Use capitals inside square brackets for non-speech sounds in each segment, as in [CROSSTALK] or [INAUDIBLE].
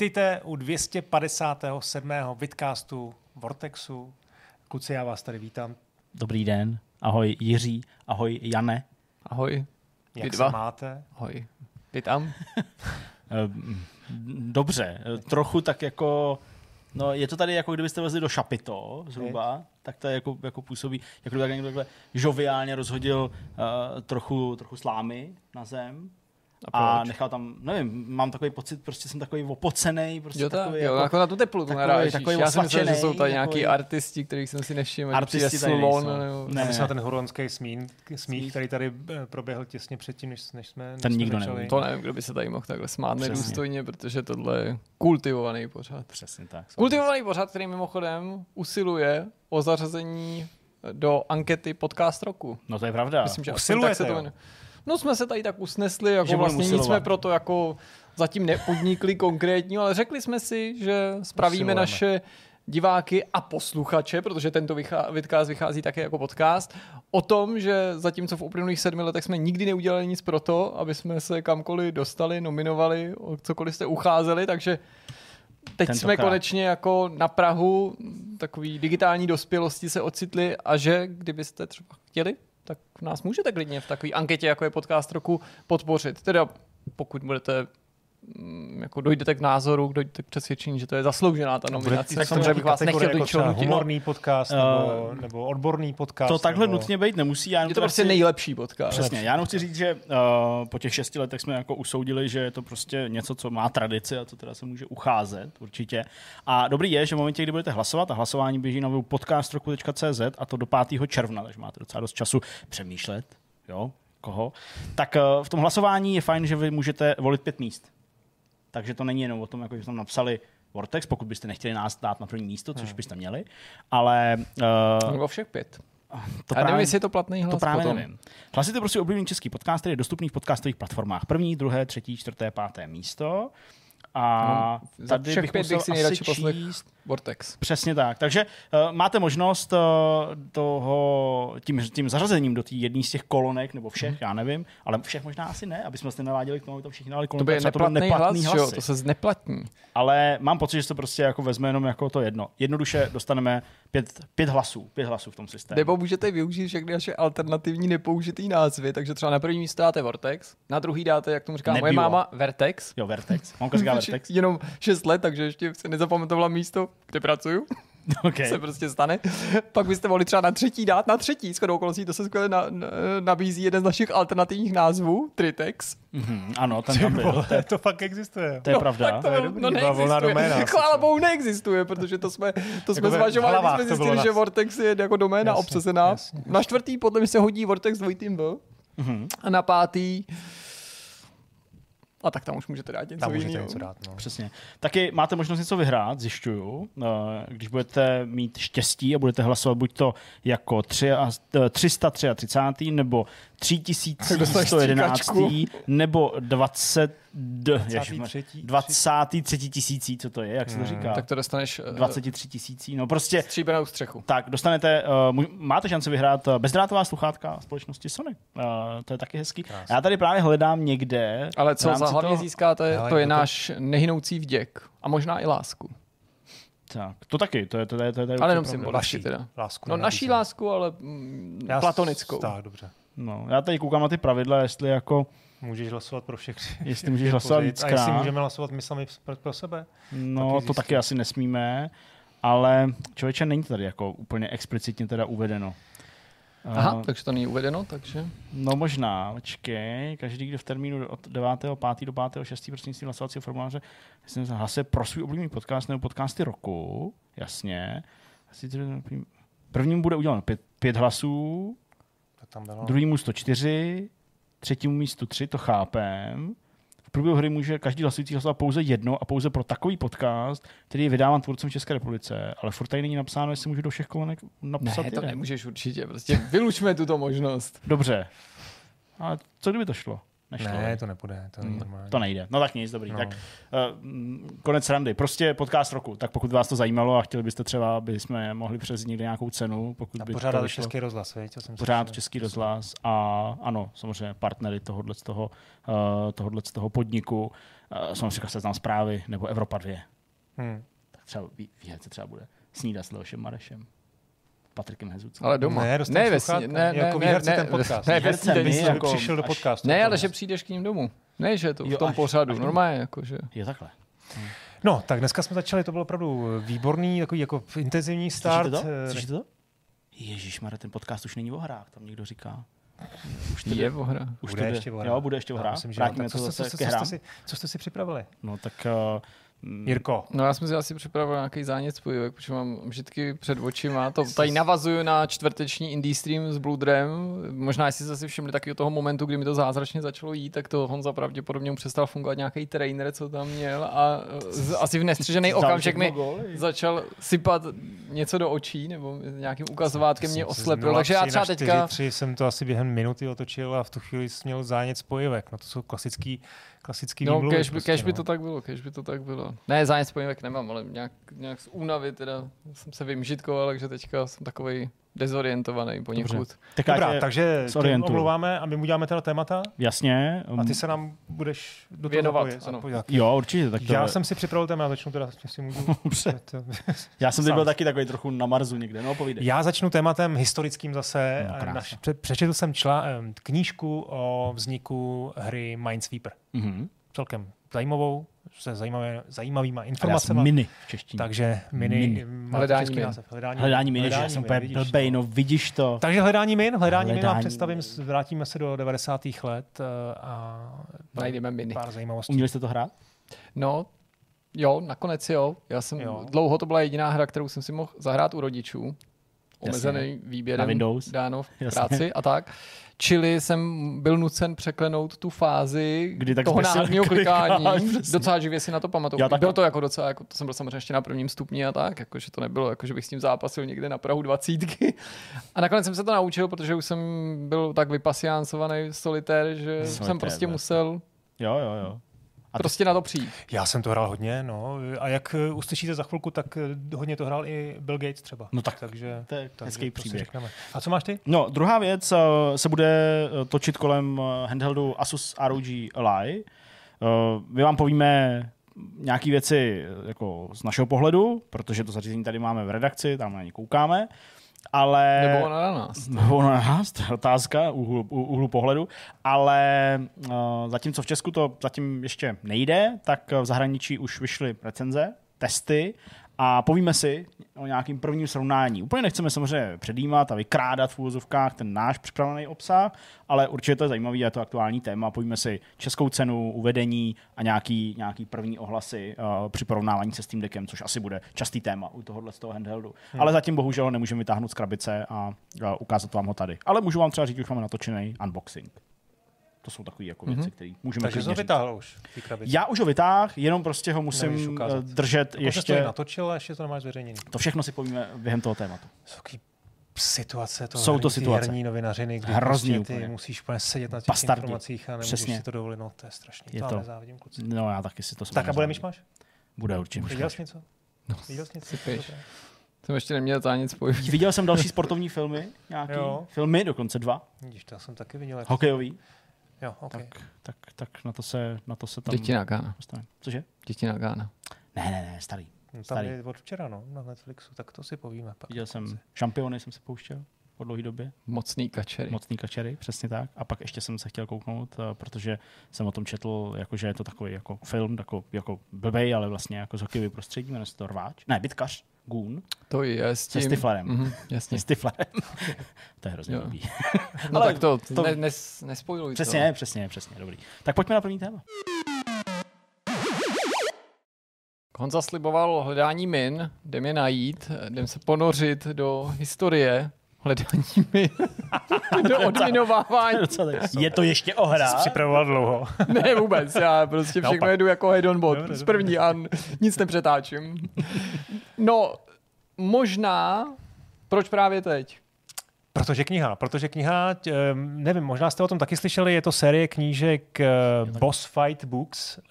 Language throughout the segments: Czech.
Vítejte u 257. vidcastu Vortexu. Kluci, já vás tady vítám. Dobrý den. Ahoj Jiří, ahoj Jane. Ahoj. Jak Vy se dva. máte? Ahoj. Vítám. [LAUGHS] Eh, Dobře, eh, trochu tak jako, no je to tady jako kdybyste vezli do šapito zhruba, tak to je jako, jako působí, jako kdyby tak někdo takhle žoviálně rozhodil uh, trochu, trochu slámy na zem. A A, nechal tam, nevím, mám takový pocit, prostě jsem takový opocený, prostě Jo, tak, takový jo, jako, jako na tu teplotu takový- narážíš. takový Já jsem myslel, že jsou tady nějaký takový- artisti, kterých jsem si nevšiml. že Artisti přijde tady slon, nejsou. nebo... Ne. Na ten huronský smín, smích, který tady eh, proběhl těsně předtím, než, než jsme, než Ten jsme nikdo začali. neví. To nevím, kdo by se tady mohl takhle smát Přesně. nedůstojně, protože tohle je kultivovaný pořad. Přesně tak. Kultivovaný pořad, který mimochodem usiluje o zařazení do ankety podcast roku. No to je pravda. Myslím, že tak se to. No jsme se tady tak usnesli, jako Že vlastně nic jsme proto jako zatím nepodnikli konkrétní, ale řekli jsme si, že spravíme naše diváky a posluchače, protože tento vychá, vidcast vychází také jako podcast, o tom, že zatímco v uplynulých sedmi letech jsme nikdy neudělali nic pro to, aby jsme se kamkoliv dostali, nominovali, o cokoliv jste ucházeli, takže teď Tentokrát. jsme konečně jako na Prahu takový digitální dospělosti se ocitli a že kdybyste třeba chtěli, tak nás můžete klidně v takové anketě, jako je podcast roku, podpořit. Teda pokud budete jako dojdete k názoru, dojdete k přesvědčení, že to je zasloužená ta nominace, tak samozřejmě bych vás nechtěl do jako třeba nutit. humorný podcast, nebo, nebo odborný podcast. To takhle nebo... nutně být nemusí. Já Je to prostě chci- nejlepší podcast. Přesně, já jenom chci říct, že uh, po těch šesti letech jsme jako usoudili, že je to prostě něco, co má tradici a co teda se může ucházet určitě. A dobrý je, že v momentě, kdy budete hlasovat, a hlasování běží na webu podcastroku.cz a to do 5. června, takže máte docela dost času přemýšlet, jo, koho, tak uh, v tom hlasování je fajn, že vy můžete volit pět míst. Takže to není jenom o tom, jako že jsme tam napsali Vortex, pokud byste nechtěli nás dát na první místo, což byste měli, ale uh, Nebo všech pět. to Já nevím, jestli je to platný hlas to právě potom. nevím. Hlasujte prostě oblíbený český podcast, který je dostupný v podcastových platformách. První, druhé, třetí, čtvrté, páté místo. A No, tady všech bych pět musel bych si nejradši poslech číst... Vortex. Přesně tak. Takže uh, máte možnost uh, toho, tím, tím zařazením do té jedné z těch kolonek, nebo všech, já nevím, ale všech možná asi ne, aby jsme se naváděli k tomu, aby to všichni dali To kolonky. by je třeba to neplatný, hlas, že jo? hlasy. To se zneplatní. Ale mám pocit, že se to prostě jako vezme jenom jako to jedno. Jednoduše dostaneme pět, pět hlasů, pět hlasů v tom systému. Nebo můžete využít všechny naše alternativní nepoužitý názvy, takže třeba na první místo dáte Vortex, na druhý dáte, jak tomu říká moje Nebula. máma, Vertex. Jo, Vertex. Mamka říká [LAUGHS] Vertex. Jenom 6 let, takže ještě se nezapamatovala místo, kde pracuju. [LAUGHS] Okay. Se prostě stane. Pak byste mohli třeba na třetí dát, na třetí, shodou okolností, to se skvěle na, na, nabízí jeden z našich alternativních názvů, Tritex. Mhm, ano, ten tam byl. To je, to fakt existuje. to je pravda. Tak to, To je dobrý, no byla volná neexistuje. doména Chvála co? bohu neexistuje, protože to jsme, to jsme v zvažovali, když jsme zjistili, že Vortex je jako doména Jasně, obsazená. jasně. Na čtvrtý podle mě se hodí Vortex dvojitým V. Mhm. A na pátý a tak tam už můžete dát něco Tam můžete jiného. něco dát. No. Přesně. Taky máte možnost něco vyhrát, zjišťuju. Eh, Když budete mít štěstí a budete hlasovat buď to jako tři a, eh, 333. nebo 3111. nebo 20, d, ježišmar- 23. 23 tisící, co to je, jak se to říká? Tak to dostaneš eh, 23 tisící, no prostě stříbenou střechu. tak, dostanete, uh, máte šanci vyhrát uh, bezdrátová sluchátka společnosti Sony. Uh, to je taky hezký. Krásný. Já tady právě hledám někde. Ale co za hlavně toho- získáte, Hele, to je no to- náš nehynoucí vděk. A možná i lásku. Tak, to taky, to je, to je, to je, to je Ale jenom symbolicky teda. lásku No naší lásku, ale mm, platonickou. Tak, dobře. No, já tady koukám na ty pravidla, jestli jako, Můžeš hlasovat pro všechny. jestli můžeš [LAUGHS] hlasovat A jestli víckrát. můžeme hlasovat my sami pro, pro sebe? No, taky to taky asi nesmíme, ale člověče není tady jako úplně explicitně teda uvedeno. Aha, Uh, takže to není uvedeno, takže... No možná, počkej, každý, kdo v termínu od 9.5. do 5.6. prostřednictvím hlasovacího formuláře jestli hlasuje pro svůj oblíbený podcast nebo podcasty roku, jasně. Prvnímu bude uděláno pět, pět hlasů, tam bylo. druhému 104, třetímu místu 3, to chápem. V průběhu hry může každý hlasující hlasovat pouze jedno a pouze pro takový podcast, který je vydáván tvůrcem v České republice. Ale furt tady není napsáno, jestli můžu do všech kolonek napsat Ne, to jeden. nemůžeš určitě, prostě [LAUGHS] vylučme tuto možnost. Dobře. Ale co kdyby to šlo? Nešlo. Ne, to nepůjde, to normální. To nejde. No tak nic, dobrý. No. Tak uh, konec randy. Prostě podcast roku. Tak pokud vás to zajímalo a chtěli byste třeba, aby jsme mohli přes někde nějakou cenu, pokud A by pořádat to vyšlo, český rozhlas? To jsem pořád slyšel. český rozhlas a ano, samozřejmě partnery tohohle z toho, uh, tohohle z toho podniku. Uh, například seznam zprávy nebo Evropa 2. Hm. Tak třeba ví, ví, co třeba bude. Snídat s Leošem Marešem. Patrikem Hezuckem. Ale doma. Ne, ne, ve sní- ne, ne, Jako ne, ne, ten podcast. Ne, ve Výherce snídani jako- Jako přišel do podcastu. ne, to ale je- že přijdeš k ním domů. Ne, že to v Jo, tom až- pořadu. až. Normálně, jako, že... Je takhle. No, tak dneska jsme začali, to bylo opravdu výborný, takový jako intenzivní start. Slyšíte to? Eh, Slyšíte to? Ježíš, ten podcast už není o hrách, tam někdo říká. Už to Je v hra. Už Bude to ještě o hrách. Jo, bude ještě o hrách. myslím, že. Vrátíme Tak to co, zase co, co, co, jste si, co jste si připravili? No tak... Uh, Jirko, No já jsem si asi připravil nějaký zánět spojivek, protože mám vždycky před očima. To tady navazuju na čtvrteční indie stream s Bloodrem. Možná, jestli jste si všimli taky toho momentu, kdy mi to zázračně začalo jít, tak to Honza pravděpodobně mu přestal fungovat nějaký trainer, co tam měl a z, asi v nestřižený Dal okamžik mi začal sypat něco do očí nebo nějakým ukazovátkem mě oslepil. Takže já 0,3 třeba teďka... 4,3 jsem to asi během minuty otočil a v tu chvíli jsem měl zánět spojivek. No to jsou klasický, klasický No, výmluvy by, prostě, by no. to tak bylo, kež by to tak bylo. Ne, zájem spojivek nemám, ale nějak, nějak z únavy teda jsem se vymžitkoval, takže teďka jsem takový dezorientovaný poněkud. Dobře. tak Dobrá, tě takže omlouváme a my mu uděláme teda témata Jasně. a ty se nám budeš do toho Věnovat, zapojit. ano. zapojit. Jo, určitě. Tak to Já jsem si připravil téma, začnu teda, si můžu. [LAUGHS] Já jsem teď byl [LAUGHS] taky takový trochu na Marzu někde. No, povídej. Já začnu tématem historickým zase. No. Naš, pře- přečetl jsem čla, knížku o vzniku hry Minesweeper. Mhm. Celkem zajímavou, se zajímavé, zajímavýma A jsem informacemi. mini v češtině. Takže mini, Mini. Hledání český min. název. Hledání, Hledání mini, že já hledání jsem min, úplně vidíš, blbej, no vidíš to. Takže hledání min, hledání, min vám Hledání představím, min. vrátíme se do 90. let eh, a Najdeme mini. pár zajímavostí. Uměli jste to hrát? No, jo, nakonec jo. Já jsem, Jo. dlouho to byla jediná hra, kterou jsem si mohl zahrát u rodičů. Omezený výběrem Windows. dáno v Jasně. práci a tak. Čili jsem byl nucen překlenout tu fázi Kdy tak toho [LAUGHS] klikáš, klikání. přesně. Docela živě si na to pamatuju. Bylo to jako docela, jako, to jsem byl samozřejmě ještě na prvním stupni a tak, jako, že to nebylo, jako, že bych s tím zápasil někde na Prahu dvacítky. A nakonec jsem se to naučil, protože už jsem byl tak vypasiáncovaný solitér, že Solitér, jsem prostě ne. musel Jo, jo, jo. A prostě na to přijít. Já jsem to hrál hodně, no. A jak eh, uslyšíte za chvilku, tak eh, hodně to hrál i Bill Gates třeba. No tak, takže, to je takže hezký příběh. řekneme. A co máš ty? No, druhá věc uh, se bude eh, točit kolem eh, handheldu Asus ROG Ally. My vám povíme nějaké věci eh, jako z našeho pohledu, protože to zařízení tady máme v redakci, tam na ně koukáme, ale... Nebo ona na nás. [LAUGHS] Nebo na nás, to je otázka úhlu, úhlu pohledu, ale uh, zatímco v Česku to zatím ještě nejde, tak v zahraničí už vyšly recenze, testy a povíme si o nějakým prvním srovnání. Úplně nechceme samozřejmě předjímat a vykrádat v úvozovkách ten náš připravený obsah, ale určitě to je zajímavý, je to aktuální téma. Povíme si českou cenu, uvedení a nějaký, nějaký první ohlasy uh, při porovnávání se Steam Deckem, což asi bude častý téma u tohohle z toho handheldu. Hmm. Ale zatím bohužel nemůžeme vytáhnout z krabice a, a ukázat vám ho tady. Ale můžu vám třeba říct, že už máme natočený unboxing. To jsou takové jako věci, které můžeme Takže ho říct. vytáhl už. Já už ho vytáhl, jenom prostě ho musím eh, držet Dokonce jsi to ještě. natočil a ještě to nemáš zveřejněný. To všechno si povíme během toho tématu. Jsou takový situace, to Jsou to herní- ty situace. herní novinařiny, kdy Hrozný prostě ty úplně. musíš úplně sedět na těch Bastardi. informacích a nemůžeš Přesně. si to dovolit. No, to je strašný. Je to, to- já nezávidím, kluci. No já taky si to Tak a bude samozřejmě- myšmaš? Bude určitě. Viděl jsi něco? No, Viděl jsi něco? Jsem ještě neměl to nic spojit. Viděl jsem další sportovní filmy, nějaký Jo. filmy, dokonce dva, Vidíš, to já jsem taky viděl. hokejový, Jo, okay. tak, tak, tak na to se, na to se tam Děti na Gána. Cože? Děti na Gána. Ne, ne, ne, starý. No, tam starý. je od včera, no, na Netflixu, tak to si povíme. Pak Viděl jsem šampiony, jsem se pouštěl po dlouhé době, Mocný kačery. mocný kačery, přesně tak. A pak ještě jsem se chtěl kouknout, eh, protože jsem o tom četl, jako, že je to takový jako film, jako, jako blbej, ale vlastně jako z hokejový prostředí, jmenuje se to Rváč. Ne, Bitkař, Goon, To je s se tím... Stiflerem. Mhm, jasně. S Stiflerem. [LAUGHS] to je hrozně Jo. blbý. No [LAUGHS] Ale tak to, to-. Ne, nes, nespojluj Přesně, to. přesně, přesně, dobrý. Tak pojďme na první téma. Honza sliboval hledání min, jdem je najít, jdem se ponořit do historie hledání min, [LAUGHS] do odminovávání. Je to ještě o Jsi připravoval dlouho. [LAUGHS] Ne vůbec, já prostě všechno Naopak. jedu jako head on bot, Dobře, z první a nic nepřetáčím. No, možná, proč právě teď? Protože kniha, protože kniha, nevím, možná jste o tom taky slyšeli, je to série knížek uh, Boss Fight Books, uh,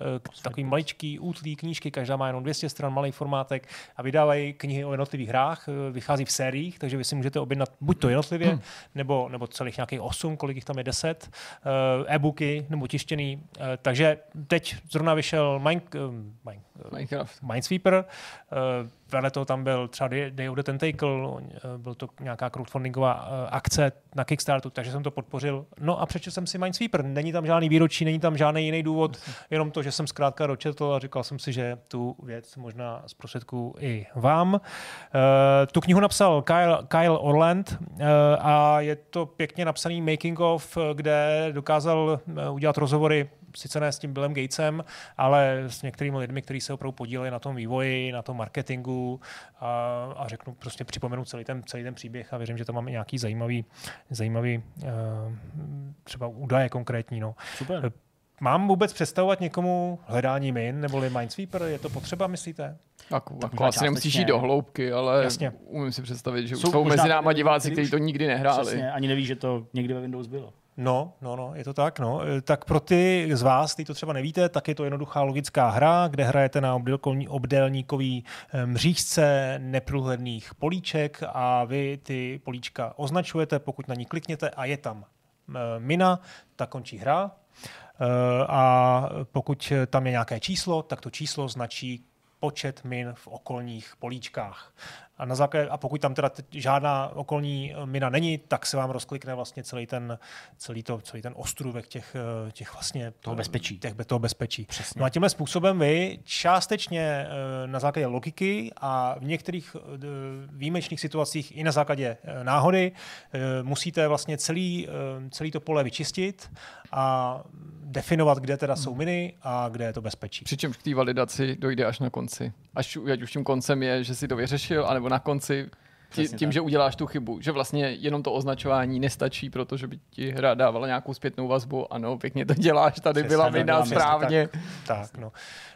takový maličký, útlý knížky, každá má jenom 200 stran, malý formátek a vydávají knihy o jednotlivých hrách, uh, vychází v sériích, takže vy si můžete objednat buď to jednotlivě, hmm. nebo, nebo celých nějakých 8, kolik jich tam je 10, uh, e-booky nebo tištěný. Takže teď zrovna vyšel Mine, Mine, Minecraft. Minesweeper, vedle toho tam byl třeba Day of the Tentacle, byl to nějaká crowdfundingová akce na Kickstarteru, takže jsem to podpořil. No a přečetl jsem si Minesweeper. Není tam žádný výročí, není tam žádný jiný důvod, jenom to, že jsem zkrátka dočetl a říkal jsem si, že tu věc možná z prostředků i vám. Uh, tu knihu napsal Kyle, Kyle Orland a je to pěkně napsaný making of, kde dokázal udělat rozhovory sice ne s tím Billem Gatesem, ale s některými lidmi, kteří se opravdu podíleli na tom vývoji, na tom marketingu a, a řeknu, prostě připomenu celý ten, celý ten příběh a věřím, že tam máme nějaký zajímavý, zajímavý uh, třeba údaje konkrétní. No. Super. Eh, mám vůbec představovat někomu hledání min neboli Minesweeper? Je to potřeba, myslíte? Jako, tak jako asi nemusíš jít do hloubky, ale Jasně. umím si představit, že jsou, jsou mezi náma diváci, kteří to nikdy nehráli. Přesně, ani neví, že to někdy ve Windows bylo. No, no, no, je to tak. No. E, tak pro ty z vás, kteří to třeba nevíte, tak je to jednoduchá logická hra, kde hrajete na obdélníkový e, mřížce neprůhledných políček a vy ty políčka označujete, pokud na ní klikněte a je tam e, mina, tak končí hra. A pokud tam je nějaké číslo, tak to číslo značí počet min v okolních políčkách. A, na základě, a pokud tam teda žádná okolní eh, mina není, tak se vám rozklikne vlastně celý ten, celý to, celý ten ostrůvek těch, eh, těch vlastně toho bezpečí. Těch, toho bezpečí. Přesně. No a tímhle způsobem vy částečně eh, na základě logiky a v některých výjimečných situacích i na základě náhody musíte vlastně celý, celý to pole vyčistit a definovat, kde teda jsou hmm. miny a kde je to bezpečí. Přičemž k té validaci dojde až na konci. Až ať už tím koncem je, že si to vyřešil, anebo na konci tí, tím, tak. že uděláš tu chybu. Že vlastně jenom to označování nestačí, protože by ti hra dávala nějakou zpětnou vazbu. Ano, pěkně to děláš, tady Přesně, byla vina správně. Tak, tak, no.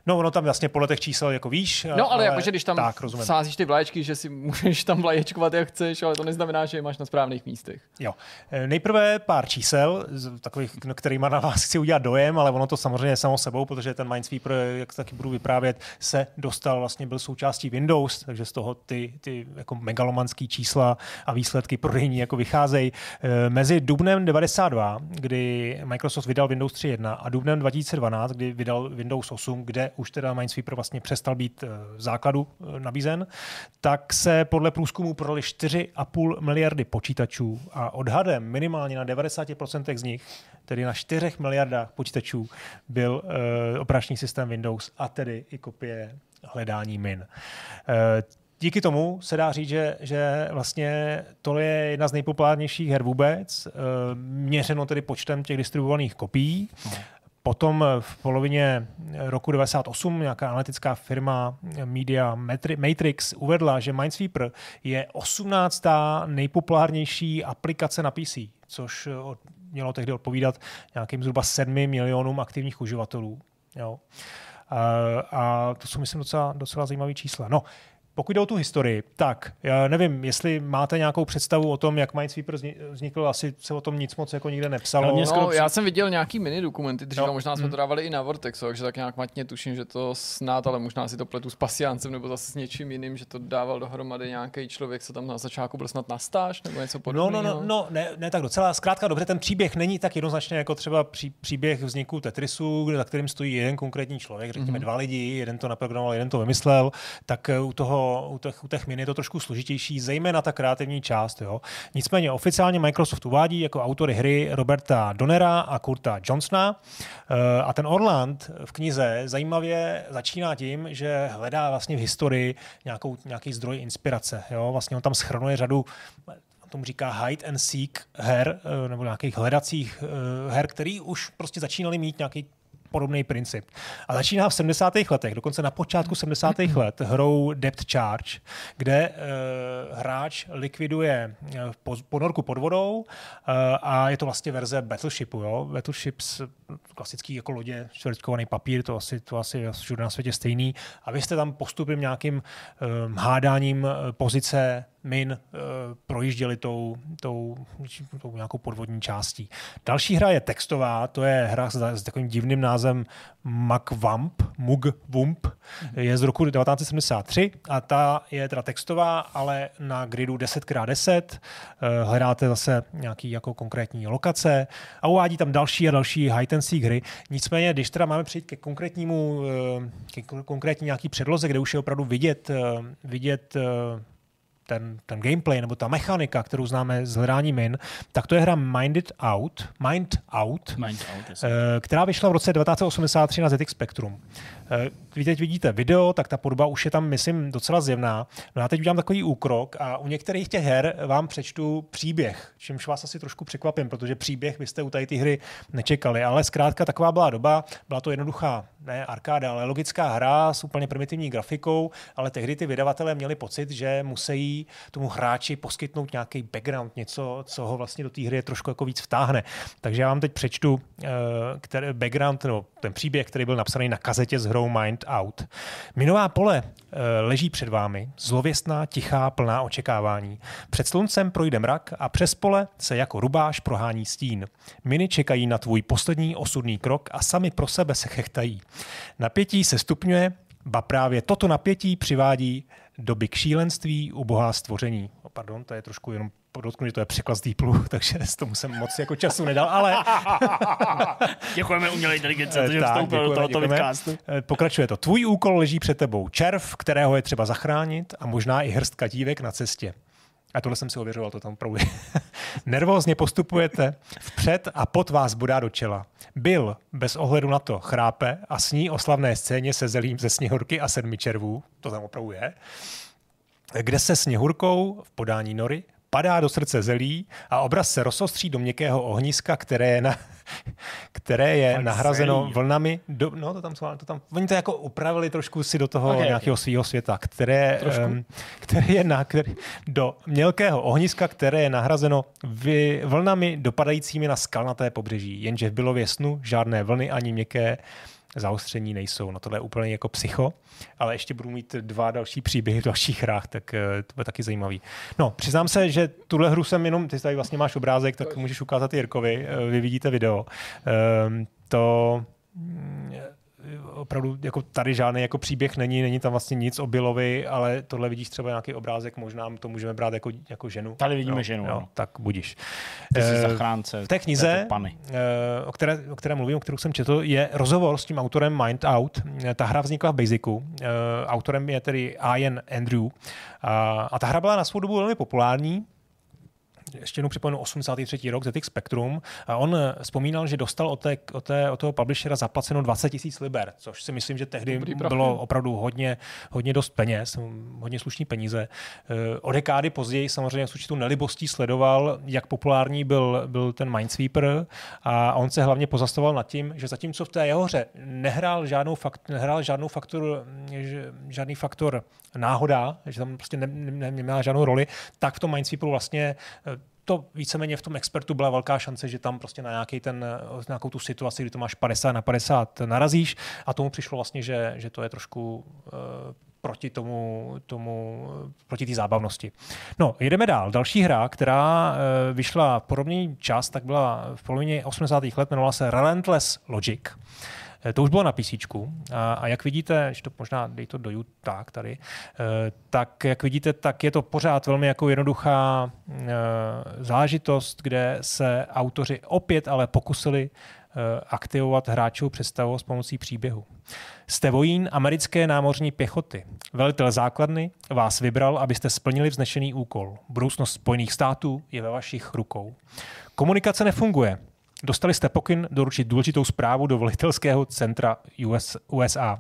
No, ono tam vlastně podle těch čísel jako víš. No, ale, ale jakože když tam tak, sázíš ty vlaječky, že si můžeš tam vlaječkovat, jak chceš, ale to neznamená, že je máš na správných místech. Jo. E, nejprve pár čísel, takových, kterýma na vás chci udělat dojem, ale ono to samozřejmě samo sebou, protože ten Minesweeper, jak taky budu vyprávět, se dostal, vlastně byl součástí Windows, takže z toho ty, ty jako megalomanský čísla a výsledky prodejní jako vycházejí. E, mezi dubnem 92, kdy Microsoft vydal Windows 3.1 a dubnem 2012, kdy vydal Windows 8, kde už teda Minesweeper vlastně přestal být v eh, základu eh, nabízen, tak se podle průzkumu prodali 4,5 miliardy počítačů a odhadem minimálně na 90% z nich, tedy na 4 miliardách počítačů, byl operační systém Windows a tedy i kopie hledání min. Díky tomu se dá říct, že, že vlastně to je jedna z nejpopulárnějších her vůbec, měřeno tedy počtem těch distribuovaných kopií. Potom v polovině roku 98 nějaká analytická firma Media Matrix uvedla, že Minesweeper je 18. nejpopulárnější aplikace na PC, což mělo tehdy odpovídat nějakým zhruba 7 milionům aktivních uživatelů. Jo. A, a to jsou, myslím, docela, docela zajímavé čísla. No, pokud jde o tu historii, tak já nevím, jestli máte nějakou představu o tom, jak Minesweeper vznikl, asi se o tom nic moc jako nikde nepsalo. No, no, já jsem viděl nějaký mini dokumenty, dříve no. možná jsme to hmm. dávali i na Vortexu, takže tak nějak matně tuším, že to snad, ale možná si to pletu s pasiáncem nebo zase s něčím jiným, že to dával dohromady nějaký člověk, co tam na začátku byl snad na stáž nebo něco podobného. No, no, no, no ne, ne, tak docela. Zkrátka dobře, ten příběh není tak jednoznačně jako třeba pří, příběh vzniku Tetrisu, kde, za kterým stojí jeden konkrétní člověk, řekněme mm-hmm. dva lidi, jeden to naprogramoval, jeden to vymyslel, tak u toho u těch, u těch min je to trošku složitější, zejména ta kreativní část. Jo. Nicméně oficiálně Microsoft uvádí jako autory hry Roberta Donera a Kurta Johnsona. Eh, a ten Orland v knize zajímavě začíná tím, že hledá vlastně v historii nějakou, nějaký zdroj inspirace. Jo. Vlastně on tam schrnuje řadu tomu říká hide and seek her, eh, nebo nějakých hledacích eh, her, který už prostě začínali mít nějaký podobný princip. A začíná v 70. letech, dokonce na počátku 70. let hrou Depth Charge, kde uh, hráč likviduje uh, ponorku pod vodou uh, a je to vlastně verze Battleshipu. Jo? Battleships, klasický jako lodě, čtvrtkovaný papír, to asi, to asi všude na světě stejný. A vy jste tam postupem nějakým um, hádáním pozice min uh, projížděli tou, tou, tou nějakou podvodní částí. Další hra je textová, to je hra s, s takovým divným názvem Mugwump, Mugwump, je z roku 1973 a ta je teda textová, ale na gridu 10x10 uh, hledáte zase nějaký jako konkrétní lokace a uvádí tam další a další high and seek hry. Nicméně, když teda máme přijít ke konkrétnímu, uh, ke konkrétní nějaký předloze, kde už je opravdu vidět, uh, vidět ten, ten gameplay nebo ta mechanika, kterou známe z hledání min, tak to je hra Minded Out, Mind Out, Mind Out yes. která vyšla v roce 1983 na ZX Spectrum. Eh, vy teď vidíte video, tak ta podoba už je tam, myslím, docela zjevná. No já teď udělám takový úkrok a u některých těch her vám přečtu příběh, čímž vás asi trošku překvapím, protože příběh byste u tady té hry nečekali, ale zkrátka taková byla doba, byla to jednoduchá, ne arkáda, ale logická hra s úplně primitivní grafikou, ale tehdy ty vydavatelé měli pocit, že musí tomu hráči poskytnout nějaký background, něco, co ho vlastně do té hry trošku jako víc vtáhne. Takže já vám teď přečtu uh, který, background, no, ten příběh, který byl napsaný na kazetě s hrou Mind Out. Minová pole e, leží před vámi, zlověstná, tichá, plná očekávání. Před sluncem projde mrak a přes pole se jako rubáš prohání stín. Miny čekají na tvůj poslední osudný krok a sami pro sebe se chechtají. Napětí se stupňuje, ba právě toto napětí přivádí doby k šílenství, ubohá stvoření. O, pardon, to je trošku jenom podotknu, že to je překlad z Deeplu, [LAUGHS] takže s tomu jsem moc jako času nedal, ale... [LAUGHS] děkujeme umělé inteligence, že vstoupil do tohoto. Eh, pokračuje to. Tvůj úkol leží před tebou. Červ, kterého je třeba zachránit a možná i hrstka dívek na cestě. A tohle jsem si ověřoval, to tam opravdu [LAUGHS] Nervózně postupujete vpřed a pot vás budá do čela. Byl, bez ohledu na to, chrápe a sní o slavné scéně se zelím ze sněhurky a sedmi červů, to tam opravdu je, kde se sněhurkou v podání nory padá do srdce zelí a obraz se rozostří do měkkého ohniska, které je, na, [LAUGHS] které je nahrazeno zelí. vlnami. Do, no, to tam, to tam, oni to jako upravili trošku si do toho okay, nějakého okay. svého světa, které, um, které je na, který, do mělkého ohniska, které je nahrazeno vy, vlnami dopadajícími na skalnaté pobřeží. Jenže v bylově snu žádné vlny ani měkké zaostření nejsou. No tohle je úplně jako psycho, ale ještě budu mít dva další příběhy v dalších hrách, tak eh, to bude taky zajímavý. No, přiznám se, že tuhle hru jsem jenom, ty tady vlastně máš obrázek, tak můžeš ukázat Jirkovi, eh, vy vidíte video. Ehm, to mm, opravdu jako tady žádný jako příběh není, není tam vlastně nic o Billovi, ale tohle vidíš třeba nějaký obrázek, možná to můžeme brát jako, jako ženu. Tady vidíme no, ženu, no. Tak budíš. Ty jsi eh, zachránce. V té knize, pany. Eh, o, které, o které mluvím, o kterou jsem četl, je rozhovor s tím autorem Mind Out. Ta hra vznikla v Basicu. Eh, autorem je tedy Ian Andrew. A ta hra byla na svou dobu velmi populární ještě jednou připomenu 83. rok ZX Spectrum a on eh, vzpomínal, že dostal od, té, od, té, od toho publishera zaplaceno 20 tisíc liber, což si myslím, že tehdy bylo opravdu hodně, hodně dost peněz, hodně slušní peníze. Eh, o dekády později samozřejmě s určitou nelibostí sledoval, jak populární byl, byl ten Minesweeper a on se hlavně pozastavoval nad tím, že zatímco v té jeho hře nehrál žádnou, fakt, nehrál žádnou faktor, žádný faktor náhoda, že tam prostě neměla ne, ne, žádnou roli, tak v tom Minesweeperu vlastně eh, to víceméně v tom expertu byla velká šance, že tam prostě na nějaký ten, nějakou tu situaci, kdy to máš 50 na 50 narazíš a tomu přišlo vlastně, že, že to je trošku uh, proti tomu, tomu proti té zábavnosti. No, jedeme dál. Další hra, která uh, vyšla podobný čas, tak byla v polovině 80. let, jmenovala se Relentless Logic. Eh, to už bylo na PC. A, a jak vidíte, že to možná dej to do tak tady, eh, tak jak vidíte, tak je to pořád velmi jako jednoduchá eh, záležitost, kde se autoři opět ale pokusili aktivovat hráčovou představu s pomocí příběhu. Jste vojín americké námořní pěchoty. Velitel základny vás vybral, abyste splnili vznešený úkol. Budoucnost Spojených států je ve vašich rukou. Komunikace nefunguje. Dostali jste pokyn doručit důležitou zprávu do volitelského centra US, USA.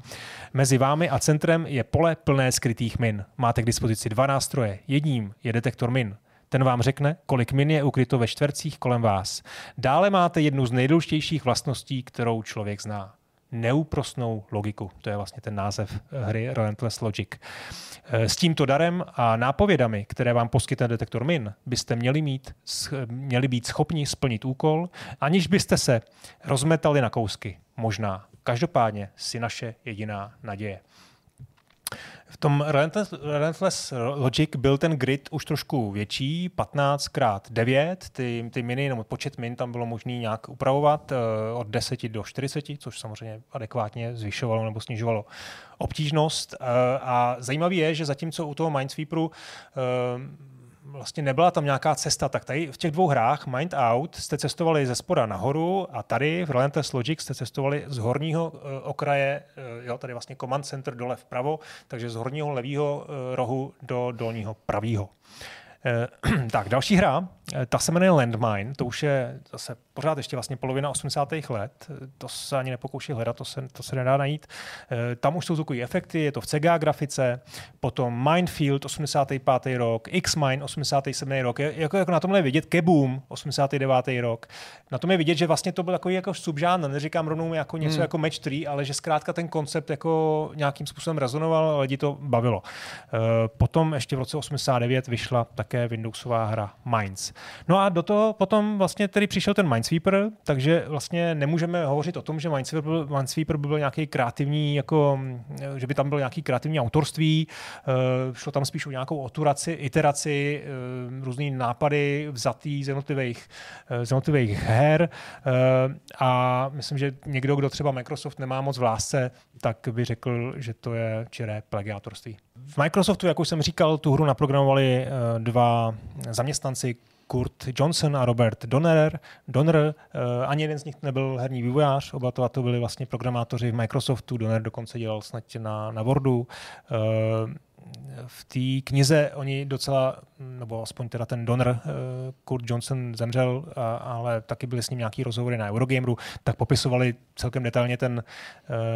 Mezi vámi a centrem je pole plné skrytých min. Máte k dispozici dva nástroje. Jedním je detektor min. Ten vám řekne, kolik min je ukryto ve čtvercích kolem vás. Dále máte jednu z nejdůležitějších vlastností, kterou člověk zná neúprostnou logiku. To je vlastně ten název hry Relentless Logic. Eh, s tímto darem a nápovědami, které vám poskytne detektor min, byste měli, mít, měli být schopni splnit úkol, aniž byste se rozmetali na kousky. Možná. Každopádně si naše jediná naděje. V tom Relentless, Relentless Logic byl ten grid už trošku větší, 15 x 9, ty, ty miny, nebo počet min tam bylo možné nějak upravovat uh, od 10 do 40, což samozřejmě adekvátně zvyšovalo nebo snižovalo obtížnost. Uh, a zajímavé je, že zatímco u toho Minesweeperu uh, vlastně nebyla tam nějaká cesta, tak tady v těch dvou hrách Mind Out jste cestovali ze spoda nahoru a tady v Relentless Logic jste cestovali z horního uh, okraje, uh, jo, tady vlastně Command Center dole vpravo, takže z horního levého uh, rohu do dolního pravého. [CLEARS THROAT] Tak, další hra, ta se jmenuje Landmine, to už je zase pořád ještě vlastně polovina 80. let, to se ani nepokouší hledat, to se, to se nedá najít. Eh, tam už jsou zvukové efekty, je to v CGA grafice, potom Minefield 85. rok, X-Mine 87. rok, jako, jako na tomhle je vidět, Keboom 89. rok. Na tom je vidět, že vlastně to byl takový jako subžánr, neříkám rovnou jako něco hmm. jako Match 3, ale že zkrátka ten koncept jako nějakým způsobem rezonoval a lidi to bavilo. Eh, potom ještě v roce 89 vyšla také Windowsová hra Minds. No a do toho potom vlastně tedy přišel ten Minds Minesweeper, takže vlastně nemůžeme hovořit o tom, že Minesweeper byl, Minesweeper by byl nějaký kreativní, jako, že by tam byl nějaký kreativní autorství, uh, šlo tam spíš o nějakou oturaci, iteraci, uh, různý nápady vzatý z jednotlivých, z jednotlivých her a myslím, že někdo, kdo třeba Microsoft nemá moc v lásce, tak by řekl, že to je čiré plagiátorství. V Microsoftu, jak už jsem říkal, tu hru naprogramovali dva zaměstnanci, Kurt Johnson a Robert Donner. Donner uh, ani jeden z nich nebyl herní vývojář, oba to, to byli vlastně programátoři v Microsoftu, Donner dokonce dělal snad na, na Wordu. Uh, v té knize oni docela, nebo aspoň teda ten Donner, uh, Kurt Johnson zemřel, a, ale taky byly s ním nějaký rozhovory na Eurogameru, tak popisovali celkem detailně ten,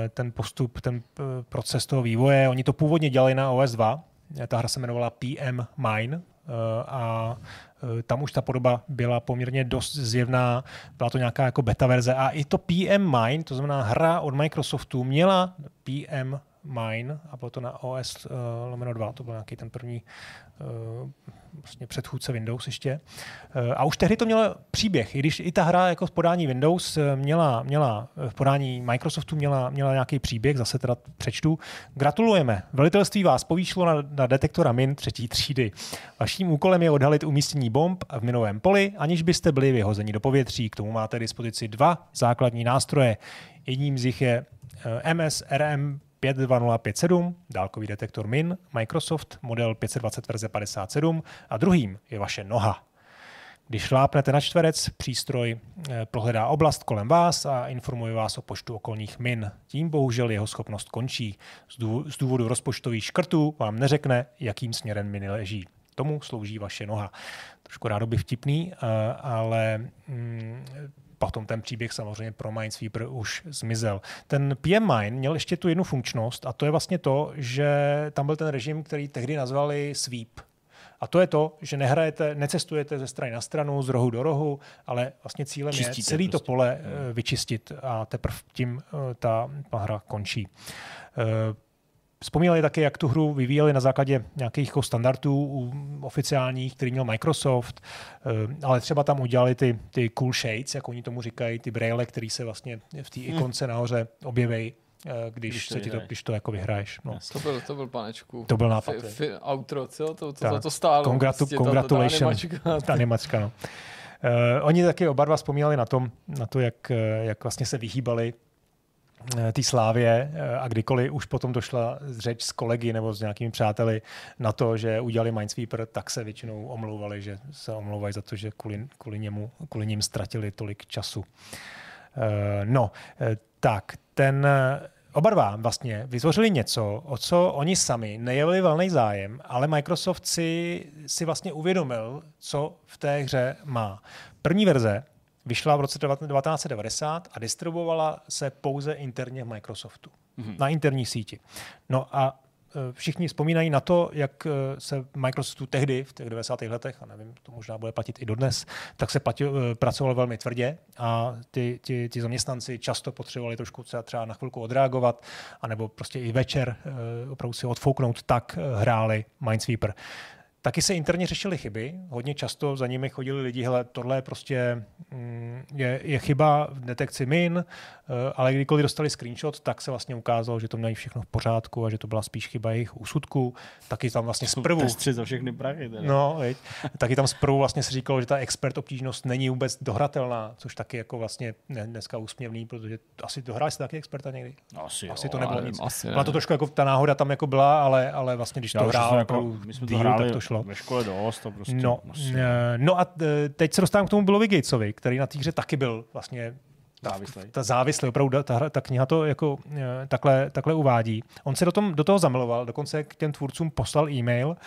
ten postup, ten proces toho vývoje. Oni to původně dělali na OS2, ta hra se jmenovala PM Mine, a Eh, tam už ta podoba byla poměrně dost zjevná, byla to nějaká jako beta verze. A i to PM Mine, to znamená hra od Microsoftu, měla PM Mine a bylo to na OS uh, eh, lomeno 2, to byl nějaký ten první uh, vlastně předchůdce Windows ještě. Uh, a už tehdy to mělo příběh, i když i ta hra jako v podání Windows měla, měla v podání Microsoftu měla, měla nějaký příběh, zase teda přečtu. Gratulujeme, velitelství vás povýšilo na, na detektora min třetí třídy. Vaším úkolem je odhalit umístění bomb v minovém poli, aniž byste byli vyhozeni do povětří. K tomu máte dispozici dva základní nástroje. Jedním z nich je MSRM 52057, dálkový detektor MIN, Microsoft, model 520 verze 57 a druhým je vaše noha. Když šlápnete na čtverec, přístroj eh, prohledá oblast kolem vás a informuje vás o počtu okolních min. Tím bohužel jeho schopnost končí. Z důvodu rozpočtových škrtů vám neřekne, jakým směrem miny leží. Tomu slouží vaše noha. Trošku rádoby vtipný, eh, ale mm, potom ten příběh samozřejmě pro Minesweeper už zmizel. Ten PM Mine měl ještě tu jednu funkčnost a to je vlastně to, že tam byl ten režim, který tehdy nazvali sweep. A to je to, že nehrajete, necestujete ze strany na stranu, z rohu do rohu, ale vlastně cílem Čistíte je celé prostě. to pole hmm. vyčistit a teprve tím eh, ta hra končí. Vzpomínali také, jak tu hru vyvíjeli na základě nějakých jako standardů oficiálních, který měl Microsoft, eh, ale třeba tam udělali ty, ty cool shades, jak oni tomu říkají, ty braille, který se vlastně v té hmm. ikonce nahoře objeví eh, když, když, se ti to, když to jako vyhraješ. No. To byl, to byl panečku. To byl nápad. Fi, fi, outro, co? To, to, to, to stálo. Congratu, prostě, congratulation. Ta, ta animačka. Ta animačka no. Uh, oni taky oba dva vzpomínali na, tom, na to, jak, jak vlastně se vyhýbali té slávě eh, a kdykoliv už potom došla řeč s kolegy nebo s nějakými přáteli na to, že udělali Minesweeper, tak se většinou omlouvali, že se omlouvají za to, že kvůli, kvůli, němu, kvůli ním ztratili tolik času. Eh, no, tak, ten Oba dva vlastně vytvořili něco, o co oni sami nejevili velný zájem, ale Microsoft si, si vlastně uvědomil, co v té hře má. První verze vyšla v roce 1990 a distribuovala se pouze interně v Microsoftu, mm-hmm. na interní síti. No a e, všichni vzpomínají na to, jak e, se Microsoftu tehdy, v těch 90. letech, a nevím, to možná bude platit i dodnes, tak se platil, e, pracovalo velmi tvrdě a ty, ty, ty zaměstnanci často potřebovali trošku třeba na chvilku odreagovat, anebo prostě i večer opravdu si odfouknout, tak hráli Minesweeper Taky se interně řešily chyby, hodně často za nimi chodili lidi, hele, tohle prostě mm, je, je chyba v detekci min, eh, ale kdykoliv dostali screenshot, tak se vlastně ukázalo, že to měli všechno v pořádku a že to byla spíš chyba jejich úsudku. Taky tam vlastně zprvu... Testři za všechny prachy. Teda. No, veď. taky tam zprvu vlastně se říkalo, že ta expert obtížnost není vůbec dohratelná, což taky jako vlastně dneska úsměvný, protože asi dohráš si taky experta někdy. Asi, asi jo, to nebylo ale nic. asi ne. Byla to trošku jako ta náhoda tam jako byla, ale, ale vlastně když Já to hrál jako, my jsme to hráli tak to šlo. Ve škole dost. To prostě No, asi eh, no a eh, teď se dostávám k tomu Billovi Gatesovi, který na té hře taky byl vlastně závislý. ta závislý, opravdu ta, hra- ta kniha to jako eh, takhle, takhle uvádí. On se do, tom, do toho zamiloval, dokonce k těm tvůrcům poslal e-mail,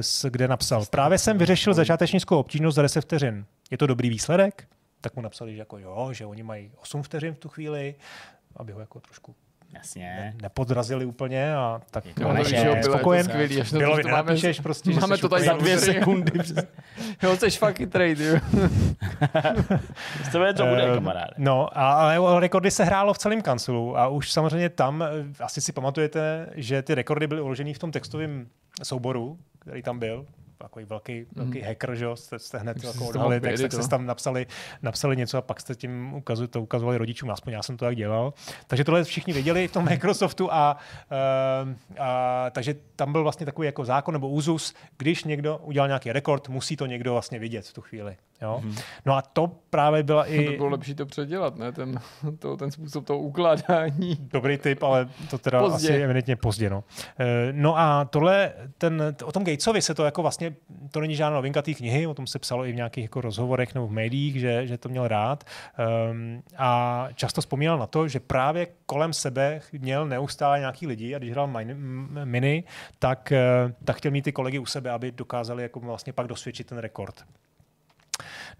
s, kde napsal, právě jsem vyřešil začátečnickou obtížnost za 10 vteřin. Je to dobrý výsledek? Tak mu napsali, že jako jo, že oni mají 8 vteřin v tu chvíli, aby ho jako trošku Jasně. nepodrazili úplně a tak No, to, že je to spokojen. skvělý, až Bylo že to máme, napíšeš prostě, že máme to tady za Dvě sekundy. [LAUGHS] Jo, jsi fucking trade, jo. [LAUGHS] To bude, to bude, Eh, kamaráde. No, a- ale rekordy se hrálo v celém kancelu a už samozřejmě tam, eh, asi si pamatujete, že ty rekordy byly uloženy v tom textovém souboru, který tam byl, takový velký, velký hacker, že jste, jste hned jako odhalili text, tak opět, jste tam napsali, napsali něco a pak jste tím ukazu, to ukazovali rodičům, aspoň já jsem to tak dělal. Takže tohle všichni věděli v tom [LAUGHS] Microsoftu a, eh, a takže tam byl vlastně takový jako zákon nebo úzus, když někdo udělal nějaký rekord, musí to někdo vlastně vidět v tu chvíli. Jo? Mhm. No a to právě byla [LAUGHS] To by i bylo lepší to předělat, ne? Ten, to, ten způsob toho ukládání. Dobrý tip, ale to teda Pozdě. asi evidentně pozdě. No. Eh, no a tohle, ten, o tom Gatesovi se to jako vlastně, to není žádná novinka té knihy, o tom se psalo i v nějakých jako rozhovorech nebo v médiích, že, že to měl rád. Um, a často vzpomínal na to, že právě kolem sebe měl neustále nějaký lidi a když hrál mini, tak, eh, tak chtěl mít ty kolegy u sebe, aby dokázali jako vlastně pak dosvědčit ten rekord.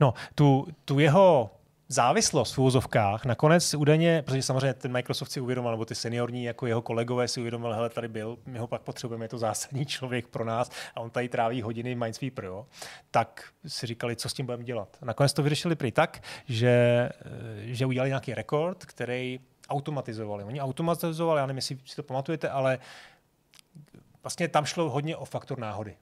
No, tu, tu jeho závislost v úvozovkách nakonec údajně, protože samozřejmě ten Microsoft si uvědomil, nebo ty seniorní jako jeho kolegové si uvědomili, hele, tady byl, my ho pak potřebujeme, je to zásadní člověk pro nás a on tady tráví hodiny v Minesweeper, jo, tak si říkali, co s tím budeme dělat. Nakonec to vyřešili prý tak, že, že udělali nějaký rekord, který automatizovali. Oni automatizovali, já nevím, jestli si to pamatujete, ale vlastně tam šlo hodně o faktor náhody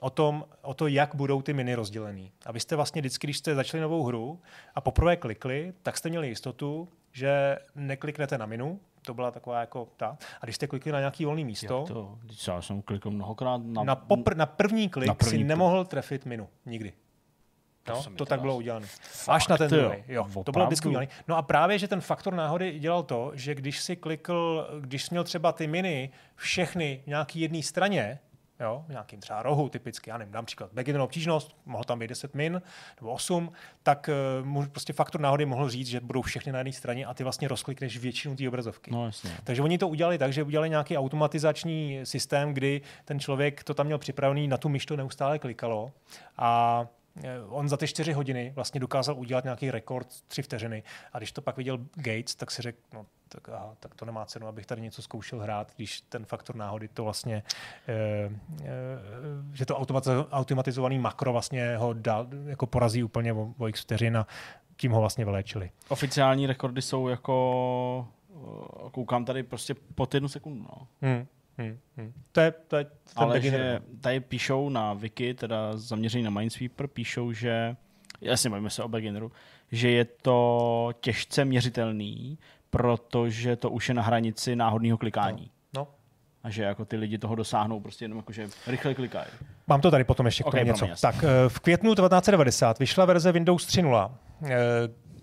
o, tom, o to, jak budou ty miny rozdělený. A vy jste vlastně vždycky, když jste začali novou hru a poprvé klikli, tak jste měli jistotu, že nekliknete na minu, to byla taková jako ta, a když jste klikli na nějaký volný místo, Jak to? Já jsem klikl mnohokrát na... na, popr- na první klik na první si klik. nemohl trefit minu. Nikdy. To No, to teda tak bylo udělané. Až na ten jo. druhý. Jo, to bylo vždycky udělané. No a právě, že ten faktor náhody dělal to, že když si klikl, když jsi měl třeba ty miny všechny v nějaký jedné straně, jo, v nějakým třeba rohu typicky, já nevím, dám příklad, beginner obtížnost, mohl tam být 10 min nebo 8, tak uh, prostě faktor náhody mohl říct, že budou všechny na jedné straně a ty vlastně rozklikneš většinu té obrazovky. No jasně. Takže oni to udělali tak, že udělali nějaký automatizační systém, kdy ten člověk to tam měl připravený, na tu myš to neustále klikalo a eh, on za ty čtyři hodiny vlastně dokázal udělat nějaký rekord tři vteřiny. A když to pak viděl Gates, tak si řekl, no tak, aha, tak to nemá cenu, abych tady něco zkoušel hrát, když ten faktor náhody to vlastně, eh, eh, že to automatiz- automatizovaný makro vlastně ho dal, jako porazí úplně o, o x vteřin a tím ho vlastně vyléčili. Oficiální rekordy jsou jako... eh, Koukám tady prostě pod jednu sekundu. No. Hmm. Hmm. Hmm. To je, to je ten Ale že tady píšou na wiki, teda zaměřený na Minesweeper, píšou, že, jasně bavíme se o beginneru, že je to těžce měřitelný, protože to už je na hranici náhodného klikání. No. A že jako ty lidi toho dosáhnou prostě jenom jako, že rychle klikají. Mám to tady potom ještě k tomu promiň, něco. jasně. Tak eh, v květnu 1990 vyšla verze Windows 3.0, eh,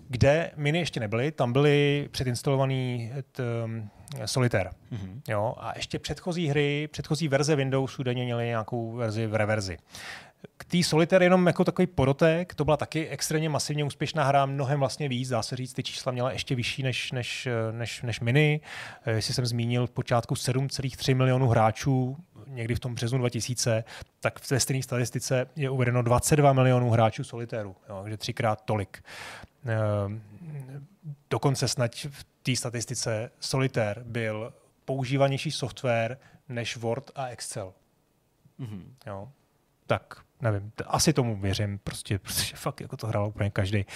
kde miny ještě nebyly, tam byly předinstalovaný t, um, Solitaire. Mhm. Jo, a ještě předchozí hry, předchozí verze Windowsu údajně měly nějakou verzi v reverzi. K té Solitaire jenom jako takový podotek, to byla taky extrémně masivně úspěšná hra, mnohem vlastně víc, dá se říct, ty čísla měla ještě vyšší než, než, než, než Mini. Eh, Jestli jsem zmínil v počátku 7,3 milionů hráčů, někdy v tom březnu 2000, tak ve stejné statistice je uvedeno 22 milionů hráčů Solitairu, jo, takže třikrát tolik. Ehm, Dokonce snad v té statistice Solitaire byl používanější software než Word a Excel. Mhm. Jo. Tak nevím, t- asi tomu věřím, prostě, [LAUGHS] protože fakt jako to hrál úplně každý. E,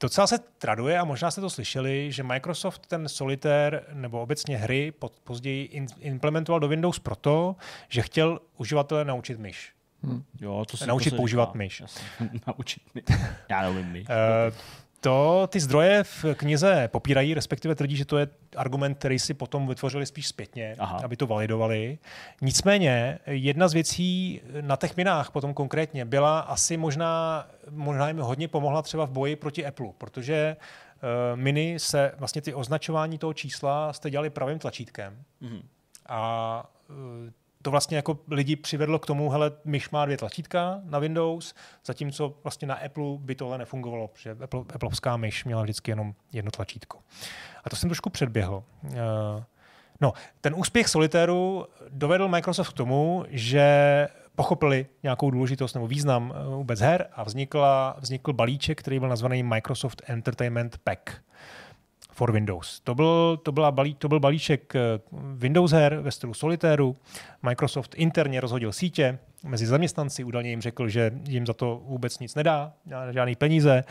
docela se traduje, a možná jste to slyšeli, že Microsoft ten Solitaire nebo obecně hry pod, později in, implementoval do Windows proto, že chtěl uživatele naučit myš. Hmm. Jo, to si, naučit to používat říká. myš. Jasně. [LAUGHS] naučit myš. Já nevím myš. Uh, to ty zdroje v knize popírají, respektive tvrdí, že to je argument, který si potom vytvořili spíš zpětně, Aha. aby to validovali. Nicméně jedna z věcí na těch minách potom konkrétně byla asi možná, možná jim hodně pomohla třeba v boji proti Apple, protože uh, mini se vlastně ty označování toho čísla jste dělali pravým tlačítkem. Mm-hmm. A uh, to vlastně jako lidi přivedlo k tomu, hele, myš má dvě tlačítka na Windows, zatímco vlastně na Apple by tohle nefungovalo, protože Apple, Appleovská myš měla vždycky jenom jedno tlačítko. A to jsem trošku předběhl. Uh, no, ten úspěch Solitairu dovedl Microsoft k tomu, že pochopili nějakou důležitost nebo význam vůbec her a vznikla, vznikl balíček, který byl nazvaný Microsoft Entertainment Pack for Windows. To byl, to, byla balí, to byl balíček Windows her ve stylu Solitairu. Microsoft interně rozhodil sítě mezi zaměstnanci, údajně jim řekl, že jim za to vůbec nic nedá, žádný peníze,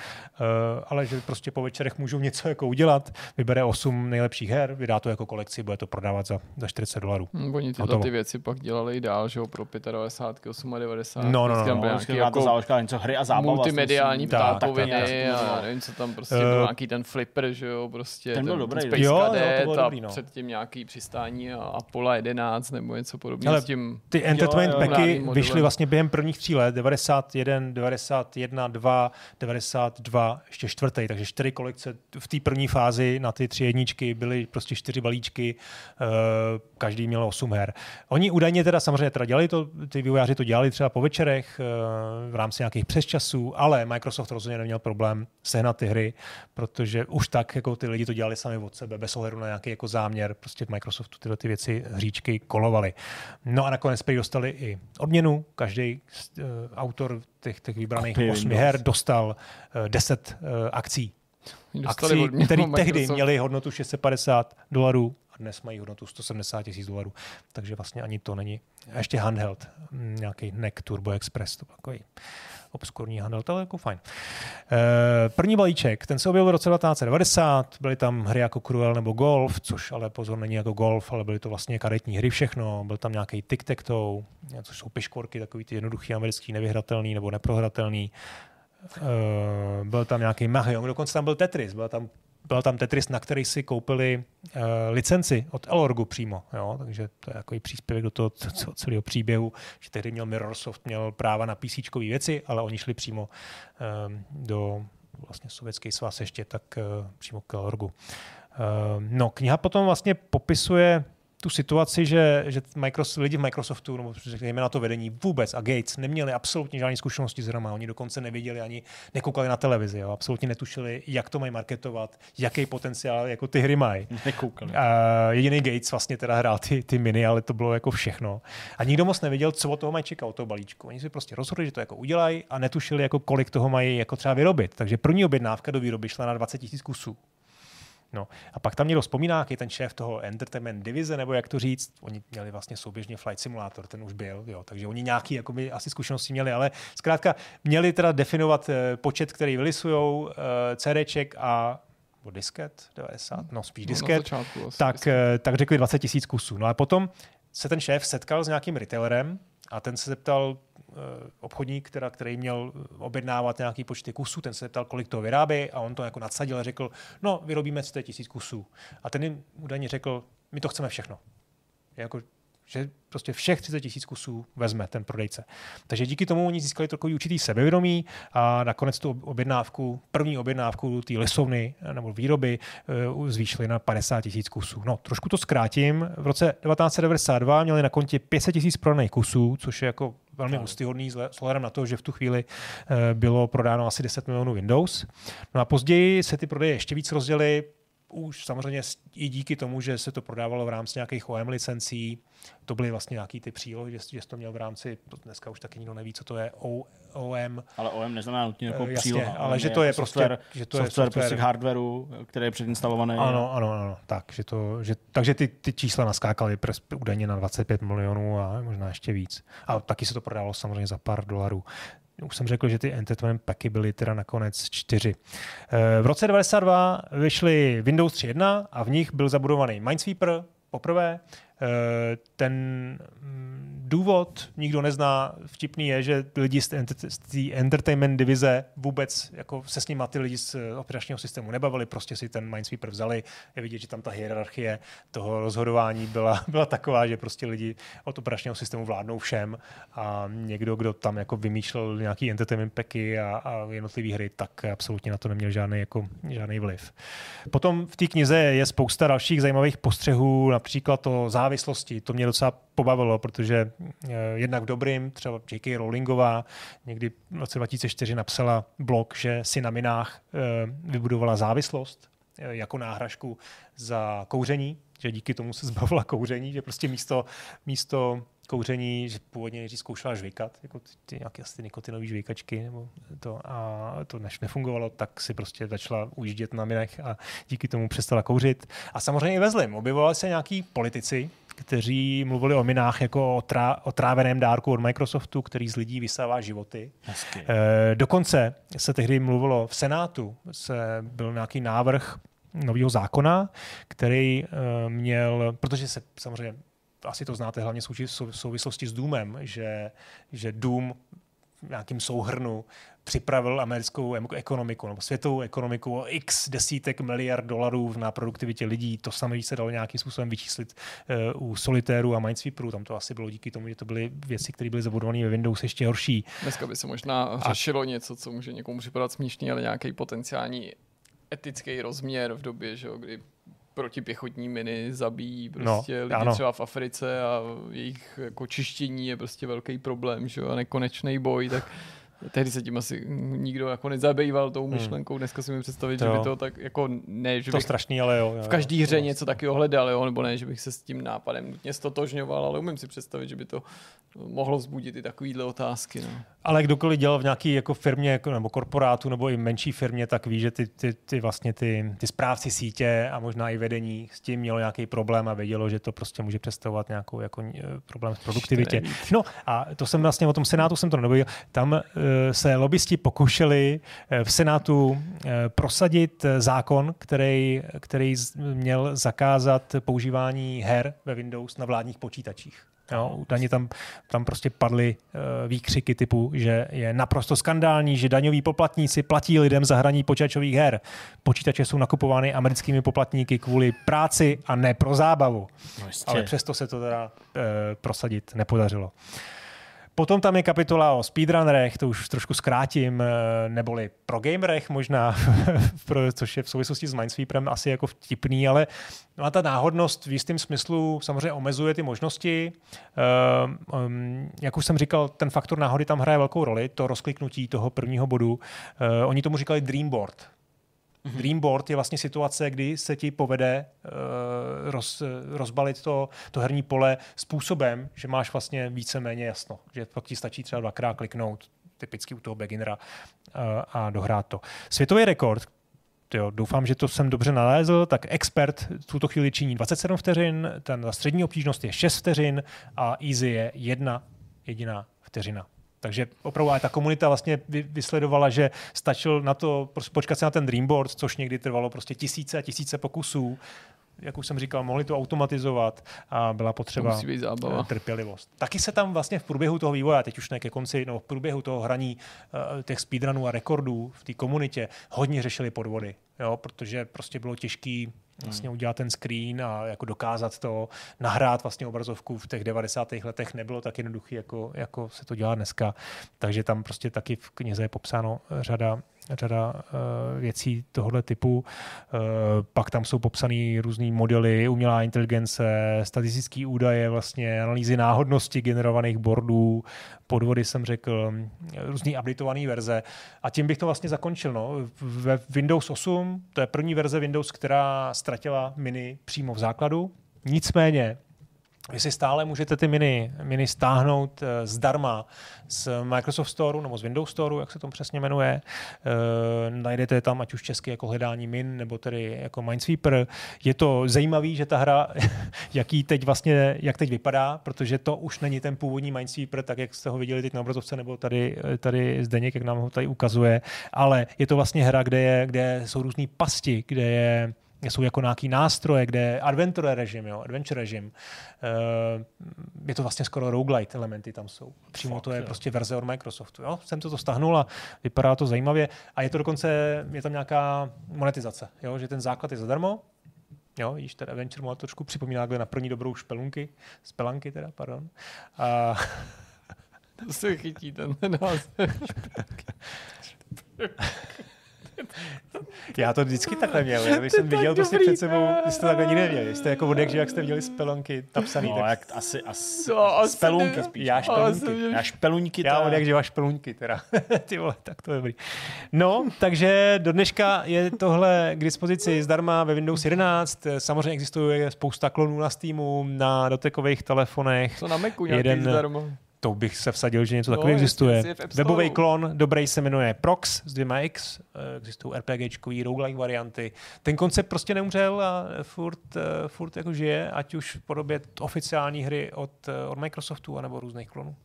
ale že prostě po večerech můžou něco jako udělat, vybere 8 nejlepších her, vydá to jako kolekci, bude to prodávat za, za 40 dolarů. Hmm, oni tyhle ty věci pak dělali i dál, že jo, pro 95, 98. No, no, no. no, no jako záložka, něco hry a zábava. Multimediální ptákoviny a nevím, co tam prostě uh, byl nějaký ten flipper, že jo, prostě. Ten byl dobrý. Space jo, Cadet jo, to bylo dobrý, no. předtím nějaký přistání a Apollo 11 nebo něco podobného s tím. Ty entertainment packy vyšly vlastně během prvních tří let, 91, 91, 2, 92, ještě čtvrtý, takže čtyři kolekce v té první fázi na ty tři jedničky byly prostě čtyři balíčky, uh, každý měl osm her. Oni údajně teda samozřejmě teda dělali to, ty vývojáři to dělali třeba po večerech uh, v rámci nějakých přesčasů, ale Microsoft rozhodně neměl problém sehnat ty hry, protože už tak jako ty lidi to dělali sami od sebe, bez ohledu na nějaký jako záměr, prostě v Microsoftu tyhle ty věci hříčky kolovaly. No a nakonec prý dostali i odměnu, každý uh, autor těch, těch vybraných Kopy osmi her dostal uh, 10 uh, akcí. Akcí, které tehdy měly hodnotu 650 dolarů a dnes mají hodnotu 170 tisíc dolarů. Takže vlastně ani to není. A ještě handheld, nějaký NEC Turbo Express, to takový obskurní handel, to je jako fajn. E, první balíček, ten se objevil v roce 1990, byly tam hry jako Cruel nebo Golf, což ale pozor není jako Golf, ale byly to vlastně karetní hry všechno, byl tam nějaký tic tac toe, což jsou piškorky, takový ty jednoduchý americký, nevyhratelný nebo neprohratelný. E, byl tam nějaký Mahjong, dokonce tam byl Tetris, byl tam byl tam Tetris, na který si koupili uh, licenci od Elorgu přímo, jo? takže to je takový příspěvek do toho celého příběhu, že tehdy měl Mirrorsoft, měl práva na PC věci, ale oni šli přímo um, do vlastně sovětský svaz ještě, tak uh, přímo k Elorgu. Uh, no, kniha potom vlastně popisuje tu situaci, že, že Microsoft, lidi v Microsoftu, nebo řekněme na to vedení vůbec a Gates neměli absolutně žádné zkušenosti s hrama. Oni dokonce neviděli ani, nekoukali na televizi, jo. absolutně netušili, jak to mají marketovat, jaký potenciál jako ty hry mají. Nekoukali. A jediný Gates vlastně teda hrál ty, ty miny, ale to bylo jako všechno. A nikdo moc nevěděl, co od toho mají čekat, od toho balíčku. Oni si prostě rozhodli, že to jako udělají a netušili, jako kolik toho mají jako třeba vyrobit. Takže první objednávka do výroby šla na 20 000 kusů. No. A pak tam někdo vzpomíná, jaký ten šéf toho entertainment divize, nebo jak to říct, oni měli vlastně souběžně Flight Simulator, ten už byl, jo, takže oni nějaký jakoby, asi zkušenosti měli, ale zkrátka měli teda definovat uh, počet, který vylisují, uh, CDček a nebo disket, 90, no spíš disket, no, tak, disket. Uh, tak řekli 20 tisíc kusů. No a potom se ten šéf setkal s nějakým retailerem a ten se zeptal, Eh, obchodník, teda, který měl objednávat nějaký počty kusů, ten se ptal, kolik toho vyrábí a on to jako nadsadil a řekl, no, vyrobíme 100 tisíc kusů. A ten jim údajně řekl, my to chceme všechno. Jako, že prostě všech 30 tisíc kusů vezme ten prodejce. Takže díky tomu oni získali takový určitý sebevědomí a nakonec tu objednávku, první objednávku té lesovny nebo výroby eh, zvýšili na 50 tisíc kusů. No, trošku to zkrátím. V roce 1992 měli na kontě 500 tisíc prodaných kusů, což je jako velmi ústyhodný s na to, že v tu chvíli eh, bylo prodáno asi 10 milionů Windows. No a později se ty prodeje ještě víc rozděly, už samozřejmě i díky tomu, že se to prodávalo v rámci nějakých OM licencí, to byly vlastně nějaký ty přílohy, že, že jsi to měl v rámci, dneska už taky nikdo neví, co to je o, OM. Ale OM neznamená nutně jako Jasně, příloha. ale že to je prostě, software, že to software, je software prostě k hardwareu, který je předinstalovaný. Ano, ano, ano, tak, že to, že, takže ty, ty čísla naskákaly údajně na 25 milionů a možná ještě víc. A taky se to prodávalo samozřejmě za pár dolarů. Už jsem řekl, že ty entertainment packy byly teda nakonec čtyři. V roce 92 vyšly Windows 3.1 a v nich byl zabudovaný Minesweeper poprvé, Eh, ten mm, důvod nikdo nezná. Vtipný je, že lidi z té entertainment divize vůbec jako se s nimi ty lidi z operačního systému nebavili, prostě si ten Minesweeper vzali. Je vidět, že tam ta hierarchie toho rozhodování byla, [LAUGHS] byla taková, že prostě lidi od operačního systému vládnou všem a někdo, kdo tam jako vymýšlel nějaký entertainment packy a, a jednotlivé hry, tak absolutně na to neměl žádný, jako, žádný vliv. Potom v té knize je spousta dalších zajímavých postřehů, například to závěr závislosti. To mě docela pobavilo, protože eh, jednak dobrým, třeba J.K. Rowlingová někdy v roce 2004 napsala blog, že si na minách eh, vybudovala závislost eh, jako náhražku za kouření, že díky tomu se [LAUGHS] zbavila kouření, že prostě místo, místo kouření, že původně nejdřív zkoušela žvíkat, jako ty, ty nějaké asi nikotinové žvíkačky, nebo to, a to než nefungovalo, tak si prostě začala ujíždět na minech a díky tomu přestala kouřit. A samozřejmě i ve zlým. Objevovali se nějaký politici, kteří mluvili o minách jako o, trá, o tráveném dárku od Microsoftu, který z lidí vysává životy. E, dokonce se tehdy mluvilo v Senátu, se byl nějaký návrh nového zákona, který e, měl, protože se samozřejmě asi to znáte hlavně v souvislosti s Doomem, že, že Doom v nějakým souhrnu připravil americkou ekonomiku nebo světovou ekonomiku o x desítek miliard dolarů na produktivitě lidí. To samé se dalo nějakým způsobem vyčíslit uh, u Solitéru a Minesweeperu. Tam to asi bylo díky tomu, že to byly věci, které byly zabudované ve Windows ještě horší. Dneska by se možná a... řešilo něco, co může někomu připadat směšný, ale nějaký potenciální etický rozměr v době, že jo, kdy protipěchotní miny zabíjí prostě no, lidi ano. třeba v Africe a jejich jako čištění je prostě velký problém, že jo, a nekonečný boj, tak Tehdy se tím asi nikdo jako nezabýval tou hmm. myšlenkou. Dneska si mi představit, že by to tak jako ne, že to bych strašný, ale jo. v každé hře něco takového hledal, jo, nebo ne, že bych se s tím nápadem nutně stotožňoval, ale umím si představit, že by to mohlo vzbudit i takovýhle otázky. No. Ale kdokoliv dělal v nějaké jako firmě jako, nebo korporátu nebo i menší firmě, tak ví, že ty, ty, ty vlastně ty, ty správci sítě a možná i vedení s tím mělo nějaký problém a vědělo, že to prostě může představovat nějakou jako, eh, problém s produktivitě. No a to jsem vlastně o tom Senátu jsem to nedobil. Tam uh, se lobbysti pokoušeli uh, v Senátu uh, prosadit zákon, který, který měl zakázat používání her ve Windows na vládních počítačích. Jo, údajně tam, tam prostě padly výkřiky typu, že je naprosto skandální, že daňoví poplatníci platí lidem za hraní počítačových her. Počítače jsou nakupovány americkými poplatníky kvůli práci a ne pro zábavu. No Ale přesto se to teda uh, prosadit nepodařilo. Potom tam je kapitola o speedrunnerech, to už trošku zkrátím, eh, neboli pro gamerech možná, [LAUGHS] což je v souvislosti s Minesweeperem asi jako vtipný, ale no ta náhodnost v jistém smyslu samozřejmě omezuje ty možnosti. Uh, um, jak už jsem říkal, ten faktor náhody tam hraje velkou roli, to rozkliknutí toho prvního bodu. Uh, oni tomu říkali Dreamboard, Mm-hmm. Dreamboard je vlastně situace, kdy se ti povede uh, roz, rozbalit to, to herní pole způsobem, že máš vlastně víceméně jasno, že pak ti stačí třeba dvakrát kliknout, typicky u toho beginnera, uh, a dohrát to. Světový rekord, jo, doufám, že to jsem dobře nalézl, tak expert v tuto chvíli činí 27 vteřin, ten střední obtížnost je 6 vteřin a easy je jedna jediná vteřina. Takže opravdu ta komunita vlastně vysledovala, že stačil na to počkat se na ten Dreamboard, což někdy trvalo prostě tisíce a tisíce pokusů. Jak už jsem říkal, mohli to automatizovat a byla potřeba eh, trpělivost. Taky se tam vlastně v průběhu toho vývoje, teď už ne ke konci, no v průběhu toho hraní uh, těch speedrunů a rekordů v té komunitě hodně řešili podvody, jo, protože prostě bylo těžký vlastně hmm. udělat ten screen a jako dokázat to, nahrát vlastně obrazovku v těch 90. letech nebylo tak jednoduché, jako, jako se to dělá dneska. Takže tam prostě taky v knize je popsáno řada řada uh, věcí tohoto typu. Uh, pak tam jsou popsané různé modely, umělá inteligence, statistické údaje, vlastně analýzy náhodnosti generovaných boardů, podvody jsem řekl, různé updatované verze. A tím bych to vlastně zakončil. No. Ve Windows 8, to je první verze Windows, která ztratila mini přímo v základu. Nicméně Vy si stále můžete ty mini, mini stáhnout eh, zdarma z Microsoft Store nebo z Windows Store, jak se to přesně jmenuje. E, najdete tam ať už česky jako hledání min, nebo tedy jako Minesweeper. Je to zajímavé, že ta hra, [LAUGHS] jaký teď vlastně, jak teď vypadá, protože to už není ten původní Minesweeper, tak jak jste ho viděli teď na obrazovce, nebo tady, tady Zdeněk, jak nám ho tady ukazuje, ale je to vlastně hra, kde, je, kde jsou různé pasti, kde je jsou jako nějaký nástroje, kde adventure režim, jo, adventure režim. Uh, je to vlastně skoro roguelite elementy tam jsou. Přímo Fakt, to je jo. prostě verze od Microsoftu. Jo? Jsem to, to stahnul a vypadá to zajímavě. A je to dokonce, je tam nějaká monetizace, jo? že ten základ je zadarmo, Jo, již ten Adventure má trošku připomíná na první dobrou špelunky, spelanky teda, pardon. A... [LAUGHS] To se chytí ten název. [LAUGHS] Já to vždycky takhle měl. Když jsem viděl prostě před sebou, vy jste to takhle nikdy neměli. Jste jako vodek, že jak jste viděli spelonky napsaný. No, tak... jak asi, asi, No, asi spelunky spíš. Já špelunky. Já špeluňky. Já teda- od jak živa špeluňky teda. [LAUGHS] Ty vole, tak to je dobrý. No, takže do dneška je tohle k dispozici zdarma ve Windows 11. Samozřejmě existuje spousta klonů na Steamu, na dotekových telefonech. Co na Macu nějaký Jeden- zdarma. To bych se vsadil, že něco No, takového existuje. Webový klon, dobrý se jmenuje Prox s dvěma X, eh, existují RPGčkový, roguelike varianty. Ten koncept prostě neumřel a furt, eh, furt jako žije, ať už v podobě oficiální hry od, eh, od Microsoftu anebo různých klonů.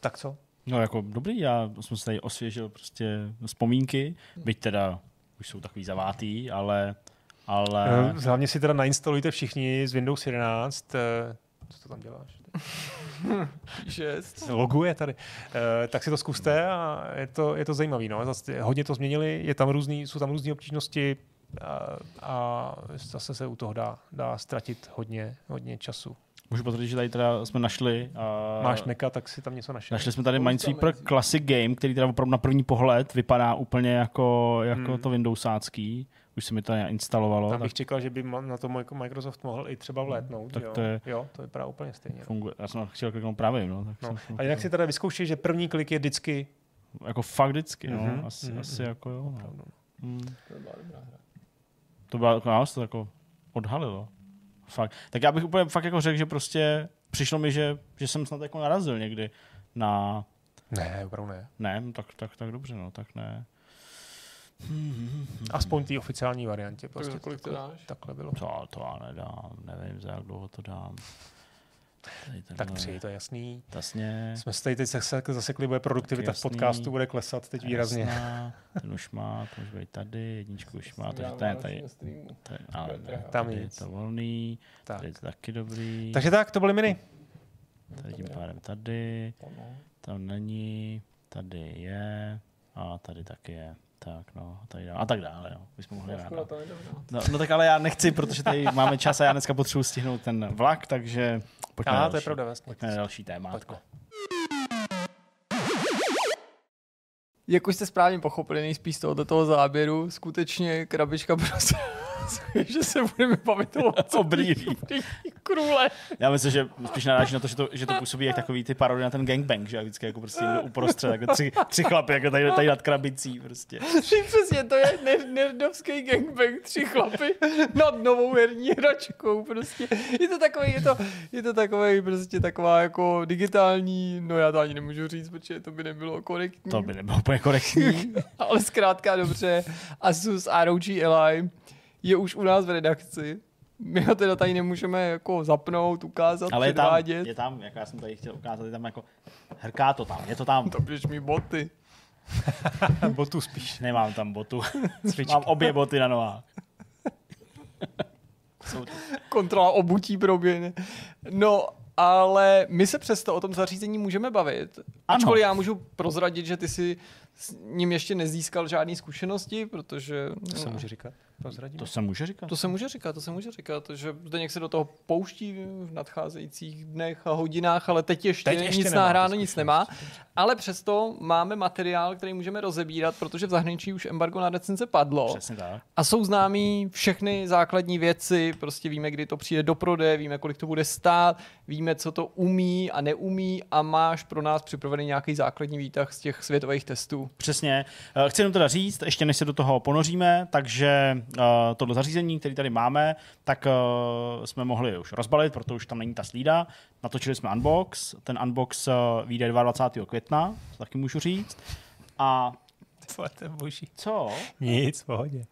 Tak co? No jako dobrý, já jsem se tady osvěžil prostě vzpomínky, byť teda už jsou takový zavátý, ale, ale Hlavně si teda nainstalujte všichni z Windows 11. eh, Co to tam děláš? Šest. loguje tady, Eh, tak si to zkuste a je to, je to zajímavý. No. Zase hodně to změnili, je tam různý, jsou tam různé obtížnosti a, a zase se u toho dá, dá ztratit hodně, hodně času. můžu potvrdit, že tady teda jsme našli uh, Máš meka, tak si tam něco našel. Našli jsme tady Minesweeper. Classic Game, který teda opravdu na první pohled vypadá úplně jako, jako Hmm. to Windowsácký. Už se mi to instalovalo. Tam Tak bych čekal, že by na to Microsoft mohl i třeba vlétnout. Tak jo. to je- jo, to vypadá úplně stejně. no. funguje. Já jsem chtěl kliknout právě, no. Tak No. jsem, A jinak si teda vyzkoušej, že první klik je vždycky Jako fakt vždycky, no. Mhm, Asi, mhm, asi mhm. jako jo. No. Hmm. To byla dobrá hra. To bylo jako nás to jako odhalilo. Fakt. Tak já bych úplně fakt jako řekl, že prostě přišlo mi, že, že jsem snad jako narazil někdy na... Ne, opravdu ne. Ne, no tak, tak, tak dobře, no, tak ne. Aspoň té oficiální variantě. Prostě Tak kolik to takhle, dáš? takhle bylo. To, to já nedám, nevím, za jak dlouho to dám. Tady Tak tři, to je jasný. Jasně. Jsme se tady teď zase- zasekli, bude produktivita v podcastu bude klesat teď výrazně. Jasná, ten už má, to už bude tady, jedničku už má, takže ten je tady, tady, ale ne, Tam tady je to volný, Tak. tady je to taky dobrý, Takže tak, to byly mini. tady tím pádem tady, tam není, tady je a tady taky je. Tak no, a tady dále. A tak dále, jo. Bychom mohli rád. na to nedohrát. No, no, tak ale já nechci, protože tady máme čas a já dneska potřebuji stihnout ten vlak, takže pojďme na A další. to je pravda vlastně. Pojďme na další téma. Pojďme. Jak už jste správně pochopili, nejspíš z tohoto toho záběru, skutečně krabička prostě, [LAUGHS] že se budeme bavit o O brýlích. krůle. Já myslím, že spíš naráží na to, že to, že to působí jak takový ty parodie na ten gangbang, že vždycky jako prostě někdo uprostřed, jako tři, tři chlapy, jako tady, tady nad krabicí prostě. Přesně, to je ner- nerdovský gangbang, tři chlapy nad novou herní hračkou, prostě. Je to takový, je to, je to takový, prostě taková jako digitální, no já to ani nemůžu říct, protože to by nebylo korektní. To by nebylo úplně korektní. [LAUGHS] Ale zkrátka dobře, Asus ROG Ally je už u nás v redakci. My ho teda tady nemůžeme jako zapnout, ukázat, Ale je tam, je tam, jak já jsem tady chtěl ukázat, je tam jako, hrká to tam, je to tam. To běž mi boty. [LAUGHS] Botu spíš. Nemám tam botu. [LAUGHS] Cvičky. Mám obě boty na nohách. [LAUGHS] Kontrola obutí proběhne. No, ale my se přesto o tom zařízení můžeme bavit. Ačkoliv já můžu prozradit, že ty si s ním ještě nezískal žádné zkušenosti, protože... To se může říkat. Prozradíme. To se může říkat. To se může říkat, to se může říkat, že Zdeněk se do toho pouští v nadcházejících dnech a hodinách, ale teď ještě, Teď ještě nic nemá nahráno, nic nemá. Ale přesto máme materiál, který můžeme rozebírat, protože v zahraničí už embargo na recenze padlo. Přesně tak. A jsou známí všechny základní věci, prostě víme, kdy to přijde do prodeje, víme, kolik to bude stát, víme, co to umí a neumí a máš pro nás připravený nějaký základní výtah z těch světových testů. Přesně. Eh, Chci jenom teda říct, ještě než se do toho ponoříme, takže tohle zařízení, který tady máme, tak uh, jsme mohli už rozbalit, protože už tam není ta slída. Natočili jsme unbox, ten unbox uh, vyjde 22. května, to taky můžu říct. A To je boží. co? Nic, v pohodě.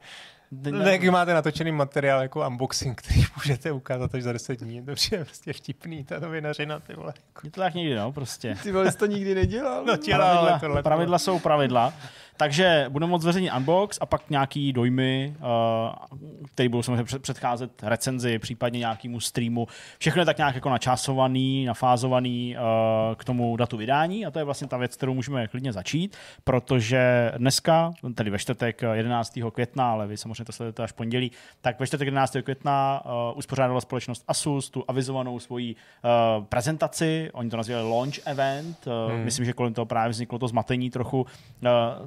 Ne- jaký máte natočený materiál jako unboxing, který [LAUGHS] můžete ukázat až za 10 dní. To je prostě vtipný, ta novinařina, ty vole. Je to tak někdy, no, prostě. Ty vole, jsi to nikdy nedělal. No, dělá, ale pravidla, tohle, pravidla jsou pravidla. Takže budeme moc zveřejnit unbox a pak nějaký dojmy, uh, které budou samozřejmě před- předcházet recenzi, případně nějakému streamu. Všechno je tak nějak jako načasovaný, nafázovaný uh, k tomu datu vydání a to je vlastně ta věc, kterou můžeme klidně začít, protože dneska, tedy ve čtvrtek 11. května, ale vy samozřejmě to sledujete až pondělí, tak ve čtvrtek 11. května uh, uspořádala společnost Asus tu avizovanou svoji uh, prezentaci, oni to nazývali launch event, uh, hmm. myslím, že kolem toho právě vzniklo to zmatení trochu, uh,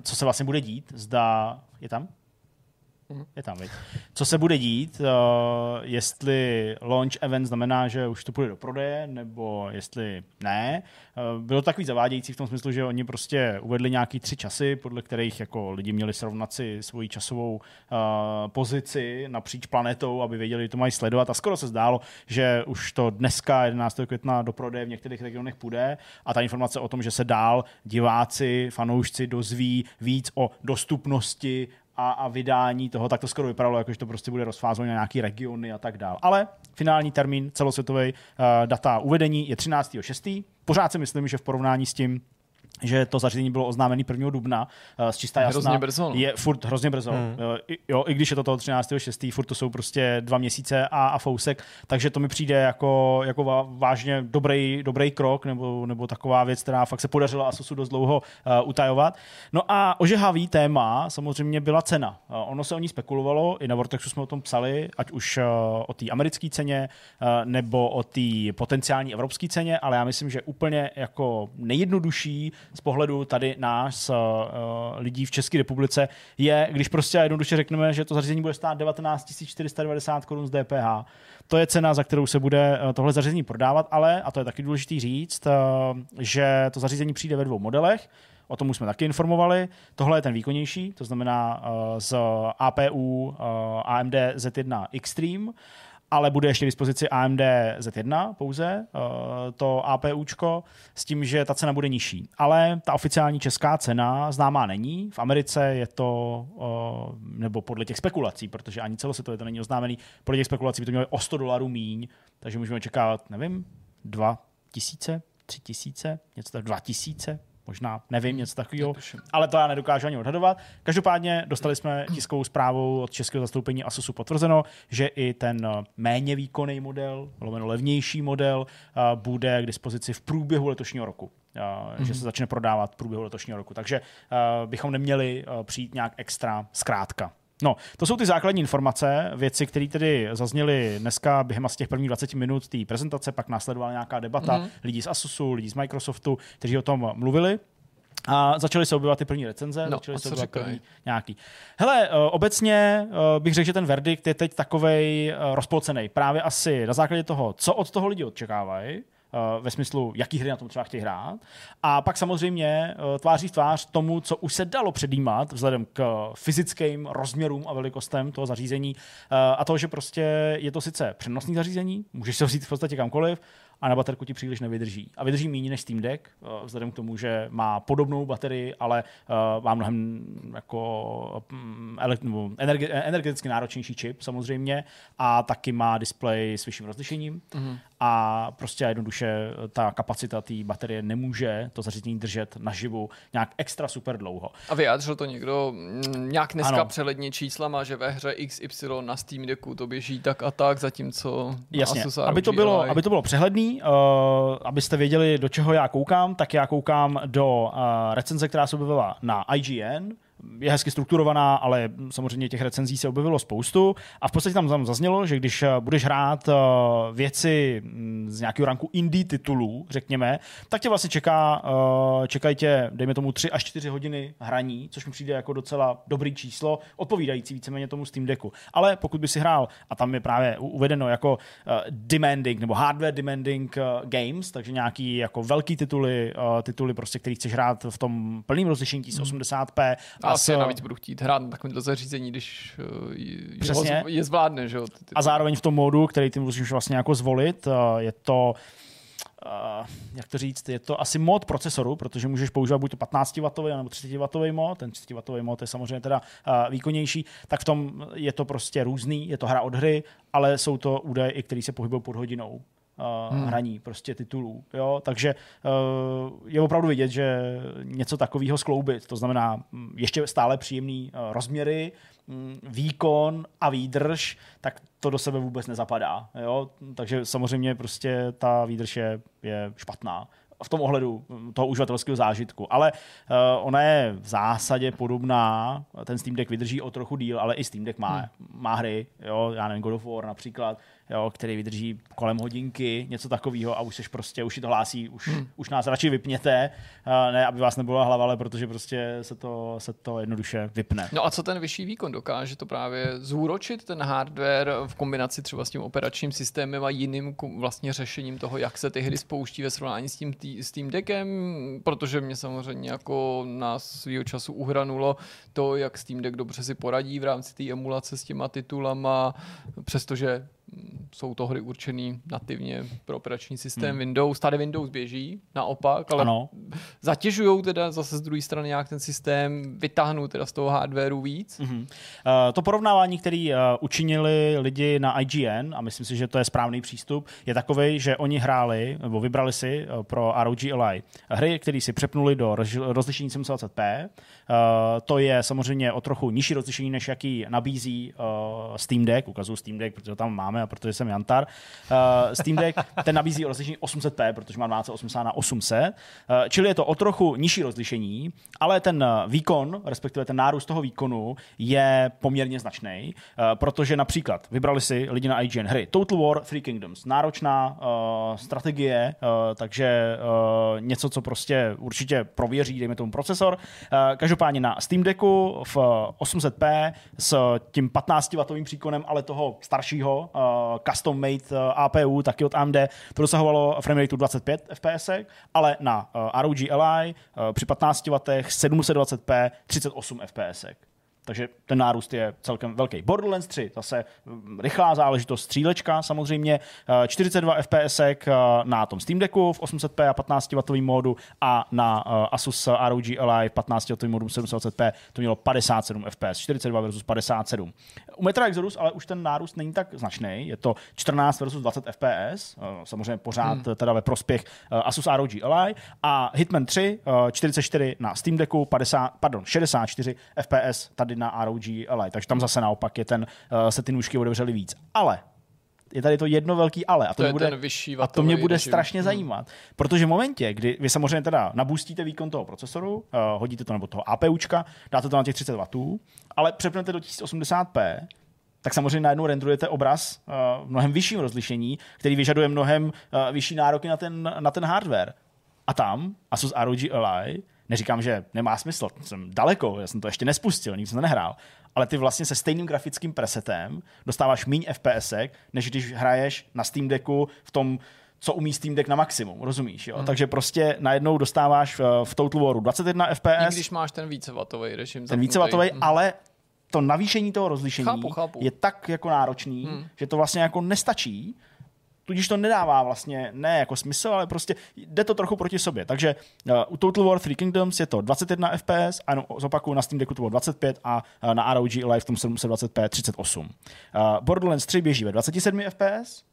co se vlastně bude dít, zda je tam? Je tam, viď? Co se bude dít, uh, jestli launch event znamená, že už to půjde do prodeje, nebo jestli ne. Uh, bylo to takový zavádějící v tom smyslu, že oni prostě uvedli nějaký tři časy, podle kterých jako lidi měli srovnat si svoji časovou uh, pozici napříč planetou, aby věděli, že to mají sledovat. A skoro se zdálo, že už to dneska, 11. května, do prodeje v některých regionech půjde. A ta informace o tom, že se dál diváci, fanoušci dozví víc o dostupnosti a, a vydání toho, tak to skoro vypadalo, jako že to prostě bude rozfázovat na nějaký regiony a tak dál. Ale finální termín celosvětové uh, data uvedení je 13.6. Pořád si myslím, že v porovnání s tím, že to zařízení bylo oznámené 1. dubna uh, z čistá jasná. Hrozně brzo, no. Je furt hrozně brzo. Hmm. I, jo, i když je to toho 13.6., furt to jsou prostě dva měsíce a, a fousek, takže to mi přijde jako, jako vá- vážně dobrý, dobrý krok, nebo, nebo taková věc, která fakt se podařila Asusu dost dlouho uh, utajovat. No a ožehavý téma samozřejmě byla cena. Uh, ono se o ní spekulovalo, i na Vortexu jsme o tom psali, ať už uh, o té americké ceně, uh, nebo o té potenciální evropské ceně, ale já myslím, že úplně jako nejjednodušší z pohledu tady nás, uh, lidí v České republice, je, když prostě jednoduše řekneme, že to zařízení bude stát 19 490 korun z DPH. To je cena, za kterou se bude uh, tohle zařízení prodávat, ale, a to je taky důležité říct, uh, že to zařízení přijde ve dvou modelech. O tom už jsme taky informovali. Tohle je ten výkonnější, to znamená uh, z APU uh, AMD Z1 Extreme ale bude ještě k dispozici AMD Z1 pouze, uh, to APUčko, s tím, že ta cena bude nižší. Ale ta oficiální česká cena známá není. V Americe je to, uh, nebo podle těch spekulací, protože ani celosvětově to není oznámený, podle těch spekulací by to mělo o 100 dolarů míň, takže můžeme očekávat, nevím, 2 tisíce, 3 tisíce, něco tak 2 tisíce, možná, nevím, něco takového, ale to já nedokážu ani odhadovat. Každopádně dostali jsme tiskovou zprávu od českého zastoupení Asusu potvrzeno, že i ten eh, méně výkonný model, lomeno levnější model, eh, bude k dispozici v průběhu letošního roku. Mm-hmm. Že se začne prodávat v průběhu letošního roku. Takže bychom neměli přijít nějak extra zkrátka. No, to jsou ty základní informace, věci, které tedy zazněly dneska během asi těch prvních 20 minut té prezentace, pak následovala nějaká debata Mhm. mm-hmm. lidí z Asusu, lidí z Microsoftu, kteří o tom mluvili. A začaly se objevovat ty první recenze, No, začaly se objevovat první nějaký. Hele, eh, obecně eh, bych řekl, že ten verdikt je teď takovej eh, rozpolcený. Právě asi na základě toho, co od toho lidi očekávají, ve smyslu, jaký hry na tom třeba chtějí hrát. A pak samozřejmě eh, tváří v tvář tomu, co už se dalo předjímat vzhledem k fyzickým rozměrům a velikostem toho zařízení. Eh, A to, že prostě je to sice přenosný zařízení, můžeš se vzít v podstatě kamkoliv, a na baterku ti příliš nevydrží. A vydrží méně než Steam Deck, eh, vzhledem k tomu, že má podobnou baterii, ale má mnohem jako mm, nebo energe- energeticky náročnější čip samozřejmě a taky má displej s vyšším rozlišením Mhm. A prostě jednoduše ta kapacita té baterie nemůže to zařízení držet naživu nějak extra super dlouho. A vyjádřil to někdo mm, nějak dneska Ano. přehledně číslama, že ve hře XY na Steam Decku to běží tak a tak, zatímco Jasně, Asus aby to, bylo, aby to bylo přehledný, uh, abyste věděli, do čeho já koukám, tak já koukám do uh, recenze, která se objevila na IGN, je hezky strukturovaná, ale samozřejmě těch recenzí se objevilo spoustu a v podstatě tam zaznělo, že když eh, budeš hrát eh, věci mm, z nějakého ranku indie titulů, řekněme, tak tě vlastně čeká, eh, čekají tě, dejme tomu, 3 až 4 hodiny hraní, což mi přijde jako docela dobrý číslo, odpovídající víceméně tomu Steam Decku. Ale pokud by si hrál, a tam je právě uvedeno jako demanding nebo hardware demanding games, takže nějaký jako velký tituly, tituly prostě, který chceš hrát v tom plném rozlišení 1080p a asi s- navíc budu chtít hrát na takovémto zařízení, když je, Přesně. je zvládne, že jo. A zároveň v tom módu, který ty musíš vlastně jako zvolit, eh, je to Uh, jak to říct, je to asi mod procesoru, protože můžeš používat buď to 15W nebo 30W mod, ten 30W mod je samozřejmě teda uh, výkonnější, tak v tom je to prostě různý, je to hra od hry, ale jsou to údaje, i které se pohybují pod hodinou uh, hmm. hraní prostě titulů. Jo? Takže uh, je opravdu vidět, že něco takového skloubit, to znamená mm, ještě stále příjemný uh, rozměry, mm, výkon a výdrž, tak to do sebe vůbec nezapadá. Jo? Takže samozřejmě prostě ta výdrž je, je špatná v tom ohledu mm, toho uživatelského zážitku. Ale uh, ona je v zásadě podobná, ten Steam Deck vydrží o trochu díl, ale i Steam Deck má, hmm. má hry, jo, já nevím, God of War například, jo, který vydrží kolem hodinky, něco takového a už seš prostě, už si to hlásí, už, hmm. už nás radši vypněte, ne, aby vás nebyla hlava, ale protože prostě se to, se to jednoduše vypne. No a co ten vyšší výkon dokáže to právě zúročit ten hardware v kombinaci třeba s tím operačním systémem a jiným vlastně řešením toho, jak se ty hry spouští ve srovnání s tím, tý, s tím deckem, protože mě samozřejmě jako na svýho času uhranulo to, jak Steam Deck dobře si poradí v rámci té emulace s těma titulama, přestože jsou to hry určený nativně pro operační systém hmm. Windows. Tady Windows běží, naopak, ale Ano. zatěžují teda zase z druhé strany nějak ten systém, vytáhnou teda z toho hardwareu víc. Mm-hmm. Uh, to porovnávání, který uh, učinili lidi na IGN, a myslím si, že to je správný přístup, je takový, že oni hráli, nebo vybrali si uh, pro ROG Ally hry, které si přepnuli do roz- rozlišení 720p. Uh, to je samozřejmě o trochu nižší rozlišení, než jaký nabízí uh, Steam Deck, ukazuju Steam Deck, protože tam máme a protože jsem Jantar. Uh, Steam Deck ten nabízí rozlišení 800p, protože má 1280 na 800, uh, čili je to o trochu nižší rozlišení, ale ten uh, výkon, respektive ten nárůst toho výkonu je poměrně značný, uh, protože například vybrali si lidi na IGN hry Total War Three Kingdoms, náročná uh, strategie, uh, takže uh, něco, co prostě určitě prověří, dejme tomu procesor. Uh, každopádně na Steam Decku v 800p s tím 15W příkonem, ale toho staršího uh, custom made uh, APU, taky od AMD, to dosahovalo frame rateu 25 fps, ale na uh, ROG Ally při 15W 720p 38 fps. Takže ten nárůst je celkem velký. Borderlands 3, zase mm, rychlá záležitost, střílečka samozřejmě, eh, 42 FPS eh, na tom Steam Decku v 800p a 15W módu a na eh, Asus ROG Ally v 15W módu 720p to mělo 57 FPS, 42 versus 57. U Metro Exodus ale už ten nárůst není tak značný, je to 14 versus 20 FPS, eh, samozřejmě pořád hmm. teda ve prospěch eh, Asus ROG Ally a Hitman 3, eh, 44 na Steam Decku, 50, pardon, 64 FPS tady na ROG Ally, takže tam zase naopak je ten, eh, se ty nůžky otevřely víc. Ale je tady to jedno velký ale. A to, To mě bude, ten vyšší a to mě bude režim. strašně Hmm. zajímat. Protože v momentě, kdy vy samozřejmě teda nabustíte výkon toho procesoru, uh, hodíte to nebo toho APUčka, dáte to na těch 30 W, ale přepnete do 1080p, tak samozřejmě najednou rendrujete obraz uh, v mnohem vyšším rozlišení, který vyžaduje mnohem uh, vyšší nároky na ten, na ten hardware. A tam Asus ROG Ally, neříkám, že nemá smysl, jsem daleko, já jsem to ještě nespustil, nikdy jsem to nehrál, ale ty vlastně se stejným grafickým presetem dostáváš míň FPS, než když hraješ na Steam Decku v tom co umí Steam Deck na maximum, rozumíš? Jo? Hmm. Takže prostě najednou dostáváš v, v Total Waru 21 I FPS, když máš ten vícevatový režim. ten vícevatový, Mhm. ale to navýšení toho rozlišení Chápu, chápu. je tak jako náročný, hmm. že to vlastně jako nestačí, tudíž to nedává vlastně, ne jako smysl, ale prostě jde to trochu proti sobě. Takže uh, u Total War Three Kingdoms je to 21 FPS, a no, zopakuju, na Steam Decku to bylo 25 a uh, na ROG Live v tom 720p 38. Uh, Borderlands 3 běží ve 27 FPS,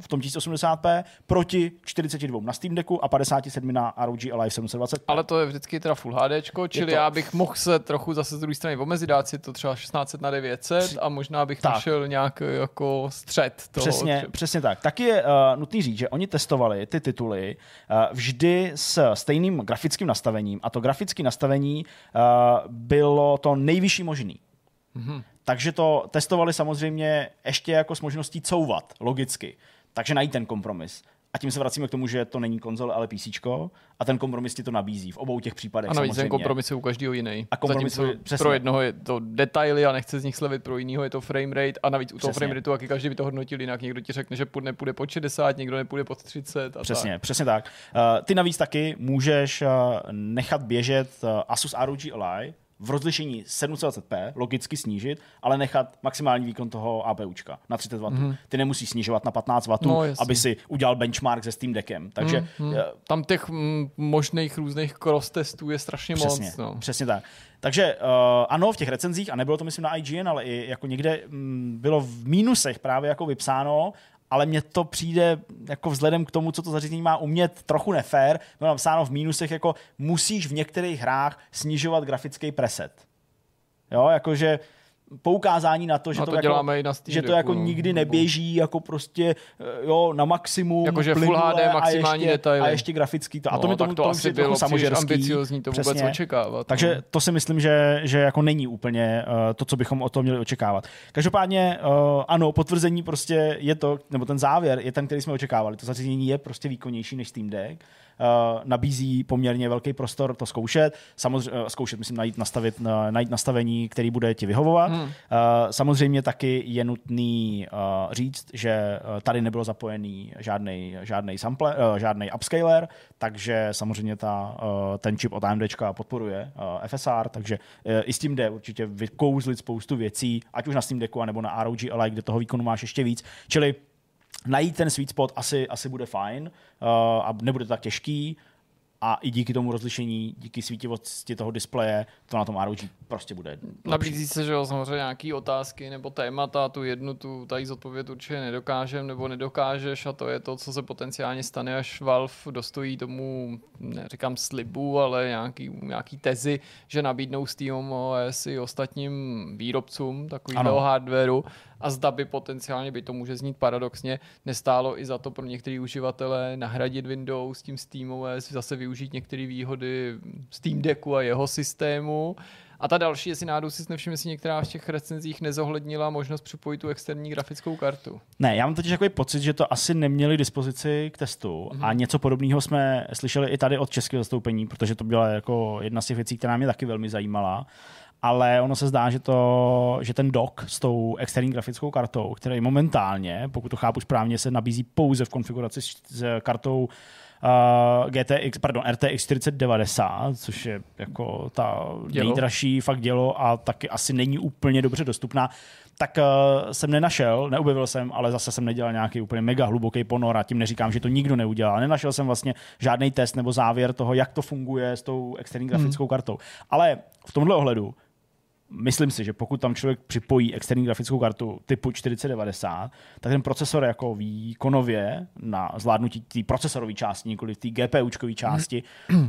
V tom 1080p proti 42 na Steam Decku a 57 na ROG Live 720p. Ale to je vždycky teda Full HD, čili to- já bych mohl se trochu zase z druhé strany omezit, dát si to třeba 1600 na 900 a možná bych Tak. našel nějak jako střed toho. Přesně, přesně tak. Taky je uh, nutný říct, že oni testovali ty tituly uh, vždy s stejným grafickým nastavením a to grafické nastavení uh, bylo to nejvyšší možný. Mhm. Takže to testovali samozřejmě ještě jako s možností couvat, logicky. Takže najít ten kompromis. A tím se vracíme k tomu, že to není konzole, ale PC. A ten kompromis ti to nabízí v obou těch případech. A navíc samozřejmě. ten kompromis je u každého jiný. A kompromis Zatímco přesně. pro jednoho je to detaily a nechce z nich slevit, pro jiného je to frame rate a navíc u toho Přesně. frame rateu taky každý by to hodnotil jinak. Někdo ti řekne, že půjde- nepůjde pod 60, někdo nepůjde pod 30 a Přesně, tak. přesně tak. Uh, ty navíc taky můžeš uh, nechat běžet uh, Asus ROG Ally v rozlišení 720p, logicky snížit, ale nechat maximální výkon toho APUčka na 30 W. Mm-hmm. Ty nemusíš snižovat na 15 W, No, jasně. aby si udělal benchmark se Steam Deckem. Takže mm-hmm. Tam těch mm, možných různých cross testů je strašně Přesně, moc. No. přesně tak. Takže uh, ano, v těch recenzích, a nebylo to myslím na IGN, ale i jako někde mm, bylo v mínusech právě jako vypsáno, ale mně to přijde jako vzhledem k tomu, co to zařízení má umět, trochu nefér. Bylo napsáno v mínusech, jako musíš v některých hrách snižovat grafický preset. Jo, jakože poukázání na to, že A to, to jako, děláme i na Steam že to jako no. nikdy neběží jako prostě eh, jo, na maximum, Jakože Full plynule HD, maximální a ještě, detaily. A ještě grafický to. A No, to mi tak tomu to tomu asi bylo samožerský. ambiciozní to vůbec Přesně. očekávat. Takže no. to si myslím, že, že jako není úplně uh, to, co bychom o tom měli očekávat. Každopádně uh, ano, potvrzení prostě je to, nebo ten závěr je ten, který jsme očekávali. To zařízení je prostě výkonnější než Steam Deck. Uh, nabízí poměrně velký prostor to zkoušet. Samozřejmě, uh, zkoušet, myslím, najít, nastavit, uh, najít nastavení, který bude ti vyhovovat. Hmm. Samozřejmě taky je nutný říct, že tady nebylo zapojený žádný žádný sample, žádný upscaler, takže samozřejmě ta, ten čip od AMD podporuje FSR, takže i s tím jde určitě vykouzlit spoustu věcí, ať už na Steam Decku, nebo na ROG Ally, kde toho výkonu máš ještě víc. Čili najít ten sweet spot asi, asi bude fajn uh, a nebude to tak těžký a i díky tomu rozlišení, díky svítivosti toho displeje, to na tom ROG prostě bude. Nabízí se, že jo, samozřejmě nějaký otázky nebo témata, tu jednu tu tady zodpovědět určitě nedokážem nebo nedokážeš a to je to, co se potenciálně stane, až Valve dostojí tomu, neříkám slibu, ale nějaký, nějaký tezi, že nabídnou Steam OS i ostatním výrobcům takového hardwareu a zda by potenciálně, by to může znít paradoxně, nestálo i za to pro některé uživatele nahradit Windows tím SteamOS, zase využít některé výhody Steam Decku a jeho systému. A ta další, jestli náhodou si nevšiml, jestli některá z těch recenzích nezohlednila možnost připojit tu externí grafickou kartu. Ne, já mám totiž takový pocit, že to asi neměli dispozici k testu mm-hmm. a něco podobného jsme slyšeli i tady od českého zastoupení, protože to byla jako jedna z těch věcí, která mě taky velmi zajímala. Ale ono se zdá, že, to, že ten dock s tou externí grafickou kartou, který momentálně, pokud to chápu správně, se nabízí pouze v konfiguraci s, s kartou uh, GTX, pardon, RTX 4090, což je jako ta Dělo. nejdražší fakt dělo a taky asi není úplně dobře dostupná, tak uh, jsem nenašel, neobjevil jsem, ale zase jsem nedělal nějaký úplně mega hluboký ponor a tím neříkám, že to nikdo neudělal. Nenašel jsem vlastně žádný test nebo závěr toho, jak to funguje s tou externí grafickou Hmm. kartou. Ale v tomhle ohledu myslím si, že pokud tam člověk připojí externí grafickou kartu typu 4090, tak ten procesor jako výkonově na zvládnutí té procesorové části, nikoli té GPUčkové části,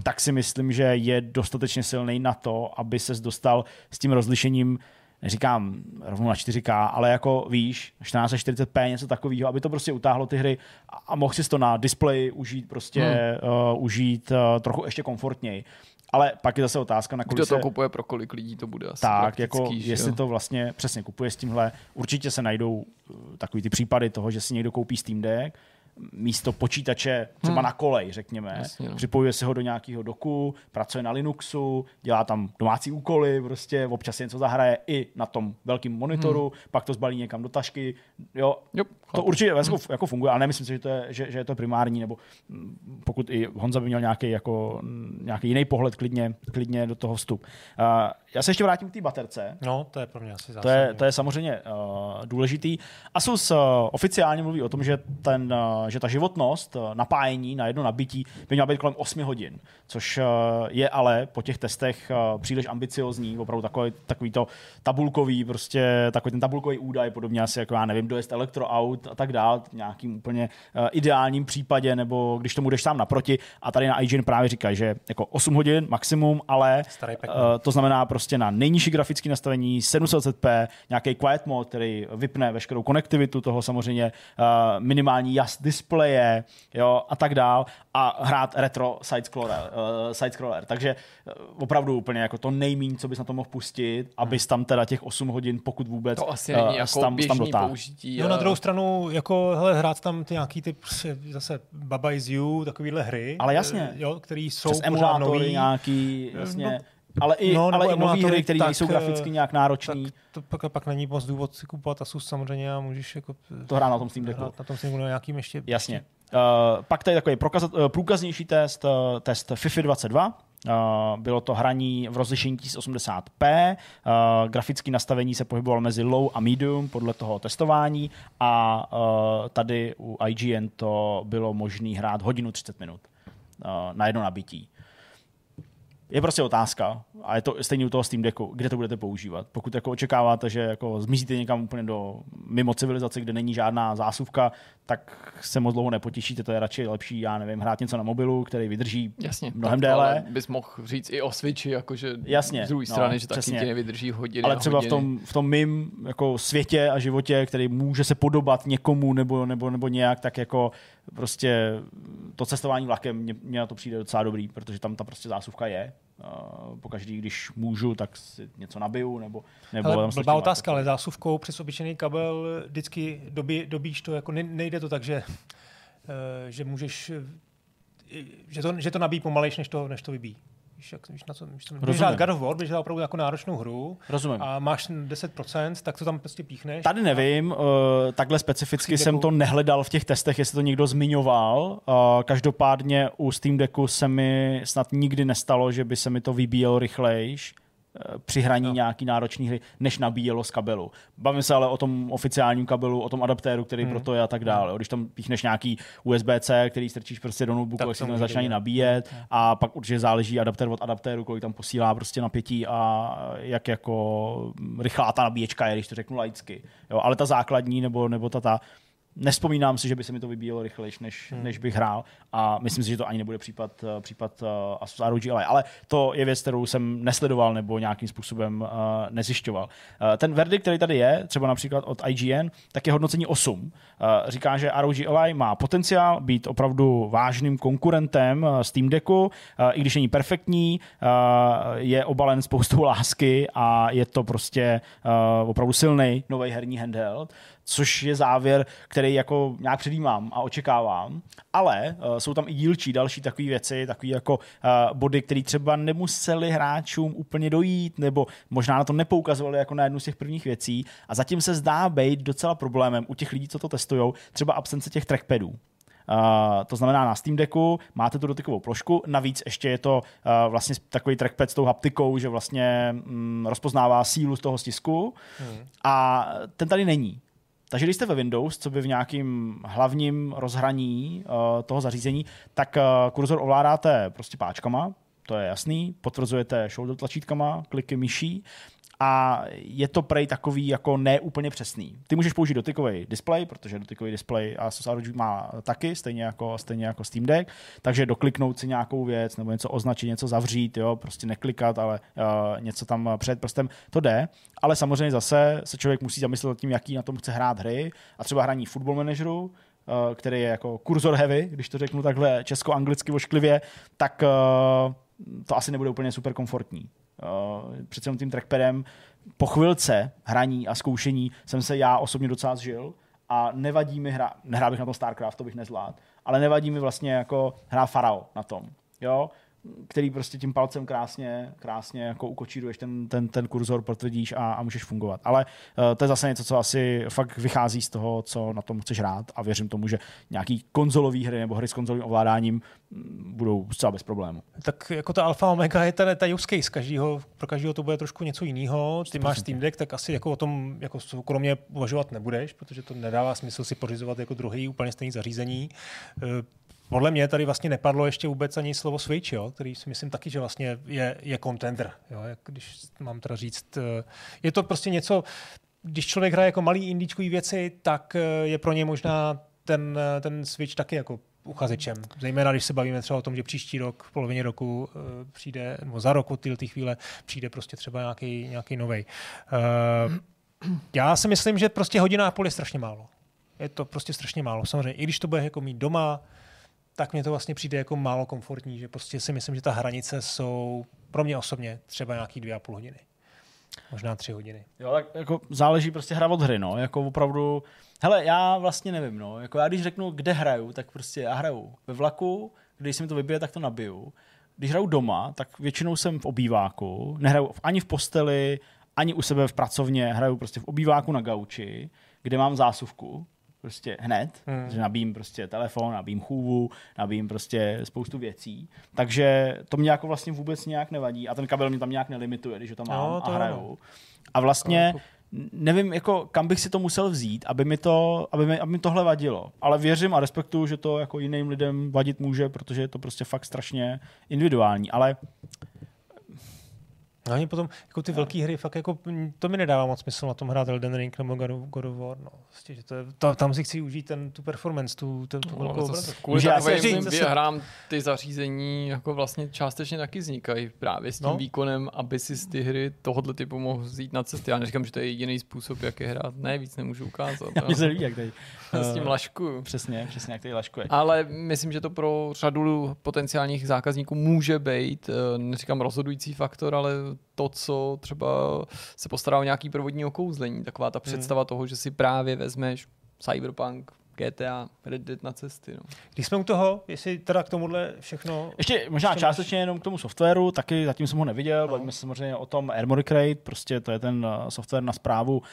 tak si myslím, že je dostatečně silný na to, aby se dostal s tím rozlišením neříkám rovnou na 4K, ale jako víš, 1440p, něco takového, aby to prostě utáhlo ty hry a, a mohl si to na displeji užít prostě, hmm. uh, užít uh, trochu ještě komfortněji. Ale pak je zase otázka, na kolik Kdo to se... kupuje, pro kolik lidí to bude asi Tak, jako že jestli jo? to vlastně přesně kupuje s tímhle, určitě se najdou uh, takový ty případy toho, že si někdo koupí Steam Deck, místo počítače třeba hmm. na kolej, řekněme, Jasně, no. připojuje se ho do nějakého doku, pracuje na Linuxu, dělá tam domácí úkoly, prostě občas něco zahraje i na tom velkém monitoru, hmm. pak to zbalí někam do tašky, jo, Jo, to určitě jako, jako funguje, ale nemyslím si, že to je, že, že je to primární, nebo mm, pokud i Honza by měl nějaký, jako, mm, nějaký jiný pohled, klidně, klidně do toho vstup. Uh, já se ještě vrátím k té baterce. No, to je pro mě asi To zásadní. je, to je samozřejmě uh, důležitý. Asus uh, oficiálně mluví o tom, že, ten, uh, že ta životnost uh, napájení na jedno nabití by měla být kolem 8 hodin, což uh, je ale po těch testech uh, příliš ambiciozní, opravdu takový, takový to tabulkový, prostě takový ten tabulkový údaj, podobně asi jako já nevím, dojezd elektroaut a tak dál, v nějakým úplně uh, ideálním případě, nebo když tomu jdeš sám naproti a tady na IGN právě říkají, že jako 8 hodin maximum, ale uh, to znamená prostě prostě na nejnižší grafické nastavení 720p, nějaký quiet mode, který vypne veškerou konektivitu toho samozřejmě, uh, minimální jas displeje jo, a tak dál a hrát retro side-scroller. Uh, side-scroller. Takže uh, opravdu úplně jako to nejméně, co bys na to mohl pustit, abys tam teda těch 8 hodin, pokud vůbec, To asi není uh, jako tam, tam dotáhl. použití. No na eh, druhou stranu, jako hele, hrát tam ty nějaký ty prostě zase Baba is You, takovýhle hry. Ale jasně. eh, Jo, který jsou Přes nový. nějaký, jasně. No, ale i, no, ale i emulátory, hry, které nejsou graficky eh, nějak náročný, Tak to pak, pak není moc důvod si kupovat Asus samozřejmě a můžeš jako to hrát na tom Steam Decku. na tom Steam Decku na nějakým ještě Jasně. Uh, pak tady takový prokazat, uh, průkaznější test, uh, test FIFA 22. Uh, bylo to hraní v rozlišení 1080p, uh, grafické nastavení se pohybovalo mezi low a medium podle toho testování a uh, tady u IGN to bylo možné hrát hodinu 30 minut uh, na jedno nabití. Je prostě otázka, a je to stejně u toho Steam Decku, kde to budete používat. Pokud jako očekáváte, že jako zmizíte někam úplně do mimo civilizace, kde není žádná zásuvka, tak se moc dlouho nepotěšíte, to je radši lepší, já nevím, hrát něco na mobilu, který vydrží Jasně. mnohem tak, déle. bys mohl říct i o Switchi, jakože Jasně, z druhé no, strany, že taky přesně. ti nevydrží hodiny ale třeba v hodiny. tom, v tom mým jako světě a životě, který může se podobat někomu nebo, nebo, nebo nějak, tak jako prostě to cestování vlakem, mně, mně na to přijde docela dobrý, protože tam ta prostě zásuvka je. Uh, pokaždý, když můžu, tak si něco nabiju, nebo, nebo Ale tam blbá otázka, ale zásuvkou přes obyčejný kabel vždycky dobí, dobíš to, jako ne- nejde to tak, že, eh, že můžeš, eh, že to, že to nabíjí pomalejš, než to, než to vybíjí. Víš, jak, víš, na co, víš, co když Rozumím. hrát God of War, když hrát opravdu jako náročnou hru Rozumím. a máš 10%, tak to tam prostě píchneš. Tady nevím, uh, takhle specificky jsem Decku. to nehledal v těch testech, jestli to někdo zmiňoval. Uh, každopádně u Steam Decku se mi snad nikdy nestalo, že by se mi to vybíjelo rychlejš při hraní no. No. nějaký náročný hry, než nabíjelo z kabelu. Bavím se ale o tom oficiálním kabelu, o tom adaptéru, který hmm. proto je a tak dále. Když tam píchneš nějaký USB-C, který strčíš prostě do notebooku, Tak tak to ani být. nabíjet a pak určitě záleží adaptér od adaptéru, kolik tam posílá prostě napětí a jak jako rychlá ta nabíječka je, když to řeknu laicky. Jo, ale ta základní nebo, nebo ta, ta Nespomínám si, že by se mi to vybíjelo rychlejš, než, hmm. než bych hrál a myslím si, že to ani nebude případ, eh, případ uh, Asus ROG Ally. Ale to je věc, kterou jsem nesledoval nebo nějakým způsobem uh, nezjišťoval. Uh, ten verdikt, který tady je, třeba například od IGN, tak je hodnocení 8. Uh, říká, že ROG Ally má potenciál být opravdu vážným konkurentem uh, Steam Decku, uh, i když není perfektní, uh, je obalen spoustou [LAUGHS] lásky a je to prostě uh, opravdu silný nový herní handheld což je závěr, který jako nějak předjímám a očekávám, ale uh, jsou tam i dílčí další takové věci, takové jako uh, body, které třeba nemuseli hráčům úplně dojít, nebo možná na to nepoukazovali jako na jednu z těch prvních věcí a zatím se zdá být docela problémem u těch lidí, co to testují, třeba absence těch trackpadů. Uh, to znamená na Steam Decku máte tu dotykovou plošku, navíc ještě je to uh, vlastně takový trackpad s tou haptikou, že vlastně mm, rozpoznává sílu z toho stisku hmm. a ten tady není. Takže když jste ve Windows, co by v nějakým hlavním rozhraní uh, toho zařízení, tak uh, kurzor ovládáte prostě páčkama, to je jasný, potvrzujete shoulder tlačítkama, kliky myší a je to prej takový jako neúplně přesný. Ty můžeš použít dotykový displej, protože dotykový displej Asus ROG má taky, stejně jako, stejně jako Steam Deck, takže dokliknout si nějakou věc nebo něco označit, něco zavřít, jo, prostě neklikat, ale uh, něco tam před prstem, to jde, ale samozřejmě zase se člověk musí zamyslet nad tím, jaký na tom chce hrát hry a třeba hraní Football Manageru, uh, který je jako kurzor heavy, když to řeknu takhle česko-anglicky ošklivě, tak uh, to asi nebude úplně super komfortní. Uh, přece tím trackpadem po chvilce hraní a zkoušení jsem se já osobně docela zžil a nevadí mi hra, nehrál bych na tom StarCraft, to bych nezvládl, ale nevadí mi vlastně jako hra Farao na tom, jo, který prostě tím palcem krásně, krásně jako ukočíruješ ten, ten, ten kurzor, potvrdíš a, a můžeš fungovat. Ale uh, to je zase něco, co asi fakt vychází z toho, co na tom chceš hrát a věřím tomu, že nějaký konzolové hry nebo hry s konzolovým ovládáním mm, budou zcela bez problému. Tak jako ta alfa omega je ta, ta use case, každýho, pro každého to bude trošku něco jiného. Ty máš Steam Deck, tak asi jako o tom jako kromě uvažovat nebudeš, protože to nedává smysl si pořizovat jako druhý úplně stejný zařízení. Podle mě tady vlastně nepadlo ještě vůbec ani slovo Switch, jo, který si myslím taky, že vlastně je, je contender, jo, jak když mám teda říct. eh, Je to prostě něco, když člověk hraje jako malý indíčkový věci, tak eh, je pro ně možná ten, eh, ten Switch taky jako uchazečem. Zejména, když se bavíme třeba o tom, že příští rok, v polovině roku přijde, nebo za rok od této chvíle přijde prostě třeba nějaký, nějaký novej. Já si myslím, že prostě hodina a půl je strašně málo. Je to prostě strašně málo. Samozřejmě, i když to bude jako mít doma, tak mně to vlastně přijde jako málo komfortní, že prostě si myslím, že ta hranice jsou pro mě osobně třeba nějaký dvě a půl hodiny. Možná tři hodiny. Jo, tak jako záleží prostě hra od hry, no. Jako opravdu, hele, já vlastně nevím, no. Jako já když řeknu, kde hraju, tak prostě já hraju ve vlaku, když se mi to vybije, tak to nabiju. Když hraju doma, tak většinou jsem v obýváku, nehraju ani v posteli, ani u sebe v pracovně, hraju prostě v obýváku na gauči, kde mám zásuvku, prostě hned, hmm. že nabím prostě telefon, nabím chůvu, nabím prostě spoustu věcí. Takže to mě jako vlastně vůbec nějak nevadí a ten kabel mě tam nějak nelimituje, když ho tam mám no, a hraju. A vlastně jako nevím, jako, kam bych si to musel vzít, aby mi, to, aby, mi, aby mi tohle vadilo. Ale věřím a respektuju, že to jako jiným lidem vadit může, protože je to prostě fakt strašně individuální. Ale No ani potom, jako ty velké hry, fakt jako, to mi nedává moc smysl na tom hrát Elden Ring nebo God of, War, no. Vlastně, že to je, to, tam si chci užít ten, tu performance, tu, tu, tu no, velkou obrazovku. Kvůli takovým zase... hrám ty zařízení jako vlastně částečně taky vznikají právě s tím no. výkonem, aby si ty hry tohohle typu mohl vzít na cesty. Já neříkám, že to je jediný způsob, jak je hrát. Ne, víc nemůžu ukázat. [LAUGHS] Mně se líbí, jak tady. [LAUGHS] s tím lašku. Přesně, přesně, jak tady laškuje. Ale myslím, že to pro řadu potenciálních zákazníků může být, eh, neříkám rozhodující faktor, ale to, co třeba se postará o nějaký provodní okouzlení. Taková ta hmm. představa hmm. toho, že si právě vezmeš Cyberpunk, GTA, Red Dead na cesty. No. Když jsme u toho, jestli teda k tomuhle všechno... Ještě možná částečně jenom k tomu softwaru, taky zatím jsem ho neviděl, no. bavíme se samozřejmě o tom Armory Crate, prostě to je ten uh, software na zprávu uh,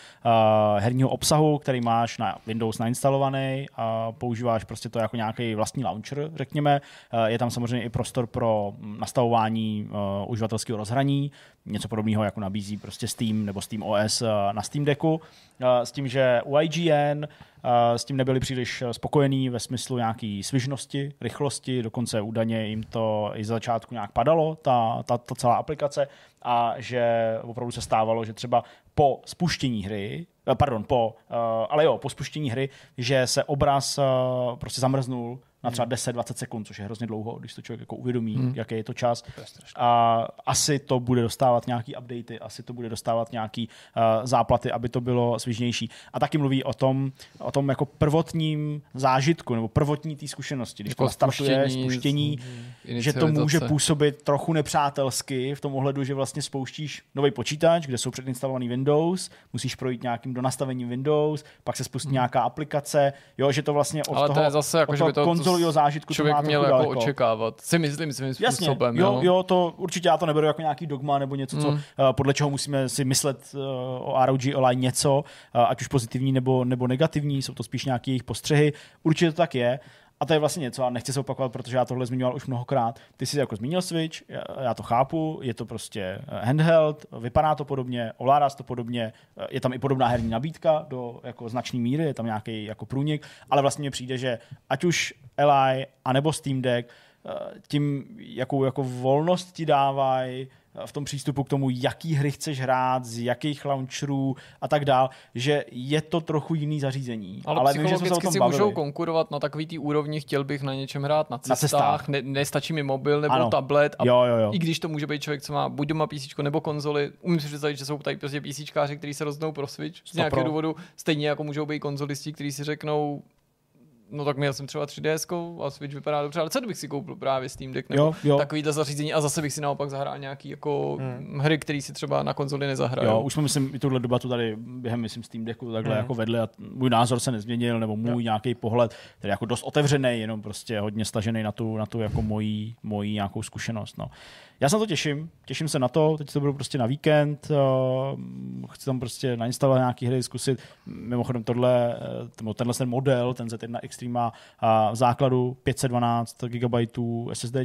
herního obsahu, který máš na Windows nainstalovaný a používáš prostě to jako nějaký vlastní launcher, řekněme. Uh, je tam samozřejmě i prostor pro nastavování uh, uživatelského rozhraní, něco podobného jako nabízí prostě Steam nebo Steam OS uh, na Steam Decku, uh, s tím, že u IGN s tím nebyli příliš spokojení ve smyslu nějaký svižnosti, rychlosti, dokonce údajně jim to i za začátku nějak padalo, ta, ta, ta celá aplikace, a že opravdu se stávalo, že třeba po spuštění hry, eh, pardon, po, eh, ale jo, po spuštění hry, že se obraz eh, prostě zamrznul na třeba 10-20 hmm. sekund, což je hrozně dlouho, když to člověk jako uvědomí, hmm. jaký je to čas. To je a asi to bude dostávat nějaký updaty, asi to bude dostávat nějaký uh, záplaty, aby to bylo svižnější. A taky mluví o tom, o tom jako prvotním zážitku nebo prvotní té zkušenosti, když jako startuje spuštění, spuštění že to může působit trochu nepřátelsky v tom ohledu, že vlastně spouštíš nový počítač, kde jsou předinstalovaný Windows, musíš projít nějakým do nastavení Windows, pak se spustí hmm. nějaká aplikace, jo, že to vlastně od Ale toho, to je zase jako, že by to, konzolového zážitku člověk to měl jako daleko. očekávat. Si myslím svým způsobem. Jasně, jo, jo, to určitě já to neberu jako nějaký dogma nebo něco, co, mm. podle čeho musíme si myslet uh, o ROG Online něco, uh, ať už pozitivní nebo, nebo negativní, jsou to spíš nějaké jejich postřehy. Určitě to tak je. A to je vlastně něco, a nechci se opakovat, protože já tohle zmiňoval už mnohokrát. Ty jsi jako zmínil Switch, já, to chápu, je to prostě handheld, vypadá to podobně, ovládá to podobně, je tam i podobná herní nabídka do jako značné míry, je tam nějaký jako průnik, ale vlastně mi přijde, že ať už Eli anebo Steam Deck eh, tím, jakou jako volnost ti dávají, v tom přístupu k tomu, jaký hry chceš hrát, z jakých launcherů a tak dál, že je to trochu jiný zařízení. Ale, Ale psychologicky vím, že si bavili. můžou konkurovat na takový tý úrovni, chtěl bych na něčem hrát na cestách, na cestách. Ne, nestačí mi mobil nebo ano. tablet a jo, jo, jo. i když to může být člověk, co má buď doma PC nebo konzoli, umím si představit, že jsou tady prostě PCčkáři, kteří se rozhodnou pro Switch z nějakého důvodu, stejně jako můžou být konzolisti, kteří si řeknou, no tak měl jsem třeba 3DS a Switch vypadá dobře, ale co bych si koupil právě Steam Deck nebo jo, jo. takovýhle zařízení a zase bych si naopak zahrál nějaký jako hmm. hry, které si třeba na konzoli nezahraju. Jo, už jsme myslím i tuhle debatu tady během myslím Steam Decku takhle hmm. jako vedli a můj názor se nezměnil nebo můj jo. nějaký pohled, který jako dost otevřený, jenom prostě hodně stažený na tu, na tu jako mojí, mojí nějakou zkušenost. No. Já se na to těším, těším se na to, teď to budu prostě na víkend, uh, chci tam prostě nainstalovat nějaký hry, zkusit. Mimochodem tohle, eh, tenhle ten model, ten Z1 Extreme má uh, v základu 512 GB SSD,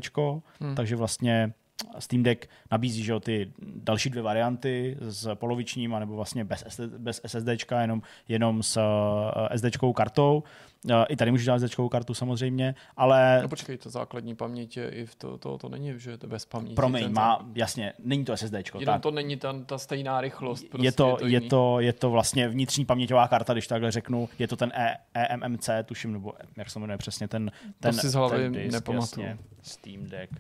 hmm. takže vlastně Steam Deck nabízí že jo, ty další dvě varianty s polovičním, nebo vlastně bez, SD, bez SSDčka, jenom, jenom s uh, SDčkou kartou. Uh, I tady můžeš dát SDčkovou kartu samozřejmě, ale... No počkej, to základní paměť je i v to, to, to není, že to bez paměti. Promiň, ten má, jasně, není to SSDčko. Jenom tak. to není ta, ta stejná rychlost. Prostě je, to, je, to, je, to, je to vlastně vnitřní paměťová karta, když takhle řeknu, je to ten e, EMMC, tuším, nebo jak se jmenuje přesně ten, ten, si z hlavy nepamatuju. jasně, Steam Deck.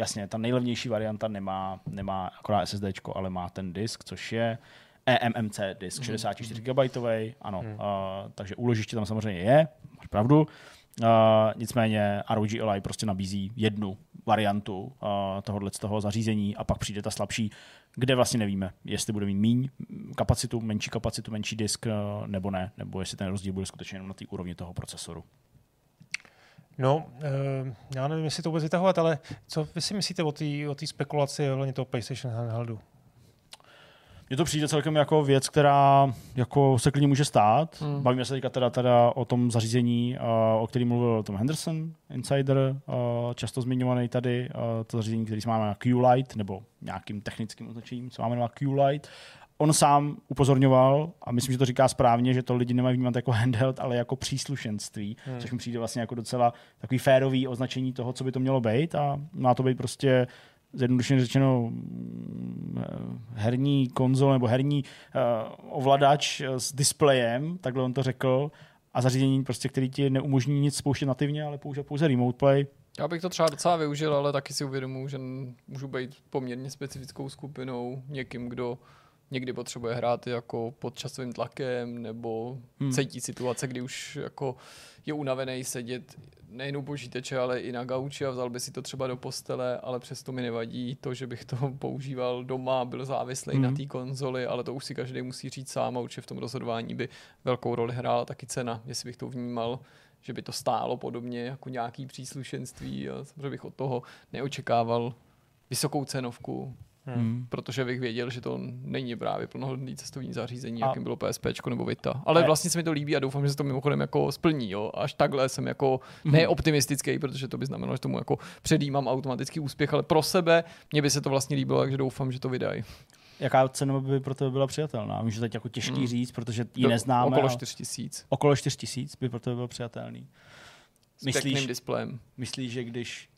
Jasně, ta nejlevnější varianta nemá, nemá akorát SSDčko, ale má ten disk, což je EMMC disk, 64 GB, ano, uh, takže úložiště tam samozřejmě je, máš pravdu. Uh, nicméně ROG Ally prostě nabízí jednu variantu uh, tohohle z toho zařízení a pak přijde ta slabší, kde vlastně nevíme, jestli bude mít míň kapacitu, menší kapacitu, menší disk, uh, nebo ne, nebo jestli ten rozdíl bude skutečně jenom na té úrovni toho procesoru. No, uh, já nevím, jestli to vůbec vytahovat, ale co vy si myslíte o té o tý spekulaci ohledně toho PlayStation handheldu? Mně to přijde celkem jako věc, která jako se klidně může stát. Hmm. Hmm. Bavíme se teďka teda, teda o tom zařízení, uh, o kterém mluvil Tom Henderson, Insider, uh, často zmiňovaný tady, uh, to zařízení, který máme na Q-Lite, nebo nějakým technickým označením, co máme na Q-Lite. On sám upozorňoval, a myslím, že to říká správně, že to lidi nemají vnímat jako handheld, ale jako příslušenství, hmm. což mi přijde vlastně jako docela takový férový označení toho, co by to mělo být a má to být prostě zjednodušeně řečeno herní konzol nebo herní uh, ovladač s displejem, takhle on to řekl, a zařízení, prostě, který ti neumožní nic spouštět nativně, ale pouze, pouze remote play. Já bych to třeba docela využil, ale taky si uvědomuji, že můžu být poměrně specifickou skupinou, někým, kdo někdy potřebuje hrát jako pod časovým tlakem nebo hmm. cítí situace, kdy už jako je unavený sedět nejen u počítače, ale i na gauči a vzal by si to třeba do postele, ale přesto mi nevadí to, že bych to [LAUGHS] používal doma, byl závislý hmm. na té konzoli, ale to už si každý musí říct sám a určitě v tom rozhodování by velkou roli hrála taky cena, jestli bych to vnímal že by to stálo podobně jako nějaký příslušenství a samozřejmě bych od toho neočekával vysokou cenovku, Hmm. Protože bych věděl, že to není právě plnohodnotný cestovní zařízení, a... jakým bylo PSP nebo Vita. Ale a... vlastně se mi to líbí a doufám, že se to mimochodem jako splní. Jo. Až takhle jsem jako hmm. neoptimistický, protože to by znamenalo, že tomu jako předjímám automatický úspěch, ale pro sebe mě by se to vlastně líbilo, takže doufám, že to vydají. Jaká cena by pro tebe byla přijatelná? Můžu teď jako těžký hmm. říct, protože ji neznáme. Okolo 4 tisíc. Okolo 4 tisíc by pro tebe byl přijatelný. S myslíš, displejem. Myslíš, že když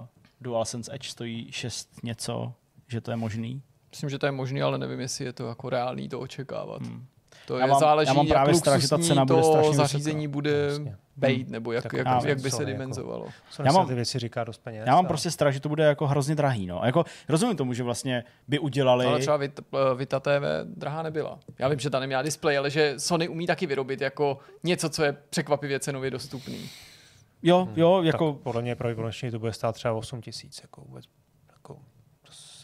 uh, DualSense Edge stojí 6 něco, že to je možný? Myslím, že to je možný, ale nevím, jestli je to jako reálný to očekávat. Hmm. To já je, záleží, já mám právě jak strach, že ta cena bude to strašně zařízení bude Vlastně. bejt, nebo jak, jak, já jak by se jako- dimenzovalo. Co Já mám- ty věci říká dost peněz. Já mám a- prostě strach, že to bude jako hrozně drahý. No. A jako, rozumím tomu, že vlastně by udělali... Ale třeba Vita, eh, Vita TV drahá nebyla. Já vím, že ta neměla displej, ale že Sony umí taky vyrobit jako něco, co je překvapivě cenově dostupný. Jo, jo, tak jako... podle mě pravděpodobně to bude stát třeba 8 tisíc. Jako vůbec,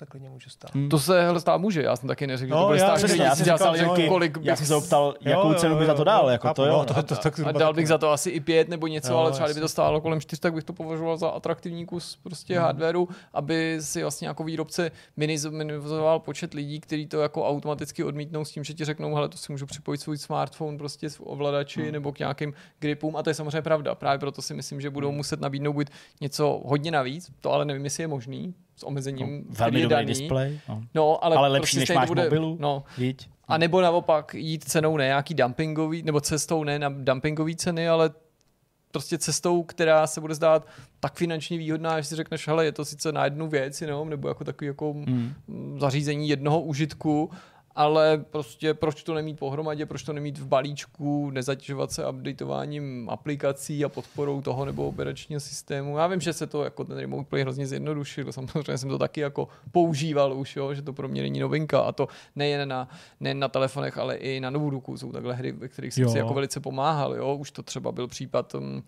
se klidně může stát. Hm. To se hele stát může, já jsem taky neřekl, že No, to bude já stát. přesně, že já jsem říkal, řekl, jo, kolik Já bych jsem se optal, jakou jo, cenu by za to dal. jo, Jako to, jo, no, no. to, to, tak a dal bych za to asi i pět nebo něco, Jo, ale třeba kdyby to stálo kolem čtyř, tak bych to považoval za atraktivní kus prostě Hmm. hardwareu, aby si vlastně jako výrobce minimizoval počet lidí, kteří to jako automaticky odmítnou s tím, že ti řeknou, hele, to si můžu připojit svůj smartphone prostě v ovladači Hmm. nebo k nějakým gripům a to je samozřejmě pravda. Právě proto si myslím, že Hmm. budou muset nabídnout buď něco hodně navíc, to ale nevím, jestli je možný, s omezením, No, Velmi dobrý daný. displej. No. No, ale, Ale lepší, prostě než máš bude, mobilu. No, Víď? a nebo naopak jít cenou ne nějaký dumpingový, nebo cestou ne na dumpingový ceny, ale prostě cestou, která se bude zdát tak finančně výhodná, že si řekneš, hele, je to sice na jednu věc jenom, nebo jako takový jako mm. zařízení jednoho užitku, ale prostě proč to nemít pohromadě, proč to nemít v balíčku, nezatěžovat se updateováním aplikací a podporou toho nebo operačního systému. Já vím, že se to jako ten remote play hrozně zjednodušil, samozřejmě jsem to taky jako používal už, jo, že to pro mě není novinka a to nejen na, nejen na telefonech, ale i na notebooku jsou takhle hry, ve kterých jsem Jo. si jako velice pomáhal, jo, už to třeba byl případ um,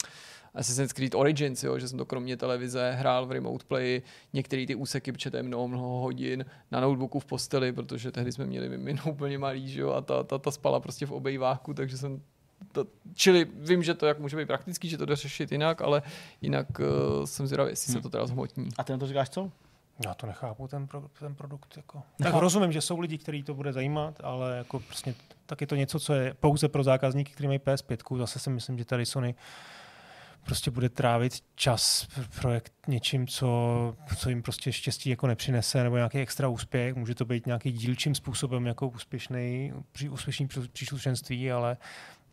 Assassin's Creed Origins, jo, že jsem to kromě televize hrál v remote play, některé ty úseky, protože to je mnoho, mnoho hodin na notebooku v posteli, protože tehdy jsme měli mimino úplně malý, že jo, a ta, ta, ta spala prostě v obejváku, takže jsem to, čili vím, že to jak může být praktický, že to jde řešit jinak, ale jinak uh, jsem zvědavý, jestli se Hmm. to teda zhmotní. A ty na to říkáš co? Já to nechápu, ten, pro, ten produkt. Jako. Tak rozumím, že jsou lidi, kteří to bude zajímat, ale jako prostě tak je to něco, co je pouze pro zákazníky, kteří mají PS5. Zase si myslím, že tady Sony prostě bude trávit čas pro projekt něčím, co, co jim prostě štěstí jako nepřinese, nebo nějaký extra úspěch. Může to být nějaký dílčím způsobem jako úspěšný, úspěšný příslušenství, ale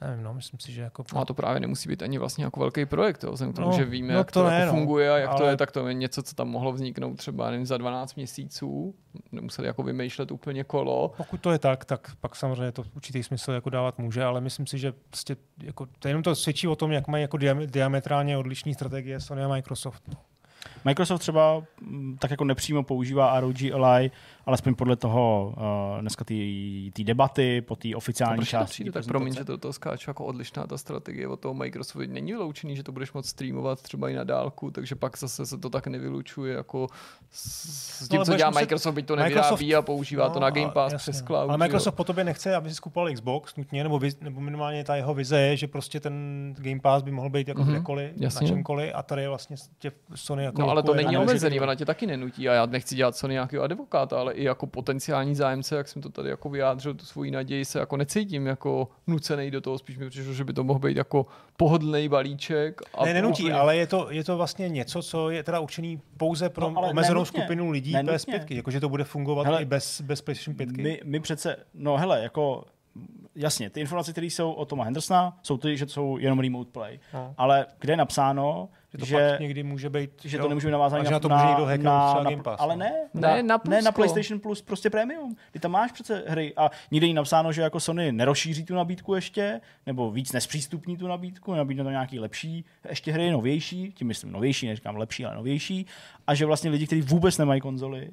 nevím, no, myslím si, že jako... No a to právě nemusí být ani vlastně jako velký projekt, jo, vzhledem k tomu, No, že víme, no jak to to, ne, jako no. funguje a jak to Ale- je, tak to je něco, co tam mohlo vzniknout třeba nevím, za 12 měsíců. Nemuseli jako vymýšlet úplně kolo. Pokud to je tak, tak pak samozřejmě to určitý smysl jako dávat může, ale myslím si, že prostě jako, to jenom to svědčí o tom, jak mají jako diam- diametrálně odlišní strategie Sony a Microsoft. No. Microsoft třeba mm, tak jako nepřímo používá ROG Ally, alespoň podle toho uh, dneska ty debaty po té oficiální části. přijde? Tak promiň, že to do toho skáču jako odlišná ta strategie od toho Microsoftu. Není vyloučený, že to budeš moct streamovat třeba i na dálku, takže pak zase se to tak nevylučuje jako s, tím, ale co dělá muset- Microsoft, byť to Microsoft- nevyrábí a používá to na Game Pass jasně, přes no. cloud. Ale že jo? Microsoft po tobě nechce, aby si skupoval Xbox nutně, nebo, viz, nebo minimálně ta jeho vize je, že prostě ten Game Pass by mohl být jako Mhm, kdekoliv, jasně. na čemkoliv a tady je vlastně tě Sony jako No ale to není omezený, ona tě taky nenutí a já nechci dělat Sony nějakého advokáta, ale i jako potenciální zájemce, jak jsem to tady jako vyjádřil, tu svoji naději se jako necítím jako nucený do toho, spíš mi přišlo, že by to mohl být jako pohodlný balíček. A Ne, nenutí, úplně- ale je to, je to vlastně něco, co je teda určený pouze pro No, omezenou nenutně. skupinu lidí Nenutně. PS5, jakože to bude fungovat Hele, i bez, bez PlayStation 5. My, my přece, no hele, jako jasně, ty informace, které jsou o Toma Hendersona, jsou ty, že to jsou jenom remote play. No. Ale kde je napsáno, že to že, fakt někdy může být, že jo, to nemůže být navázané na, na to může někdo hacknout třeba Game Pass, Ale no. ne, Ne, na ne na. PlayStation Plus, prostě premium. Ty tam máš přece hry a nikde jí napsáno, že jako Sony nerozšíří tu nabídku ještě, nebo víc nespřístupní tu nabídku, nabídne to nějaký lepší, ještě hry novější, tím myslím novější, neříkám lepší, ale novější, a že vlastně lidi, kteří vůbec nemají konzoly,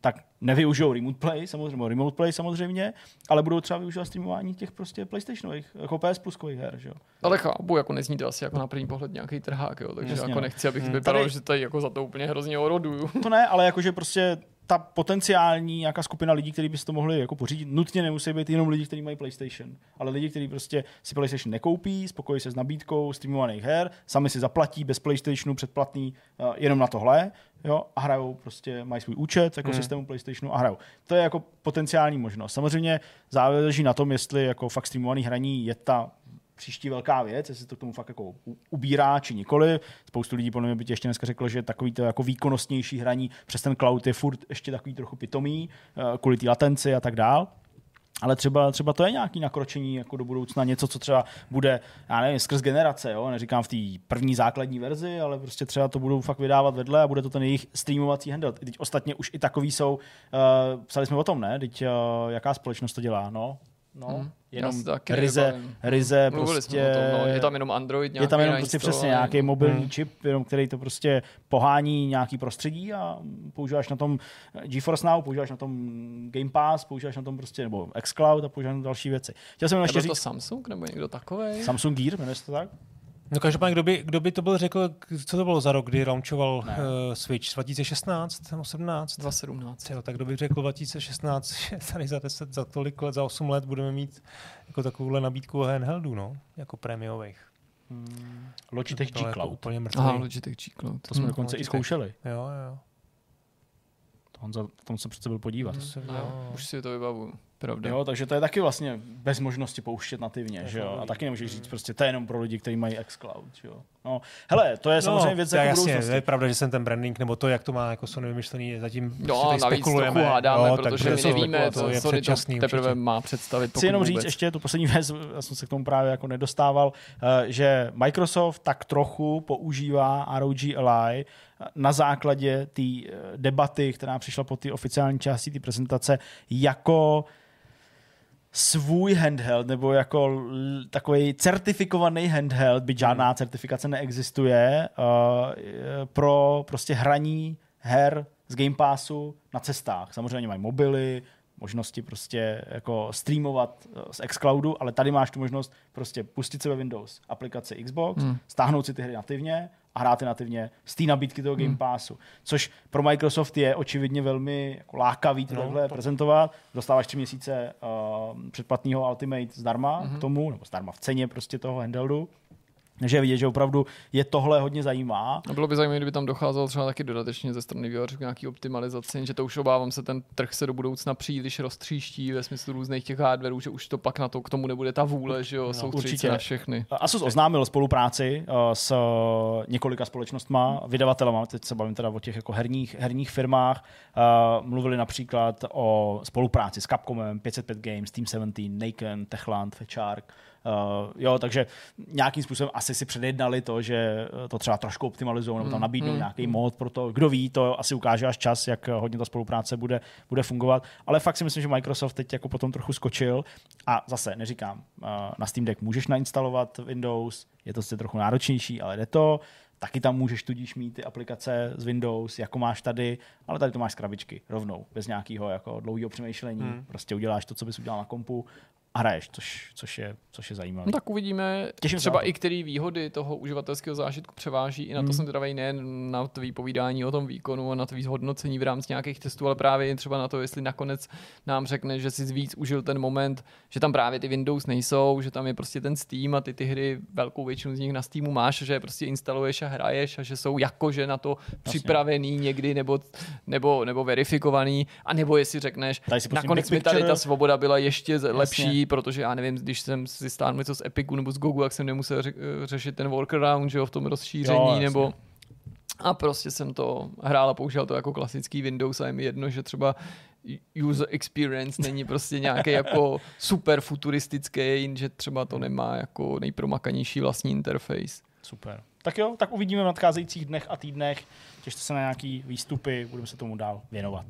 tak nevyužijou remote play, samozřejmě, remote play samozřejmě, ale budou třeba využívat streamování těch prostě PlayStationových, jako PS Pluskových her, že jo. Ale chápu, jako nezní to asi jako na první pohled nějaký trhák, jo, takže Jasně, jako no. nechci, abych Hmm. vypadal, Tady- že tady jako za to úplně hrozně oroduju. To ne, ale jakože prostě ta potenciální nějaká skupina lidí, kteří by si to mohli jako pořídit, nutně nemusí být jenom lidi, kteří mají PlayStation, ale lidi, kteří prostě si PlayStation nekoupí, spokojí se s nabídkou streamovaných her, sami si zaplatí bez PlayStationu předplatný uh, jenom na tohle, jo, a hrajou prostě, mají svůj účet jako Hmm. systému PlayStationu a hrajou. To je jako potenciální možnost. Samozřejmě záleží na tom, jestli jako fakt streamovaný hraní je ta příští velká věc, jestli to k tomu fakt jako ubírá či nikoli. Spoustu lidí podle mě by ti ještě dneska řeklo, že takový to jako výkonnostnější hraní přes ten cloud je furt ještě takový trochu pitomý, eh, kvůli té latenci a tak dál. Ale třeba, třeba to je nějaký nakročení jako do budoucna, něco, co třeba bude, já nevím, skrz generace, jo? neříkám v té první základní verzi, ale prostě třeba to budou fakt vydávat vedle a bude to ten jejich streamovací handle. Teď ostatně už i takový jsou, uh, psali jsme o tom, ne? Teď uh, jaká společnost to dělá, no? No, Hmm. jenom taky ryze, nevybavím. ryze Mluvili prostě... tom, no, je tam jenom Android nějaký je tam jenom prostě přesně nějaký mobilní Hmm. čip, jenom který to prostě pohání nějaký prostředí a používáš na tom GeForce Now, používáš na tom Game Pass, používáš na tom prostě, nebo xCloud a používáš na další věci. Chtěl jsem jenom ještě Nebyl to říct, Samsung nebo někdo takový? Samsung Gear, jmenuje se to tak? No každopádně, kdo by, kdo by to byl řekl, co to bylo za rok, kdy launchoval Ne. uh, Switch? 2016 nebo 17? 2017. Jo, tak kdo by řekl 2016, [LAUGHS] že tady za 10, za tolik let, za 8 let budeme mít jako takovouhle nabídku handheldů, no, jako prémiových. Logitech To je G jako Cloud. úplně mrtvý. Aha, Logitech G Cloud. To jsme Hm. dokonce i Logitech. zkoušeli. Jo, jo. To Honza v tom se přece byl podívat. To se, No, jo. už si to vybavuju. Pravda. Jo, takže to je taky vlastně bez možnosti pouštět nativně, To že jo? A taky nemůžeš říct prostě, to je jenom pro lidi, kteří mají xCloud, že jo? No, hele, to je samozřejmě věc to je jako jasně, budoucnosti. je pravda, že jsem ten branding, nebo to, jak to má jako Sony vymyšlený, zatím No prostě a tady navíc spekulujeme. trochu hádáme, jo, protože tak my to- nevíme, to co je Sony to předčasný teprve určitě. má představit. Chci jenom říct vůbec. ještě tu poslední věc, já jsem se k tomu právě jako nedostával, eh, že Microsoft tak trochu používá ROG Ally na základě té eh, debaty, která přišla po té oficiální části té prezentace, jako svůj handheld, nebo jako takový certifikovaný handheld, byť žádná certifikace neexistuje, uh, pro prostě hraní her z Game Passu na cestách. Samozřejmě mají mobily, možnosti prostě jako streamovat eh, z xCloudu, ale tady máš tu možnost prostě pustit si ve Windows aplikaci Xbox, Hmm. hmm. stáhnout si ty hry nativně a hrát je nativně z té nabídky toho Game Passu. Což pro Microsoft je očividně velmi jako lákavý to No, takhle to- prezentovat. Dostáváš tři měsíce uh, předplatného Ultimate zdarma Mhm. k tomu, nebo zdarma v ceně prostě toho handheldu. Že vidět, že opravdu je tohle hodně zajímá. A bylo by zajímavé, kdyby tam docházelo třeba taky dodatečně ze strany vývojářů k nějaký optimalizaci, že to už obávám se, ten trh se do budoucna příliš roztříští ve smyslu různých těch hardwareů, že už to pak na to k tomu nebude ta vůle, že jo, no, určitě na všechny. Asus oznámil spolupráci uh, s uh, několika společnostma, vydavatelama, teď se bavím teda o těch jako herních, herních firmách, uh, mluvili například o spolupráci s Capcomem, 505 Games, Team 17, Naken, Techland, Fetchark, Uh, jo, takže nějakým způsobem asi si předjednali to, že to třeba trošku optimalizují nebo tam mm, nabídnou mm, nějaký mod pro to. Kdo ví, to asi ukáže až čas, jak hodně ta spolupráce bude, bude fungovat. Ale fakt si myslím, že Microsoft teď jako potom trochu skočil a zase neříkám, uh, na Steam Deck můžeš nainstalovat Windows, je to sice trochu náročnější, ale jde to. Taky tam můžeš tudíž mít ty aplikace z Windows, jako máš tady, ale tady to máš z krabičky rovnou, bez nějakého jako dlouhého přemýšlení. Hmm. Prostě uděláš to, co bys udělal na kompu a hraješ, což, což, je, což je zajímavé. No tak uvidíme Těším třeba i který výhody toho uživatelského zážitku převáží. I na to hmm. jsem teda nejen na tvý povídání o tom výkonu a na tvý hodnocení v rámci nějakých testů, ale právě třeba na to, jestli nakonec nám řekne, že si víc užil ten moment, že tam právě ty Windows nejsou, že tam je prostě ten Steam a ty ty hry, velkou většinu z nich na Steamu máš, že je prostě instaluješ a hraješ a že jsou jakože na to Jasně. připravený někdy nebo, nebo, nebo verifikovaný, a nebo jestli řekneš, nakonec mi tady ta svoboda byla ještě Jasně. lepší, protože já nevím, když jsem si stáhl něco z Epiku nebo z Google, jak jsem nemusel ře- řešit ten workaround, že jo, v tom rozšíření, jo, nebo a prostě jsem to hrál a používal to jako klasický Windows a je mi jedno, že třeba user experience není prostě nějaký [LAUGHS] jako super futuristický, že třeba to nemá jako nejpromakanější vlastní interface. Super. Tak jo, tak uvidíme v nadcházejících dnech a týdnech. Těšte se na nějaký výstupy, budeme se tomu dál věnovat.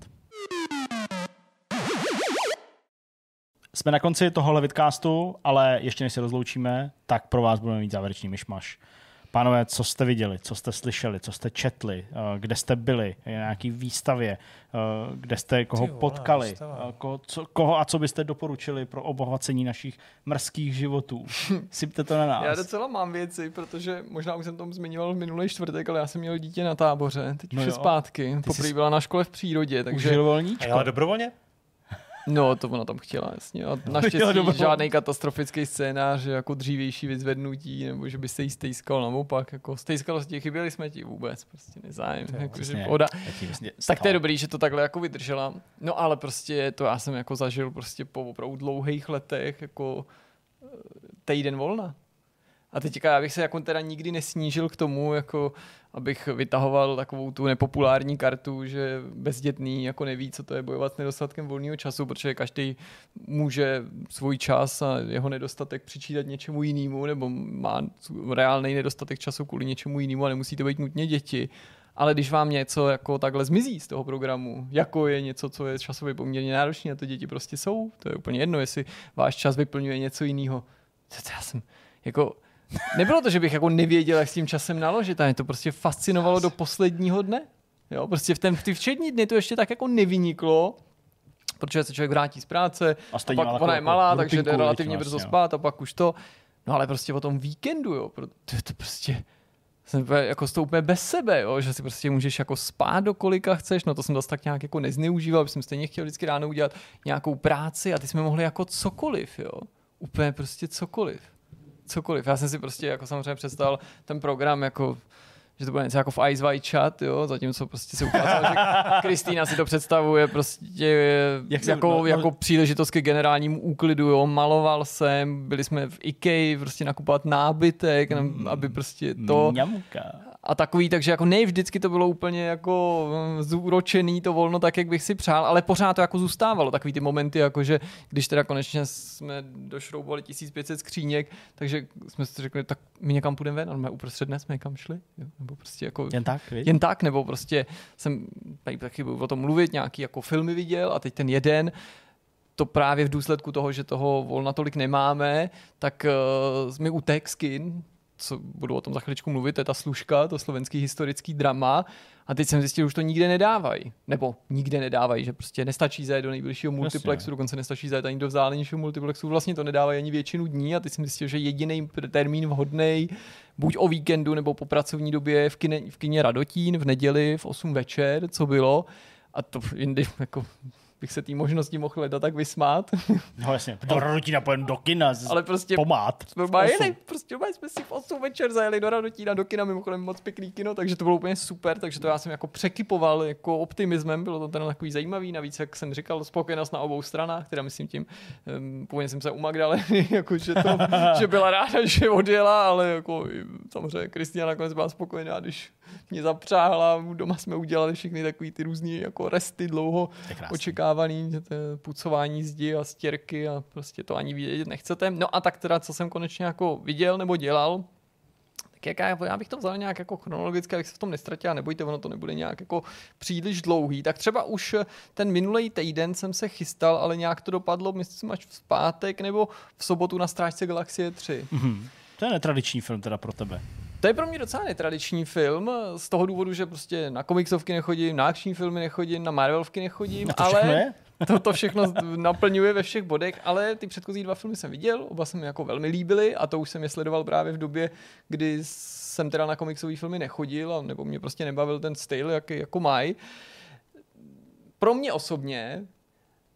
Jsme na konci tohohle vidcastu, ale ještě než se rozloučíme, tak pro vás budeme mít závěrečný myšmaš. Pánové, co jste viděli, co jste slyšeli, co jste četli, eh, kde jste byli, na nějaký výstavě, eh, kde jste koho Ty, potkali, eh, ko, co, koho a co byste doporučili pro obohacení našich mrzkých životů. [LAUGHS] Sypte to na nás. Já docela mám věci, protože možná už jsem tom zmiňoval v minulý čtvrtek, ale já jsem měl dítě na táboře, teď no už je zpátky. Poprvé byla na škole v přírodě. Takže... Užil volníčko. Ale dobrovolně? No, to ona tam chtěla, jasně. A naštěstí [LAUGHS] žádný katastrofický scénář, jako dřívější vyzvednutí, nebo že by se jí stejskal naopak. Jako stejskalo se ti, chyběli jsme ti vůbec, prostě nezájem. To, jako, že poda. Tak to je dobrý, že to takhle jako vydržela. No ale prostě to já jsem jako zažil prostě po opravdu dlouhých letech jako eh, týden volna. A teďka já bych se jako teda nikdy nesnížil k tomu, jako abych vytahoval takovou tu nepopulární kartu, že bezdětný jako neví, co to je bojovat s nedostatkem volného času, protože každý může svůj čas a jeho nedostatek přičítat něčemu jinému, nebo má reálný nedostatek času kvůli něčemu jinému a nemusí to být nutně děti. Ale když vám něco jako takhle zmizí z toho programu, jako je něco, co je časově poměrně náročné, a to děti prostě jsou, to je úplně jedno, jestli váš čas vyplňuje něco jiného. Já jsem, jako, Nebylo to, že bych jako nevěděl, jak s tím časem naložit, a mě to prostě fascinovalo do posledního dne. Jo, prostě v, ten, v ty všední dny to ještě tak jako nevyniklo, protože se člověk vrátí z práce, a, a pak ona je malá, jako takže jde relativně brzo vlastně, spát a pak už to. No ale prostě o tom víkendu, jo, to, to prostě jsem jako s úplně bez sebe, jo, že si prostě můžeš jako spát do kolika chceš, no to jsem zase tak nějak jako nezneužíval, protože jsem stejně chtěl vždycky ráno udělat nějakou práci a ty jsme mohli jako cokoliv, jo, úplně prostě cokoliv cokoliv. Já jsem si prostě jako samozřejmě představil ten program jako že to bude něco jako v Ice White Chat, jo, zatímco prostě se ukázalo, že [LAUGHS] Kristýna si to představuje prostě Jak jako, no, no, jako příležitost ke generálnímu úklidu, jo, maloval jsem, byli jsme v IKEA prostě nakupovat nábytek, mm, aby prostě to... Mňamka a takový, takže jako ne vždycky to bylo úplně jako mm, zúročený to volno tak, jak bych si přál, ale pořád to jako zůstávalo, takový ty momenty, jako že když teda konečně jsme došroubovali 1500 skříněk, takže jsme si řekli, tak my někam půjdeme ven, ale uprostřed dne jsme někam šli, jo? nebo prostě jako... Jen tak, víc? Jen tak, nebo prostě jsem taky o tom mluvit, nějaký jako filmy viděl a teď ten jeden, to právě v důsledku toho, že toho volna tolik nemáme, tak uh, mi utek skin, co budu o tom za chviličku mluvit, to je ta služka, to slovenský historický drama. A teď jsem zjistil, že už to nikde nedávají. Nebo nikde nedávají, že prostě nestačí zajet do nejbližšího multiplexu, Jasně. dokonce nestačí zajet ani do vzdálenějšího multiplexu. Vlastně to nedávají ani většinu dní a teď jsem zjistil, že jediný termín vhodný, buď o víkendu nebo po pracovní době v kině, v kině Radotín v neděli v 8 večer, co bylo. A to jindy jako abych se té možnosti mohl hledat tak vysmát. [LAUGHS] No jasně, do Radotína pojem do kina, z... Ale prostě pomát. jsme jeli, prostě má jsme si v 8 večer zajeli do Radotína, do kina, mimochodem moc pěkný kino, takže to bylo úplně super, takže to já jsem jako překypoval jako optimismem, bylo to teda takový zajímavý, navíc, jak jsem říkal, spokojenost na obou stranách, teda myslím tím, um, původně jsem se u Magdaleny, [LAUGHS] jako, že, to, [LAUGHS] že byla ráda, že odjela, ale jako samozřejmě Kristina nakonec byla spokojená, když mě zapřáhla, doma jsme udělali všechny takový ty různý jako resty dlouho očekávaný, že to je pucování zdi a stěrky a prostě to ani vidět nechcete. No a tak teda, co jsem konečně jako viděl nebo dělal, tak jak já, bych to vzal nějak jako chronologicky, abych se v tom nestratil, a nebojte, ono to nebude nějak jako příliš dlouhý. Tak třeba už ten minulý týden jsem se chystal, ale nějak to dopadlo, myslím, až v pátek nebo v sobotu na Strážce Galaxie 3. Mm-hmm. To je netradiční film teda pro tebe. To je pro mě docela netradiční film, z toho důvodu, že prostě na komiksovky nechodím, na akční filmy nechodím, na Marvelovky nechodím, A to ale je? to, to všechno naplňuje ve všech bodech, ale ty předchozí dva filmy jsem viděl, oba se mi jako velmi líbily a to už jsem je sledoval právě v době, kdy jsem teda na komiksové filmy nechodil, a nebo mě prostě nebavil ten styl, jaký jako mají. Pro mě osobně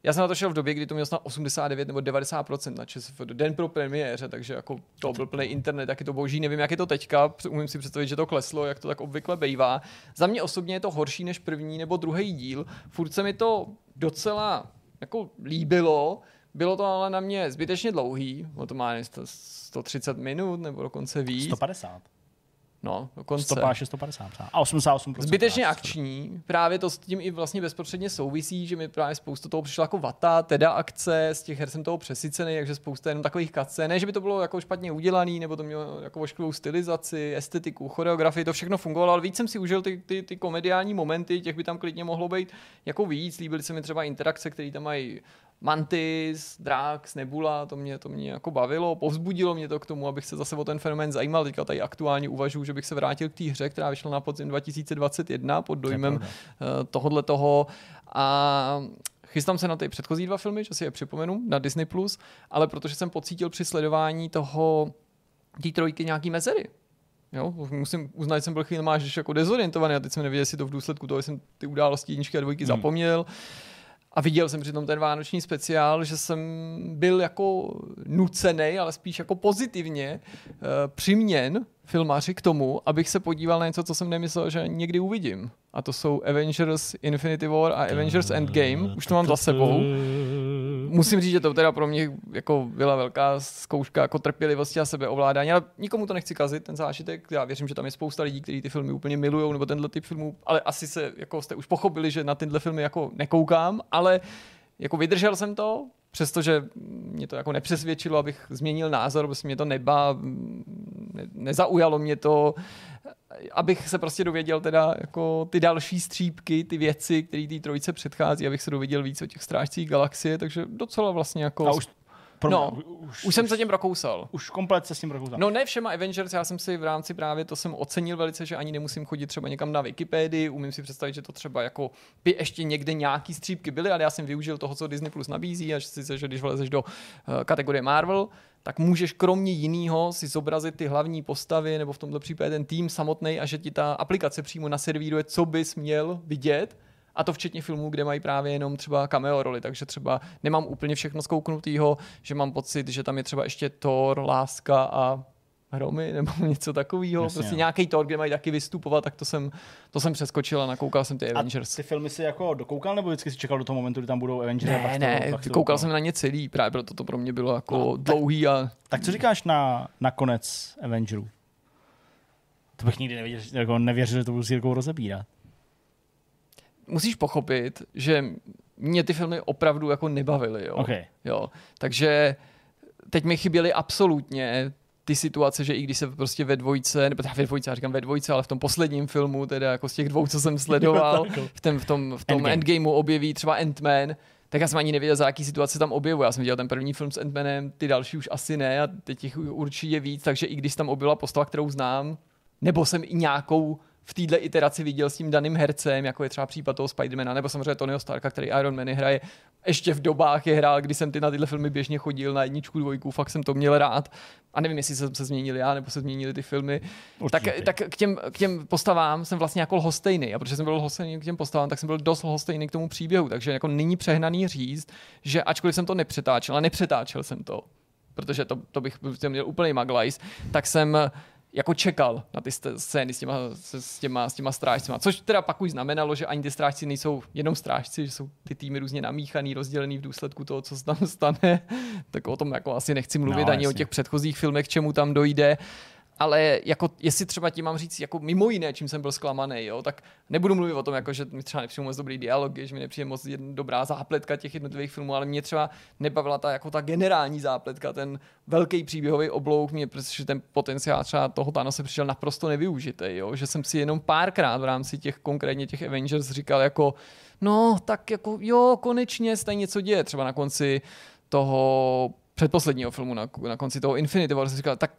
já jsem na to šel v době, kdy to měl snad 89 nebo 90% na ČSFD, den pro premiéře, takže jako to byl plný internet, je to boží, nevím, jak je to teďka, umím si představit, že to kleslo, jak to tak obvykle bývá. Za mě osobně je to horší než první nebo druhý díl, furt se mi to docela jako líbilo, bylo to ale na mě zbytečně dlouhý, to má 130 minut nebo dokonce víc. 150. No, dokonce. 150, 150 třeba. A 88%. Zbytečně akční. Právě to s tím i vlastně bezprostředně souvisí, že mi právě spoustu toho přišla jako vata, teda akce, z těch her jsem toho přesycený, takže spousta jenom takových kace. Ne, že by to bylo jako špatně udělaný, nebo to mělo jako ošklivou stylizaci, estetiku, choreografii, to všechno fungovalo, ale víc jsem si užil ty, ty, ty komediální momenty, těch by tam klidně mohlo být jako víc. Líbily se mi třeba interakce, které tam mají Mantis, Drax, Nebula, to mě, to mě jako bavilo, povzbudilo mě to k tomu, abych se zase o ten fenomén zajímal. Teďka tady aktuálně uvažuji, že bych se vrátil k té hře, která vyšla na podzim 2021 pod dojmem eh, tohohle toho a Chystám se na ty předchozí dva filmy, že si je připomenu, na Disney+, Plus, ale protože jsem pocítil při sledování toho té trojky nějaký mezery. Jo, musím uznat, že jsem byl chvíli máš jako dezorientovaný a teď jsem nevěděl, jestli to v důsledku toho jsem ty události jedničky a dvojky hmm. zapomněl. A viděl jsem přitom ten vánoční speciál, že jsem byl jako nucený, ale spíš jako pozitivně uh, přiměn filmáři k tomu, abych se podíval na něco, co jsem nemyslel, že někdy uvidím. A to jsou Avengers Infinity War a Avengers Endgame. Už to mám za sebou. Musím říct, že to teda pro mě jako byla velká zkouška jako trpělivosti a sebeovládání, ale nikomu to nechci kazit, ten zážitek. Já věřím, že tam je spousta lidí, kteří ty filmy úplně milují, nebo tenhle typ filmů, ale asi se, jako jste už pochopili, že na tyhle filmy jako nekoukám, ale jako vydržel jsem to, přestože mě to jako nepřesvědčilo, abych změnil názor, protože mě to neba, ne, nezaujalo mě to, abych se prostě dověděl teda jako ty další střípky, ty věci, které té trojice předchází, abych se dověděl víc o těch strážcích galaxie, takže docela vlastně jako... A už pro no, už, už jsem se tím prokousal. Už komplet se s tím prokousal. No ne všema Avengers, já jsem si v rámci právě to jsem ocenil velice, že ani nemusím chodit třeba někam na Wikipedii, umím si představit, že to třeba jako by ještě někde nějaký střípky byly, ale já jsem využil toho, co Disney Plus nabízí a že sice, že když vlezeš do uh, kategorie Marvel, tak můžeš kromě jiného si zobrazit ty hlavní postavy, nebo v tomto případě ten tým samotný a že ti ta aplikace přímo naservíruje, co bys měl vidět a to včetně filmů, kde mají právě jenom třeba cameo roli, takže třeba nemám úplně všechno zkouknutýho, že mám pocit, že tam je třeba ještě Thor, Láska a Hromy [LAUGHS] nebo něco takového. Prostě nějaký Thor, kde mají taky vystupovat, tak to jsem, to jsem přeskočil a nakoukal jsem ty Avengers. A ty filmy si jako dokoukal nebo vždycky si čekal do toho momentu, kdy tam budou Avengers? Ne, ne, to, koukal dokoukal. jsem na ně celý, právě proto to pro mě bylo jako no, dlouhý. Tak, a... tak co říkáš na, na konec Avengerů? To bych nikdy nevěděl, jako nevěřil, že to budu si jako rozebírat musíš pochopit, že mě ty filmy opravdu jako nebavily. Jo? Okay. Jo? Takže teď mi chyběly absolutně ty situace, že i když se prostě ve dvojce, nebo ve dvojce, já říkám ve dvojce, ale v tom posledním filmu, teda jako z těch dvou, co jsem [LAUGHS] sledoval, v, tom, v tom, v tom Endgame. Endgameu objeví třeba Ant-Man, tak já jsem ani nevěděl, za jaký situace tam objevuje. Já jsem viděl ten první film s Ant-Manem, ty další už asi ne a teď jich určitě víc, takže i když tam objevila postava, kterou znám, nebo jsem i nějakou v této iteraci viděl s tím daným hercem, jako je třeba případ toho Spidermana, nebo samozřejmě Tonyho Starka, který Iron Man hraje, ještě v dobách je hrál, kdy jsem ty na tyhle filmy běžně chodil na jedničku, dvojku, fakt jsem to měl rád. A nevím, jestli jsem se změnil já, nebo se změnili ty filmy. Tak, tak k, těm, k těm postavám jsem vlastně jako lhostejný. A protože jsem byl lhostejný k těm postavám, tak jsem byl dost lhostejný k tomu příběhu. Takže jako není přehnaný říct, že ačkoliv jsem to nepřetáčel, a nepřetáčel jsem to, protože to, to bych měl úplný maglajs, tak jsem jako čekal na ty scény s těma, s těma, s těma strážcima. Což teda pak už znamenalo, že ani ty strážci nejsou jenom strážci, že jsou ty týmy různě namíchaný, rozdělený v důsledku toho, co se tam [LAUGHS] stane. tak o tom jako asi nechci mluvit no, ani jasně. o těch předchozích filmech, k čemu tam dojde ale jako, jestli třeba ti mám říct, jako mimo jiné, čím jsem byl zklamaný, jo, tak nebudu mluvit o tom, jako, že mi třeba nepřijde moc dobrý dialog, že mi nepřijde moc dobrá zápletka těch jednotlivých filmů, ale mě třeba nebavila ta, jako ta generální zápletka, ten velký příběhový oblouk, mě, protože ten potenciál třeba toho se přišel naprosto nevyužitý, jo, že jsem si jenom párkrát v rámci těch konkrétně těch Avengers říkal jako, no, tak jako jo, konečně se něco děje, třeba na konci toho předposledního filmu na, na konci toho Infinity War, jsem říkal, tak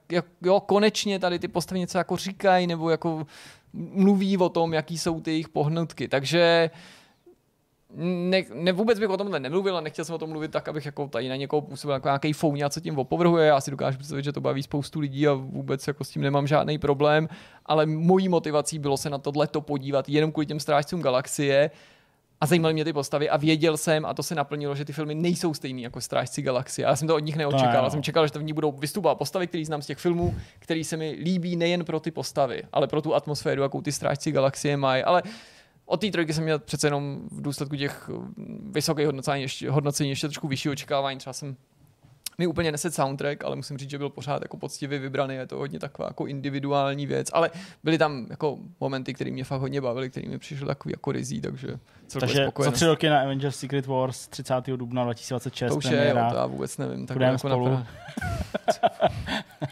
jo, konečně tady ty postavy něco jako říkají, nebo jako mluví o tom, jaký jsou ty jejich pohnutky. Takže ne, ne, vůbec bych o tomhle nemluvil a nechtěl jsem o tom mluvit tak, abych jako tady na někoho působil jako nějaký fouň a co tím opovrhuje. Já si dokážu představit, že to baví spoustu lidí a vůbec jako s tím nemám žádný problém, ale mojí motivací bylo se na tohle to podívat jenom kvůli těm strážcům galaxie a zajímaly mě ty postavy a věděl jsem, a to se naplnilo, že ty filmy nejsou stejný jako Strážci galaxie. Já jsem to od nich neočekal. Já jsem čekal, že to v ní budou vystupovat postavy, které znám z těch filmů, které se mi líbí nejen pro ty postavy, ale pro tu atmosféru, jakou ty Strážci galaxie mají. Ale od té trojky jsem měl přece jenom v důsledku těch vysokých hodnocení ještě, hodnocení ještě trošku vyšší očekávání. Třeba jsem mi úplně neset soundtrack, ale musím říct, že byl pořád jako poctivě vybraný, je to hodně taková jako individuální věc, ale byly tam jako momenty, které mě fakt hodně bavily, které mi přišly takový jako rizí, takže Takže za tři roky na Avengers Secret Wars 30. dubna 2026. To už je, jo, to já vůbec nevím. Tak jako spolu. [LAUGHS]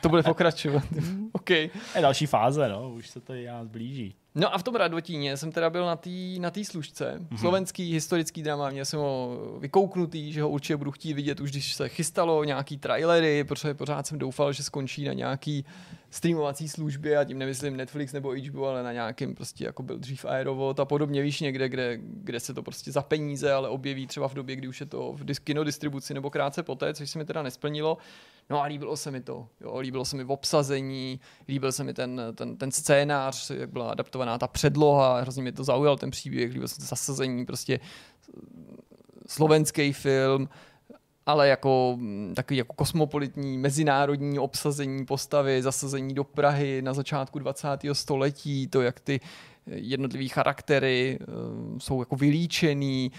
To bude pokračovat. [LAUGHS] OK. Je další fáze, no, už se to já zblíží. No a v tom Radotíně jsem teda byl na té na tý služce. Mm-hmm. Slovenský historický drama, měl jsem ho vykouknutý, že ho určitě budu chtít vidět už když se chystalo nějaký trailery, protože pořád jsem doufal, že skončí na nějaký streamovací službě a tím nemyslím Netflix nebo HBO, ale na nějakým prostě jako byl dřív Aerovod a podobně, víš někde, kde, kde se to prostě za peníze, ale objeví třeba v době, kdy už je to v kinodistribuci nebo krátce poté, což se mi teda nesplnilo. No a líbilo se mi to. Jo, líbilo se mi v obsazení, líbil se mi ten, ten, ten scénář, jak byla adaptovaná ta předloha, hrozně mi to zaujal ten příběh, líbilo se to zasazení, prostě slovenský film, ale jako mm, takový jako kosmopolitní, mezinárodní obsazení postavy, zasazení do Prahy na začátku 20. století, to, jak ty jednotlivý charaktery uh, jsou jako vylíčený,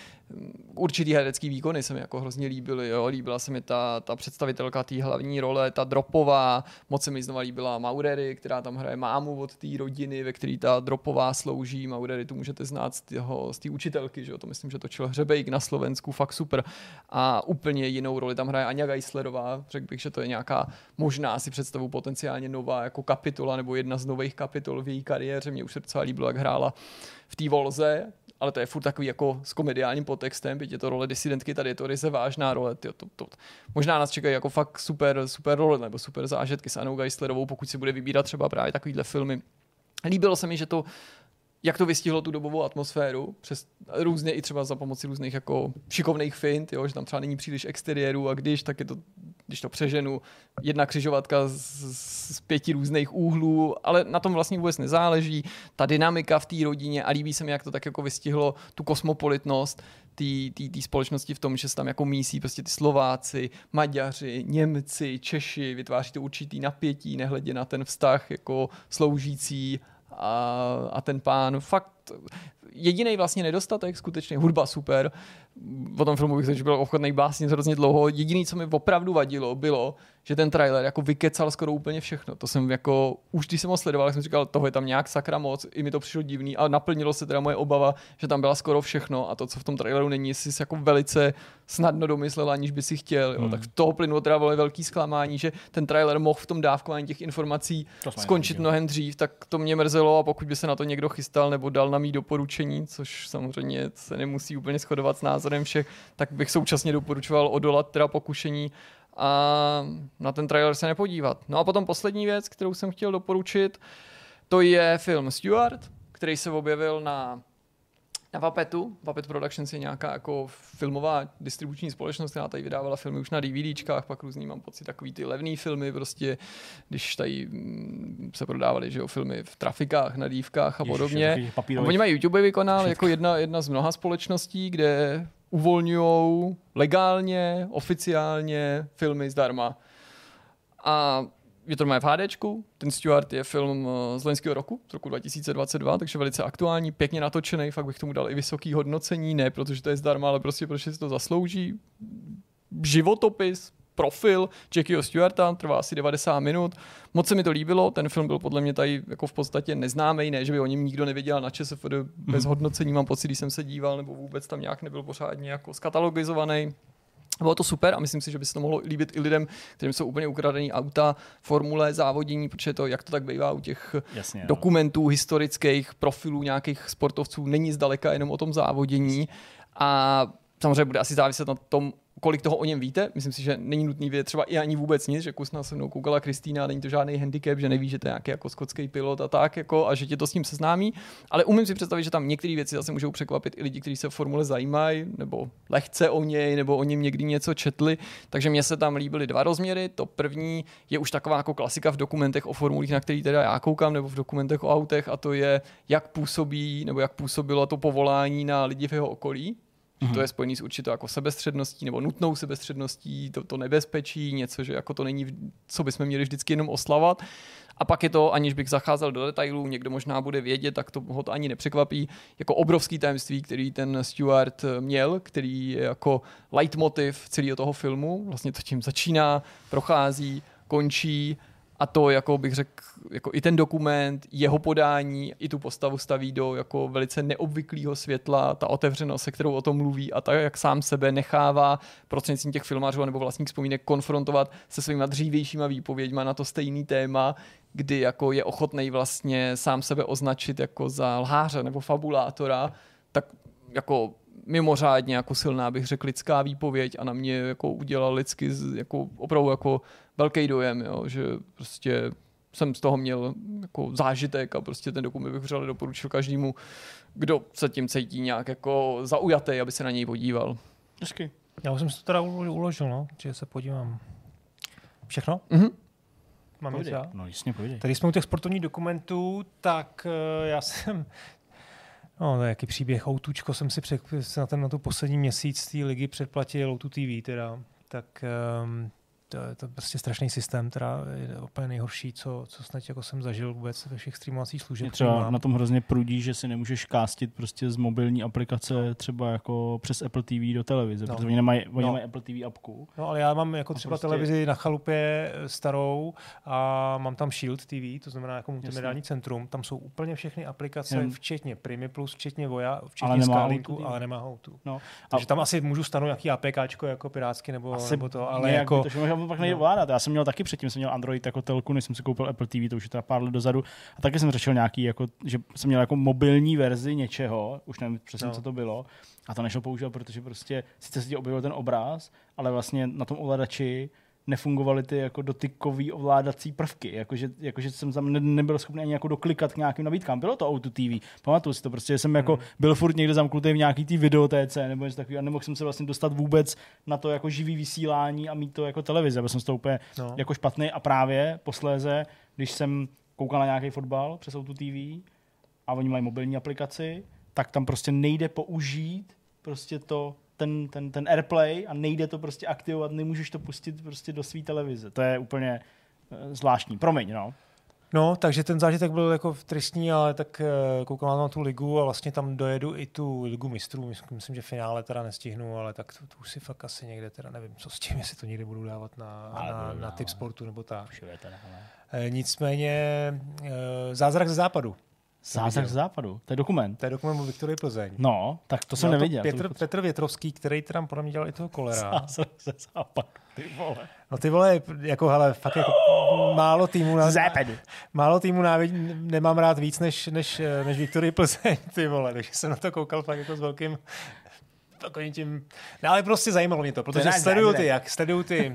určitý herecký výkony se mi jako hrozně líbily. Jo. Líbila se mi ta, ta představitelka té hlavní role, ta dropová. Moc se mi znova líbila Maurery, která tam hraje mámu od té rodiny, ve které ta dropová slouží. Maurery tu můžete znát z té učitelky, že jo. to myslím, že točil Hřebejk na Slovensku, fakt super. A úplně jinou roli tam hraje Anja Geislerová. Řekl bych, že to je nějaká možná si představu potenciálně nová jako kapitola nebo jedna z nových kapitol v její kariéře. Mě už se docela líbilo, jak hrála v té volze ale to je furt takový jako s komediálním podtextem, byť je to role disidentky, tady je to ryze vážná role. Tyjo, to, to, možná nás čekají jako fakt super, super role nebo super zážitky s Anou Geislerovou, pokud si bude vybírat třeba právě takovýhle filmy. Líbilo se mi, že to jak to vystihlo tu dobovou atmosféru, přes různě i třeba za pomoci různých jako šikovných fint, jo, že tam třeba není příliš exteriéru a když, tak je to, když to přeženu, jedna křižovatka z, z pěti různých úhlů, ale na tom vlastně vůbec nezáleží. Ta dynamika v té rodině a líbí se mi, jak to tak jako vystihlo tu kosmopolitnost té společnosti v tom, že se tam jako mísí prostě ty Slováci, Maďaři, Němci, Češi, vytváří to určitý napětí, nehledě na ten vztah jako sloužící a, a ten pán fakt jediný vlastně nedostatek, skutečně hudba super, o tom filmu bych řekl, že byl ochotný básnit hrozně dlouho. Jediný, co mi opravdu vadilo, bylo, že ten trailer jako vykecal skoro úplně všechno. To jsem jako, už když jsem ho sledoval, jsem říkal, toho je tam nějak sakra moc, i mi to přišlo divný a naplnilo se teda moje obava, že tam byla skoro všechno a to, co v tom traileru není, jsi jako velice snadno domyslel, aniž by si chtěl. Jo. Hmm. Tak v toho plynu teda bylo velký zklamání, že ten trailer mohl v tom dávkování těch informací skončit mnohem dřív, tak to mě mrzelo a pokud by se na to někdo chystal nebo dal na mý doporučení, což samozřejmě se nemusí úplně shodovat s názorem všech, tak bych současně doporučoval odolat teda pokušení a na ten trailer se nepodívat. No a potom poslední věc, kterou jsem chtěl doporučit, to je film Stewart, který se objevil na Na Vapetu, Vapet Productions je nějaká jako filmová distribuční společnost, která tady vydávala filmy už na DVDčkách, pak různý, mám pocit, takový ty levný filmy, prostě, když tady mm, se prodávaly, že jo, filmy v trafikách, na dívkách a podobně. A oni mají YouTube kanál jako jedna, jedna z mnoha společností, kde uvolňují legálně, oficiálně filmy zdarma. A je to má v HDčku, ten Stuart je film eh, z loňského roku, z roku 2022, takže velice aktuální, pěkně natočený, fakt bych tomu dal i vysoký hodnocení, ne protože to je zdarma, ale prostě protože si to zaslouží. Životopis, profil Jackieho Stewarta, trvá asi 90 minut. Moc se mi to líbilo, ten film byl podle mě tady jako v podstatě neznámý, ne, že by o něm nikdo nevěděl na ČSFD bez hodnocení, mám pocit, když jsem se díval, nebo vůbec tam nějak nebyl pořádně jako skatalogizovaný. Bylo to super a myslím si, že by se to mohlo líbit i lidem, kterým jsou úplně ukradený auta, formule, závodění, protože to, jak to tak bývá u těch Jasně, no. dokumentů historických, profilů nějakých sportovců, není zdaleka jenom o tom závodění. A samozřejmě bude asi záviset na tom, kolik toho o něm víte. Myslím si, že není nutný vědět třeba i ani vůbec nic, že kus na se mnou koukala Kristýna, není to žádný handicap, že neví, že to je nějaký jako skotský pilot a tak, jako, a že tě to s ním seznámí. Ale umím si představit, že tam některé věci zase můžou překvapit i lidi, kteří se v formule zajímají, nebo lehce o něj, nebo o něm někdy něco četli. Takže mně se tam líbily dva rozměry. To první je už taková jako klasika v dokumentech o formulích, na který teda já koukám, nebo v dokumentech o autech, a to je, jak působí, nebo jak působilo to povolání na lidi v jeho okolí. Mm-hmm. To je spojený s určitou jako sebestředností nebo nutnou sebestředností, to, to nebezpečí, něco, že jako to není, co bychom měli vždycky jenom oslavat. A pak je to, aniž bych zacházel do detailů, někdo možná bude vědět, tak to ho to ani nepřekvapí, jako obrovský tajemství, který ten Stewart měl, který je jako leitmotiv celého toho filmu. Vlastně to tím začíná, prochází, končí a to, jako bych řekl, jako i ten dokument, jeho podání, i tu postavu staví do jako velice neobvyklého světla, ta otevřenost, se kterou o tom mluví a tak, jak sám sebe nechává prostřednictvím těch filmářů nebo vlastních vzpomínek konfrontovat se svýma dřívějšíma výpověďma na to stejný téma, kdy jako je ochotný vlastně sám sebe označit jako za lháře nebo fabulátora, tak jako mimořádně jako silná, bych řekl, lidská výpověď a na mě jako udělal lidsky jako opravdu jako velký dojem, jo, že prostě jsem z toho měl jako zážitek a prostě ten dokument bych vřele doporučil každému, kdo se tím cítí nějak jako zaujatý, aby se na něj podíval. Hezky. Já už jsem si to teda ulo- uložil, no, že se podívám. Všechno? Mhm. Mám něco já? No jasně, povídej. Tady jsme u těch sportovních dokumentů, tak eh, já jsem, no to je jaký příběh, Outučko jsem si před, na, ten, na tu poslední měsíc té ligy předplatil Outu TV teda, tak um, to je to prostě strašný systém, teda je úplně nejhorší, co, co snad jako jsem zažil vůbec ve všech streamovacích služeb. Mě třeba mám. na tom hrozně prudí, že si nemůžeš kástit prostě z mobilní aplikace třeba jako přes Apple TV do televize, No. protože oni nemají, oni No. mají Apple TV apku. No ale já mám jako A třeba prostě- televizi na chalupě eh, starou a mám tam Shield TV, to znamená jako multimediální centrum. Tam jsou úplně všechny aplikace, Jenom- včetně Primy Plus, včetně Voja, včetně Ale Skylinku, ale nemá Outu. No. Takže tam asi můžu stanout nějaký APKčko jako pirátsky nebo, Asi nebo to, ale jako... to možná pak nejde no. ovládat. Já jsem měl taky předtím, jsem měl Android jako telku, než jsem si koupil Apple TV, to už je teda pár let dozadu. A taky jsem řešil nějaký, jako, že jsem měl jako mobilní verzi něčeho, už nevím přesně, No. co to bylo. A to nešlo používat, protože prostě sice se ti objevil ten obraz, ale vlastně na tom ovladači nefungovaly ty jako dotykový ovládací prvky, jakože, jakože jsem tam ne, nebyl schopný ani jako doklikat k nějakým nabídkám. Bylo to Auto TV, pamatuju si to, prostě že jsem jako Hmm. byl furt někde zamknutý v nějaký té videotéce nebo něco takového a nemohl jsem se vlastně dostat vůbec na to jako živý vysílání a mít to jako televize, byl jsem z toho úplně No. jako špatný a právě posléze, když jsem koukal na nějaký fotbal přes Auto TV a oni mají mobilní aplikaci, tak tam prostě nejde použít prostě to, ten, ten, ten AirPlay a nejde to prostě aktivovat, nemůžeš to pustit prostě do své televize. To je úplně eh, zvláštní. Promiň, no. No, takže ten zážitek byl jako tristní, ale tak eh, koukám na tu ligu a vlastně tam dojedu i tu ligu mistrů. Myslím, že finále teda nestihnu, ale tak to, to už si fakt asi někde teda nevím, co s tím, [LAUGHS] jestli to někde budu dávat na, Ale na, na typ sportu nebo tak. Eh, nicméně Zázrak ze západu. Zázrak z západu, to je dokument. To je dokument o Viktorii Plzeň. No, tak to jsem Dělal neviděl. Petr, to... Petr Větrovský, který teda podle mě dělal i toho kolera. Zázrak ze západu, ty vole. No ty vole, jako hele, fakt jako málo týmů na, Západu. málo týmů návěd, nemám rád víc než, než, než Viktorii Plzeň, ty vole, takže jsem na to koukal fakt jako s velkým takovým tím, no ale prostě zajímalo mě to, protože sleduju ty, jak sleduju ty,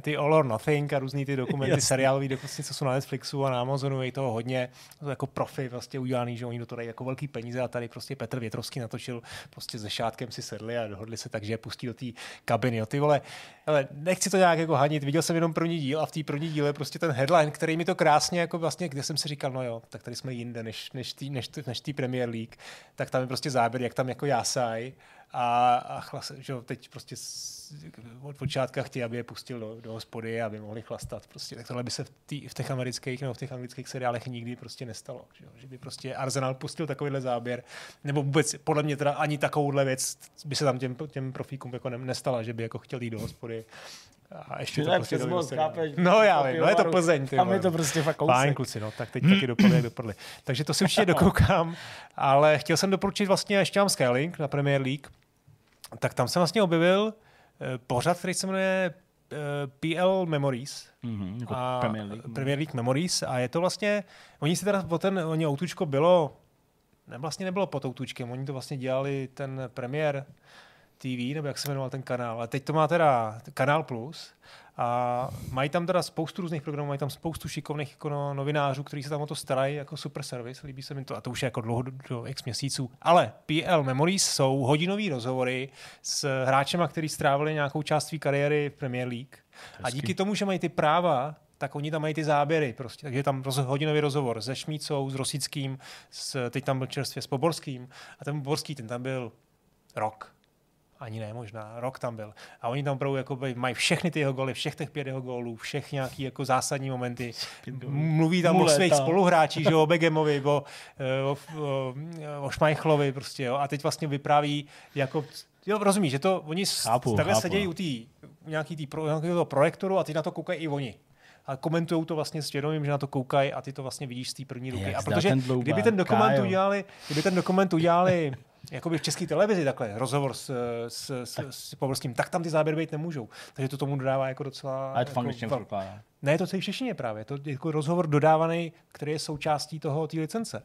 ty All or Nothing a různý ty dokumenty, Jasně. seriálový dokumenty, co jsou na Netflixu a na Amazonu, je toho hodně, to jako profi vlastně udělaný, že oni do toho dají jako velký peníze a tady prostě Petr Větrovský natočil prostě se šátkem si sedli a dohodli se tak, že je pustí do té kabiny. Jo, ty vole, ale nechci to nějak jako hanit, viděl jsem jenom první díl a v té první díle prostě ten headline, který mi to krásně jako vlastně, kde jsem si říkal, no jo, tak tady jsme jinde než, než, tý, než, tý, než tý Premier League, tak tam je prostě záběr, jak tam jako jásaj a, a chlas, že jo, teď prostě od počátka chtějí, aby je pustil do, do hospody, aby mohli chlastat. Prostě. Tak tohle by se v, tý, v těch amerických nebo v těch anglických seriálech nikdy prostě nestalo. Že, jo? že by prostě Arsenal pustil takovýhle záběr, nebo vůbec podle mě teda ani takovouhle věc by se tam těm, těm profíkům jako ne, nestala, že by jako chtěli jít do hospody. A ještě To to je prostě přes do moc, seriálu. chápeš? No já vím, no je to. Plzeň. Ty Tam je to prostě fakt Fajn kousek. kluci, no, tak teď taky dopadli, jak dopadli. Takže to si určitě [LAUGHS] dokoukám, ale chtěl jsem doporučit vlastně, ještě mám Skylink na Premier League, tak tam jsem vlastně objevil eh, pořad, který se jmenuje eh, PL Memories. Mhm, jako a Premier League. Premier League Memories a je to vlastně, oni si teda o ten, oni Outučko bylo, ne, vlastně nebylo pod Outučkem, oni to vlastně dělali ten Premier TV, nebo jak se jmenoval ten kanál, a teď to má teda Kanál Plus a mají tam teda spoustu různých programů, mají tam spoustu šikovných jako no, novinářů, kteří se tam o to starají jako super service, líbí se mi to a to už je jako dlouho do, do x měsíců. Ale PL Memories jsou hodinový rozhovory s hráčema, kteří strávili nějakou část své kariéry v Premier League. A díky tomu, že mají ty práva, tak oni tam mají ty záběry prostě. Takže je tam roz, hodinový rozhovor se Šmícou, s Rosickým, s, teď tam byl čerstvě s Poborským a ten Poborský, ten tam byl rok. Ani ne, možná, rok tam byl. A oni tam opravdu jako mají všechny ty jeho góly, všech těch pět jeho gólů, všech nějaký jako zásadní momenty. Mluví tam Muleta. o svých spoluhráčích, že o [LAUGHS] Begemovi, o, o, o, o Šmajchlovi prostě, jo. A teď vlastně vypráví jako Jo, rozumíš, že to oni Chápu, takhle chápu. sedějí u tý, nějaký tý pro, nějakého toho projektoru a ty na to koukají i oni. A komentují to vlastně s vědomím, že na to koukají a ty to vlastně vidíš z té první ruky. Jak a protože ten kdyby ten dokument udělali, kdyby ten dokument udělali [LAUGHS] jakoby v české televizi takhle, rozhovor s, s, s, s Povorským, tak tam ty záběry být nemůžou. Takže to tomu dodává jako docela... A je to jako v angličtině. Ne, je to celý v češtině právě. To je jako rozhovor dodávaný, který je součástí toho té licence.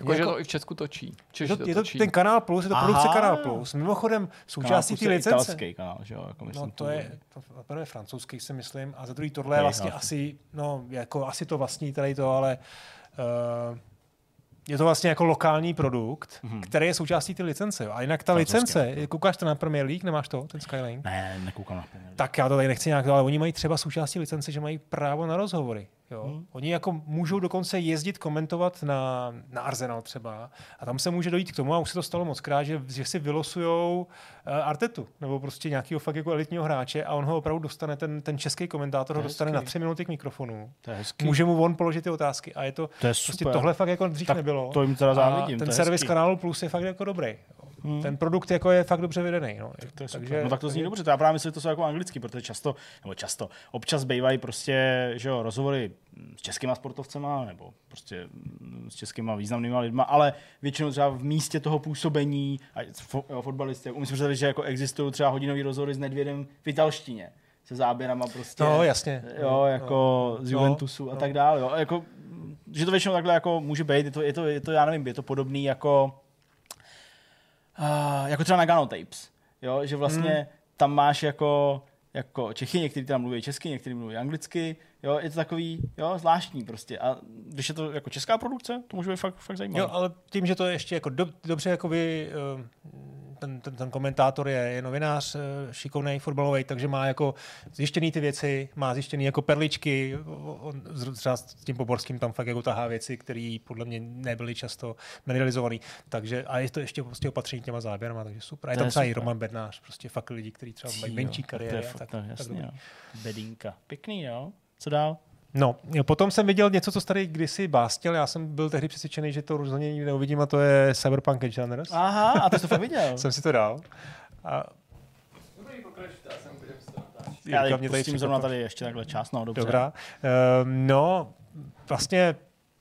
Jako, že to i v Česku točí. je Češi to, to je to točí. ten kanál Plus, je to Aha. produkce Kanál Plus. Mimochodem, součástí té je licence. Italský kanál, že jo? Jako myslím, No to je, to prvé francouzský si myslím, a za druhý tohle je vlastně asi, no jako asi to vlastní tady to, ale uh, je to vlastně jako lokální produkt, Mhm. který je součástí té licence. Jo. A jinak ta Francouzský. licence, koukáš to na Premier League, nemáš to, ten Skyline? Ne, nekoukám na Premier League. Tak já to tady nechci nějak, ale oni mají třeba součástí licence, že mají právo na rozhovory. Jo. Hmm. Oni jako můžou dokonce jezdit komentovat na, na Arsenal třeba a tam se může dojít k tomu, a už se to stalo moc krát, že, že si vylosujou uh, Artetu nebo prostě nějakého fakt jako elitního hráče a on ho opravdu dostane, ten, ten český komentátor ho dostane hezký. na tři minuty k mikrofonu. Může mu on položit ty otázky a je to, To je prostě super. tohle fakt jako dřív Tak nebylo. to jim teda a závidím, ten servis kanálu Plus je fakt jako dobrý. Hmm. Ten produkt jako je fakt dobře vedený. No. To je super. Takže- no tak to zní takže- dobře, to já právě myslím, že to jsou jako anglicky, protože často, nebo často, občas bývají prostě, že jo, rozhovory s českýma sportovcema, nebo prostě mm, s českýma významnýma lidma, ale většinou třeba v místě toho působení, a fo, jo, fotbalisty, umím si že jako existují třeba hodinový rozhovory s Nedvědem v italštině, se záběrama prostě. No, jasně. Jo, jako z No, Juventusu a no. tak dále. Jo. Jako, že to většinou takhle jako může být, je to, je to, je to já nevím, je to podobný jako uh, jako třeba na Gano Tapes, jo, že vlastně hmm. tam máš jako, jako Čechy, někteří tam mluví česky, někteří mluví anglicky, jo, je to takový, jo, zvláštní prostě. A když je to jako česká produkce, to může být fakt, fakt zajímavé. Jo, ale tím, že to je ještě jako do, dobře jako vy, eh, ten, ten, ten, komentátor je, je novinář, eh, šikovný fotbalový, takže má jako zjištěný ty věci, má zjištěný jako perličky, on třeba s tím Poborským tam fakt jako tahá věci, které podle mě nebyly často medializované, takže a je to ještě prostě opatření těma záběrama, takže super. A je tam třeba i. Roman Bednář, prostě fakt lidi, kteří třeba mají menší tak kariéry. tak, tak jo. Bedínka. Pěkný, jo. Co dál? No, potom jsem viděl něco, co tady kdysi bástil, já jsem byl tehdy přesvědčený, že to rozhodně nikdy neuvidím a to je Cyberpunk Edge Runners. Aha, a ty jsi to fakt viděl. [LAUGHS] jsem si to dal. A Já Jirka tady mě tady pustím zrovna tady ještě takhle čas, no dobře. Dobrá. Um, no, vlastně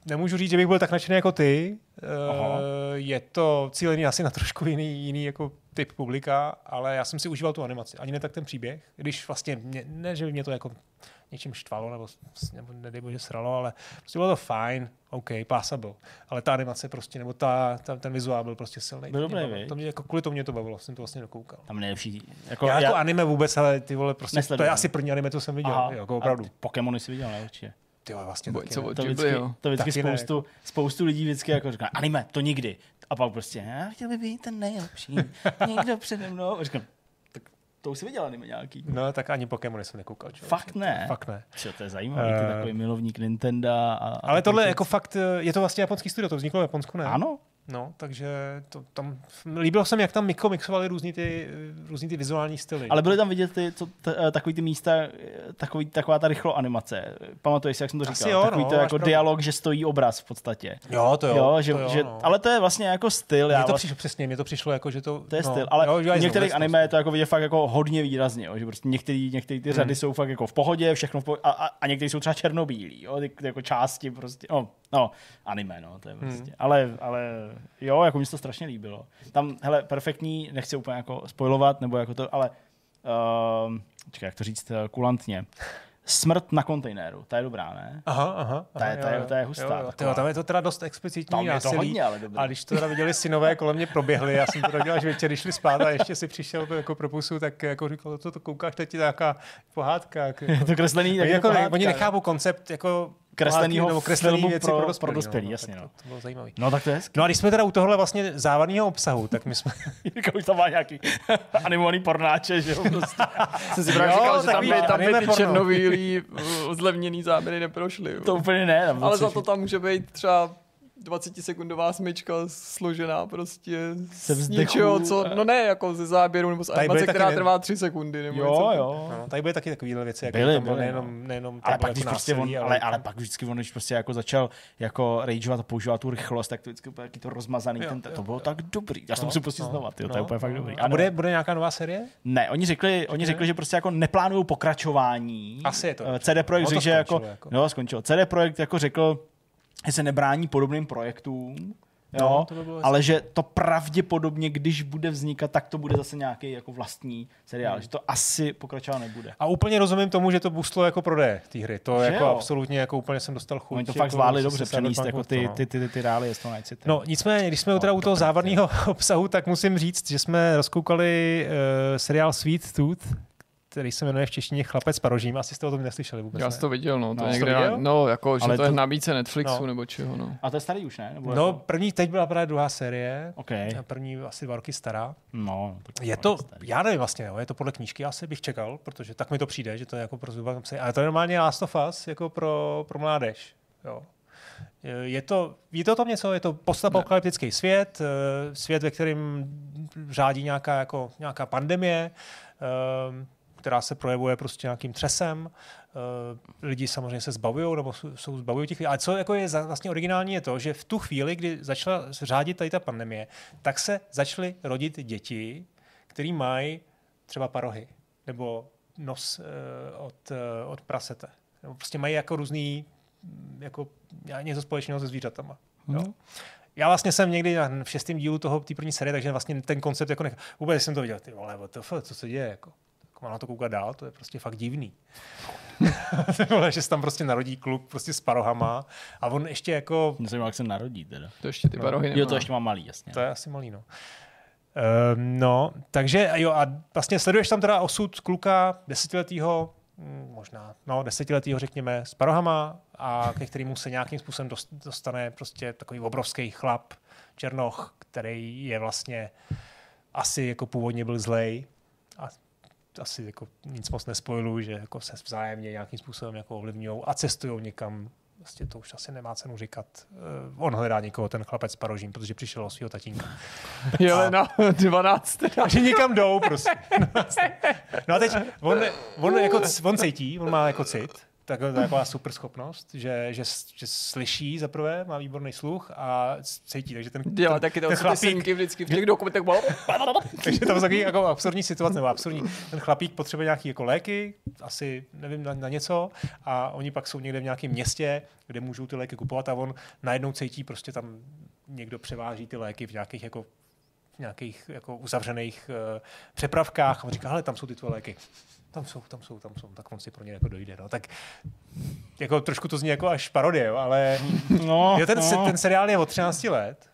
nemůžu říct, že bych byl tak nadšený jako ty. Uh, je to cílený asi na trošku jiný, jiný jako typ publika, ale já jsem si užíval tu animaci. Ani ne tak ten příběh, když vlastně mě, ne, že by mě to jako něčím štvalo, nebo, s- nebo nedej bože sralo, ale prostě bylo to fajn, OK, passable. Ale ta animace prostě, nebo ta, ta, ten vizuál byl prostě silný. Byl To mě dobrý, to mě, jako, kvůli tomu mě to bavilo, jsem to vlastně dokoukal. Tam nejlepší. Jako, Já jako anime vůbec, ale ty vole, prostě to je asi první anime, co jsem viděl, Aha, jako opravdu. A Pokémony si viděl, ne? Určitě. Ty vole, vlastně Boj, taky co To vždycky, jo. to vždycky Taky ne, spoustu, spoustu lidí vždycky jako říká, anime, to nikdy. A pak prostě, já chtěl by být ten nejlepší. Někdo přede mnou. A říkám, to už jsi viděl anime nějaký. No, tak ani Pokémony jsem nekoukal. Čo? Fakt ne. Fakt ne. Co, to je zajímavé, ty Eh. takový milovník Nintendo. A, a Ale tohle věcí. jako fakt, eh, je to vlastně japonský studio, to vzniklo v Japonsku, ne? Ano, No, takže to tam, líbilo se mi, jak tam Miko mixovali různý ty, různý ty vizuální styly. ale byly tam vidět ty, co, t, eh, takový ty místa, eh, takový, taková ta rychlo animace. Pamatuješ si, jak jsem to říkal? Asi jo, takový no, to jako pravdu. dialog, že stojí obraz v podstatě. Jo, to jo. jo, že, to jo že, no. ale to je vlastně jako styl. Mně to vlastně, přišlo, přesně, mně to přišlo jako, že to... to je no, styl, ale jo, jo, některých anime je to jako vidět fakt jako hodně výrazně, jo, že prostě některý, některý ty řady Hmm. jsou fakt jako v pohodě, všechno v pohodě, a, a, a některý jsou třeba černobílí, jo, ty, ty jako části prostě, no, no, anime, no, to je Hmm. prostě, ale, ale jo, jako mi se to strašně líbilo. Tam, hele, perfektní, nechci úplně jako spoilovat, nebo jako to, ale, uh, čekaj, jak to říct uh, kulantně, Smrt na kontejneru, ta je dobrá, ne? Aha, aha. Ta je- ta je- jo, ta je jo, hustá Jo, jo, tyjo, tam je to teda dost explicitní Tam je to násilí. hodně, ale dobré. A když to teda viděli synové, kolem mě proběhli, já jsem to dodělal až večer, když šli spát a ještě si přišel jako pro pusu, tak jako říkal, co to koukáš, teď je nějaká pohádka. Jako, [LAUGHS] Je to kreslený, tak jako, pohádka, oni jo. nechápou koncept jako Kreslenýho nebo kreslený filmu věci pro- pro, pro dospělý, no, jasně, no. To, to bylo zajímavé. No tak to je. No a když jsme teda u tohle vlastně závodního obsahu, tak my jsme... [LAUGHS] Jirka už tam má nějaký animovaný pornáče, že jo, prostě. [LAUGHS] Jsem si právě říkal, že tam by, tam by ty porno. černobílý uh, zlevněný záběry neprošly. To úplně ne. Tam Ale za to tam může být třeba 20-sekundová smyčka složená prostě Se z ničeho, co, no ne, jako ze záběru nebo z animace, která ne- trvá 3 sekundy. Nebo Jo, něco. jo. No, tady byly taky takovéhle věci, jako Byly, tam bylo byly, nejenom, nejenom Ale pak, bylo když jako prostě on, ale, ale pak vždycky on, když prostě jako začal jako rageovat a používat tu rychlost, tak to vždycky úplně taky to rozmazaný, Jo, ten, jo, to bylo jo. tak dobrý. Já jsem No, musel prostě no, znova, tyjo, to je no, úplně fakt no. dobrý. A Ano. bude, bude nějaká nová série? Ne, oni řekli, oni řekli, že prostě jako neplánují pokračování. Asi je to Eh. CD Projekt No, to řekl, že jako, jako. no, skončilo. CD Projekt jako řekl, že se nebrání podobným projektům, Jo, No, to by ale že to pravděpodobně, když bude vznikat, tak to bude zase nějaký jako vlastní seriál, Hmm. že to asi pokračovat nebude. A úplně rozumím tomu, že to boostlo jako prodeje té hry. To Že jako jo? absolutně jako úplně jsem dostal chuť. Oni to jako fakt zvládli dobře přenést jako ty, toho. ty, ty, ty, ty reálie z toho Night. No nicméně, když jsme No, teda u to toho závadného [LAUGHS] obsahu, tak musím říct, že jsme rozkoukali uh, seriál Sweet Tooth, který se jmenuje v češtině Chlapec s parožím. Asi jste o tom neslyšeli vůbec. Já jsem to viděl, no, to No, je někde, viděl? no, jako, že Ale to je to- na nabídce Netflixu No. nebo čeho, no. A to je starý už, ne? Nebo No, jako... první, teď byla právě druhá série. OK. A První asi dva roky stará. No, tak Je to starý. já nevím vlastně, jo, je to podle knížky, asi bych čekal, protože tak mi to přijde, že to je jako pro zhruba Ale to je normálně Last of Us, jako pro, pro mládež. Jo. Je to, ví to o tom něco? Je to postapokalyptický svět, eh, svět, ve kterém řádí nějaká, jako, nějaká pandemie, eh, která se projevuje prostě nějakým třesem. Eh, Lidi samozřejmě se zbavují, nebo jsou- zbavují těch lidí. Ale co jako je vlastně originální, je to, že v tu chvíli, kdy začala řádit tady ta pandemie, tak se začaly rodit děti, který mají třeba parohy, nebo nos eh, od, eh, od prasete. Nebo prostě mají jako různý mm, jako něco společného se zvířatama. Jo. Já vlastně jsem někdy na- v šestém dílu toho té první série, takže vlastně ten koncept jako nech... Vůbec jsem to viděl, ty vole, what the fuck, co se děje, jako. Tak mám na to koukat dál, to je prostě fakt divný. [LAUGHS] Že se tam prostě narodí kluk prostě s parohama a on ještě jako, Mě zajímá, jak se narodí teda. To ještě ty barohy nemá. Jo, to ještě mám malý, jasně. to je asi malý, no. Um, no, takže jo, a vlastně sleduješ tam teda osud kluka desetiletýho, mm, možná, no, desetiletýho, řekněme, s parohama a ke kterému se nějakým způsobem dost- dostane prostě takový obrovský chlap, černoch, který je vlastně asi jako původně byl zlej a asi jako nic moc nespojiluju, že jako se vzájemně nějakým způsobem jako ovlivňují a cestují někam. Vlastně to už asi nemá cenu říkat. Uh, on hledá někoho, ten chlapec s parožím, protože přišel o svého tatínka. [LAUGHS] Jelena 12 teda. Takže někam jdou prostě. [LAUGHS] No a teď on, on, jako, on cítí, on má jako cit, tak to je taková super schopnost, že, že, že slyší za prvé, má výborný sluch a cítí, takže ten, ten, taky ten chlapík, vždycky v těch dokumentech. bylo- [LAUGHS] takže tam takový jako absurdní situace, nebo absurdní. Ten chlapík potřebuje nějaké jako léky, asi nevím na, na, něco, a oni pak jsou někde v nějakém městě, kde můžou ty léky kupovat a on najednou cítí, prostě tam někdo převáží ty léky v nějakých jako v nějakých jako uzavřených uh, přepravkách a on říká, hele, tam jsou ty tvoje léky. Tam jsou, tam jsou, tam jsou, tak on si pro ně jako dojde. No. Tak jako trošku to zní jako až parodie, ale No, jo, ten, no. ten seriál je od 13 let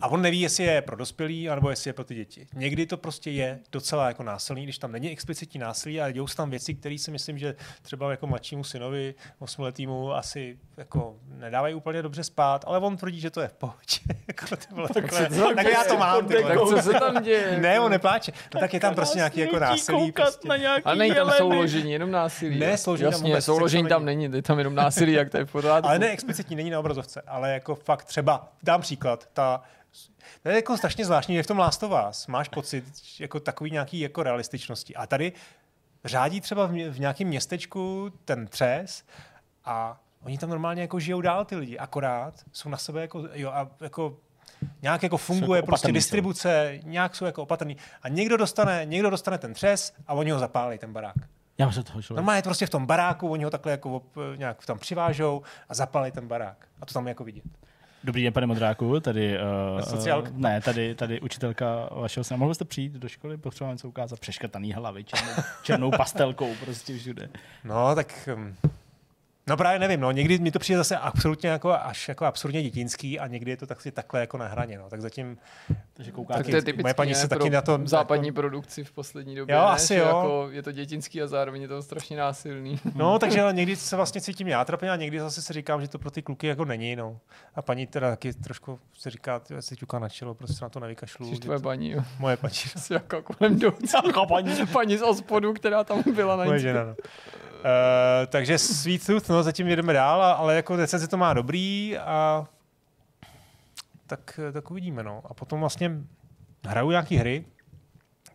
a on neví, jestli je pro dospělý, anebo jestli je pro ty děti. Někdy to prostě je docela jako násilný, když tam není explicitní násilí, ale dějou se tam věci, které si myslím, že třeba jako mladšímu synovi, osmiletýmu, asi jako nedávají úplně dobře spát, ale on tvrdí, že to je v pohodě. [LAUGHS] jako to bylo takhle, tak já to mám. ty vole. Tak co se tam děje? [LAUGHS] Ne, on nepláče. No tak je tam prostě nějaký jako násilí. Prostě. Na nějaký A není tam jeleny. souložení, jenom násilí. Ne, souložení tam Jasně, vůbec souložení tam není, je tam jenom násilí, jak to je v pořádku. Ale ne explicitní, není na obrazovce, ale jako fakt třeba, dám příklad, ta, to je jako strašně zvláštní, že v tom Last of Us máš pocit jako takový nějaký jako realističnosti. A tady řádí třeba v, ně- v nějakém městečku ten třes a oni tam normálně jako žijou dál ty lidi, akorát jsou na sebe jako, jo, a jako nějak jako funguje jako prostě opatrný jsou. distribuce, nějak jsou jako opatrný. A někdo dostane, někdo dostane ten třes a oni ho zapálí, ten barák. Já se toho člověka. Normálně je to prostě v tom baráku, oni ho takhle jako op, nějak tam přivážou a zapálí ten barák. A to tam je jako vidět. Dobrý den, pane Modráku, tady... Uh, Sociálka. Ne, tady, tady učitelka vašeho syna. Mohl byste přijít do školy, potřeboval něco ukázat přeškrtaný hlavy černou, černou pastelkou prostě všude. No, tak... Um, no právě nevím, no, někdy mi to přijde zase absolutně jako až jako absurdně dětinský a někdy je to taky takhle jako na hraně, no. Tak zatím, Takže koukáte. Tak to je Moje typické paní ne, se taky na to- západní jako- produkci v poslední době. Jo, ne? asi že jo. Jako je to dětinský a zároveň je to strašně násilný. no, takže ale někdy se vlastně cítím já trapně a někdy zase si říkám, že to pro ty kluky jako není, no. A paní teda taky trošku se říká, ty si ťuká na čelo, prostě na to nevykašlu. Jsi že tvoje to- paní, jo. Moje paní. [LAUGHS] Jsi jako kolem jdoucí. paní. paní z ospodu, která tam byla na Moje žena, no. Uh, takže Sweet Tooth, no, zatím jedeme dál, ale jako recenze to má dobrý a tak, tak uvidíme, no. A potom vlastně hraju nějaký hry,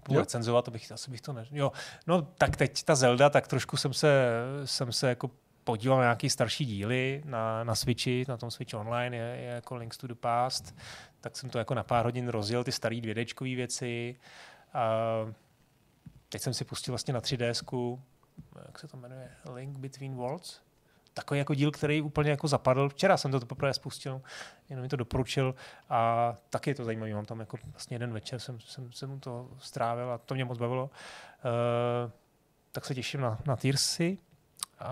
Budu recenzovat, to bych, asi bych to ne... Jo, no tak teď ta Zelda, tak trošku jsem se, jsem se jako podíval na nějaký starší díly na, na Switchi, na tom Switch Online je, je jako Links to the Past, tak jsem to jako na pár hodin rozjel, ty starý 2Dčkový věci. A teď jsem si pustil vlastně na 3DSku, jak se to jmenuje, Link Between Worlds. Takový jako díl, který úplně jako zapadl. Včera jsem to poprvé spustil, jenom mi to doporučil a taky je to zajímavé. Mám tam jako vlastně jeden večer jsem, jsem, jsem to strávil a to mě moc bavilo. Uh, tak se těším na, na Tearsy. Uh,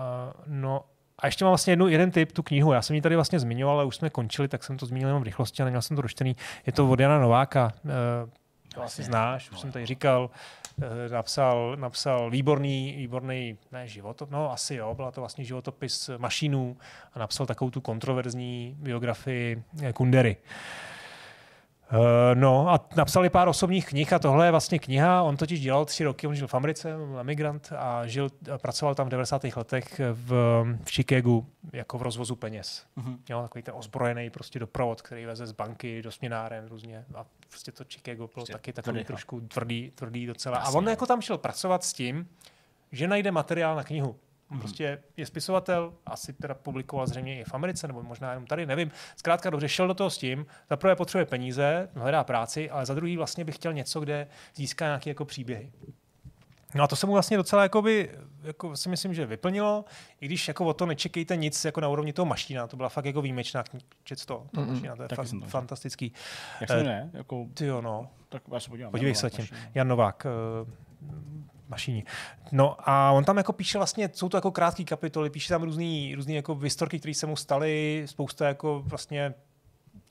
no a ještě mám vlastně jednu, jeden tip, tu knihu. Já jsem ji tady vlastně zmiňoval, ale už jsme končili, tak jsem to zmínil jenom v rychlosti a neměl jsem to dočtený. Je to od Jana Nováka. Uh, to asi znáš, už jsem tady říkal. Eh, napsal, napsal výborný, výborný, ne životop, no asi jo, byla to vlastně životopis mašinů a napsal takovou tu kontroverzní biografii eh, Kundery. Uh, no a napsali pár osobních knih a tohle je vlastně kniha, on totiž dělal tři roky, on žil v Americe, emigrant a žil, a pracoval tam v 90. letech v, v Chicagu jako v rozvozu peněz. Mhm. Jo, takový ten ozbrojený prostě doprovod, který veze z banky do směnáren různě a prostě to Chicago bylo Prostě taky takový tvrdý, trošku tvrdý, tvrdý docela. A Jasně, on no. jako tam šel pracovat s tím, že najde materiál na knihu. Mhm. Prostě je spisovatel, asi teda publikoval zřejmě i v Americe, nebo možná jenom tady, nevím. Zkrátka dobře, šel do toho s tím, za prvé potřebuje peníze, hledá práci, ale za druhý vlastně by chtěl něco, kde získá nějaké jako příběhy. No a to se mu vlastně docela jakoby, jako si myslím, že vyplnilo, i když jako o to nečekejte nic jako na úrovni toho mašina, to byla fakt jako výjimečná čet to, to Mm-mm. mašina, to je fakt četl. fantastický. Jak se jmenuje? Jako, Ty jo, no. tak já se podívám. Podívej se tím. Jan Novák, uh, mašíní. No a on tam jako píše vlastně, jsou to jako krátké kapitoly, píše tam různý, různý jako historky, které se mu staly, spousta jako vlastně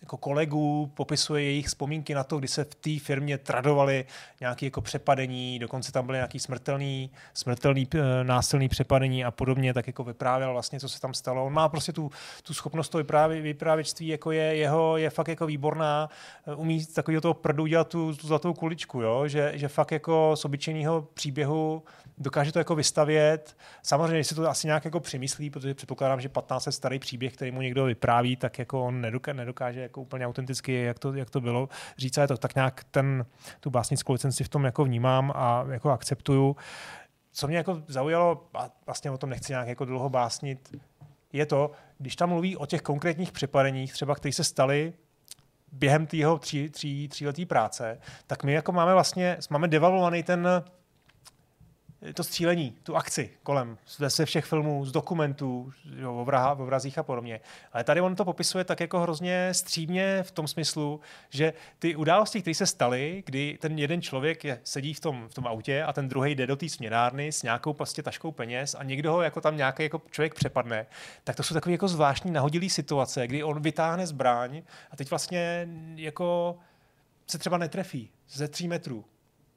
jako kolegů, popisuje jejich vzpomínky na to, kdy se v té firmě tradovali nějaké jako přepadení, dokonce tam byly nějaký smrtelný, smrtelný eh, násilný přepadení a podobně, tak jako vyprávěl vlastně, co se tam stalo. On má prostě tu, tu schopnost toho vyprávě, vyprávěčství, jako je jeho, je fakt jako výborná, eh, umí takového toho prdu dělat tu, tu zlatou kuličku, jo? Že, že fakt jako z obyčejného příběhu dokáže to jako vystavět. Samozřejmě si to asi nějak jako přemyslí, protože předpokládám, že 15 let starý příběh, který mu někdo vypráví, tak jako on nedokáže, nedokáže jako úplně autenticky, jak to, jak to bylo říct, ale to tak nějak ten, tu básnickou licenci v tom jako vnímám a jako akceptuju. Co mě jako zaujalo, a vlastně o tom nechci nějak jako dlouho básnit, je to, když tam mluví o těch konkrétních přepadeních, třeba které se staly během té jeho tří, tří, tříletý práce, tak my jako máme vlastně, máme devalvovaný ten to střílení, tu akci kolem, ze všech filmů, z dokumentů, jo, o, vraha, o vrazích a podobně. Ale tady on to popisuje tak jako hrozně střímně v tom smyslu, že ty události, které se staly, kdy ten jeden člověk je, sedí v tom, v tom autě a ten druhý jde do té směnárny s nějakou prostě taškou peněz a někdo ho jako tam nějaký jako člověk přepadne, tak to jsou takové jako zvláštní nahodilé situace, kdy on vytáhne zbraň a teď vlastně jako se třeba netrefí ze tří metrů.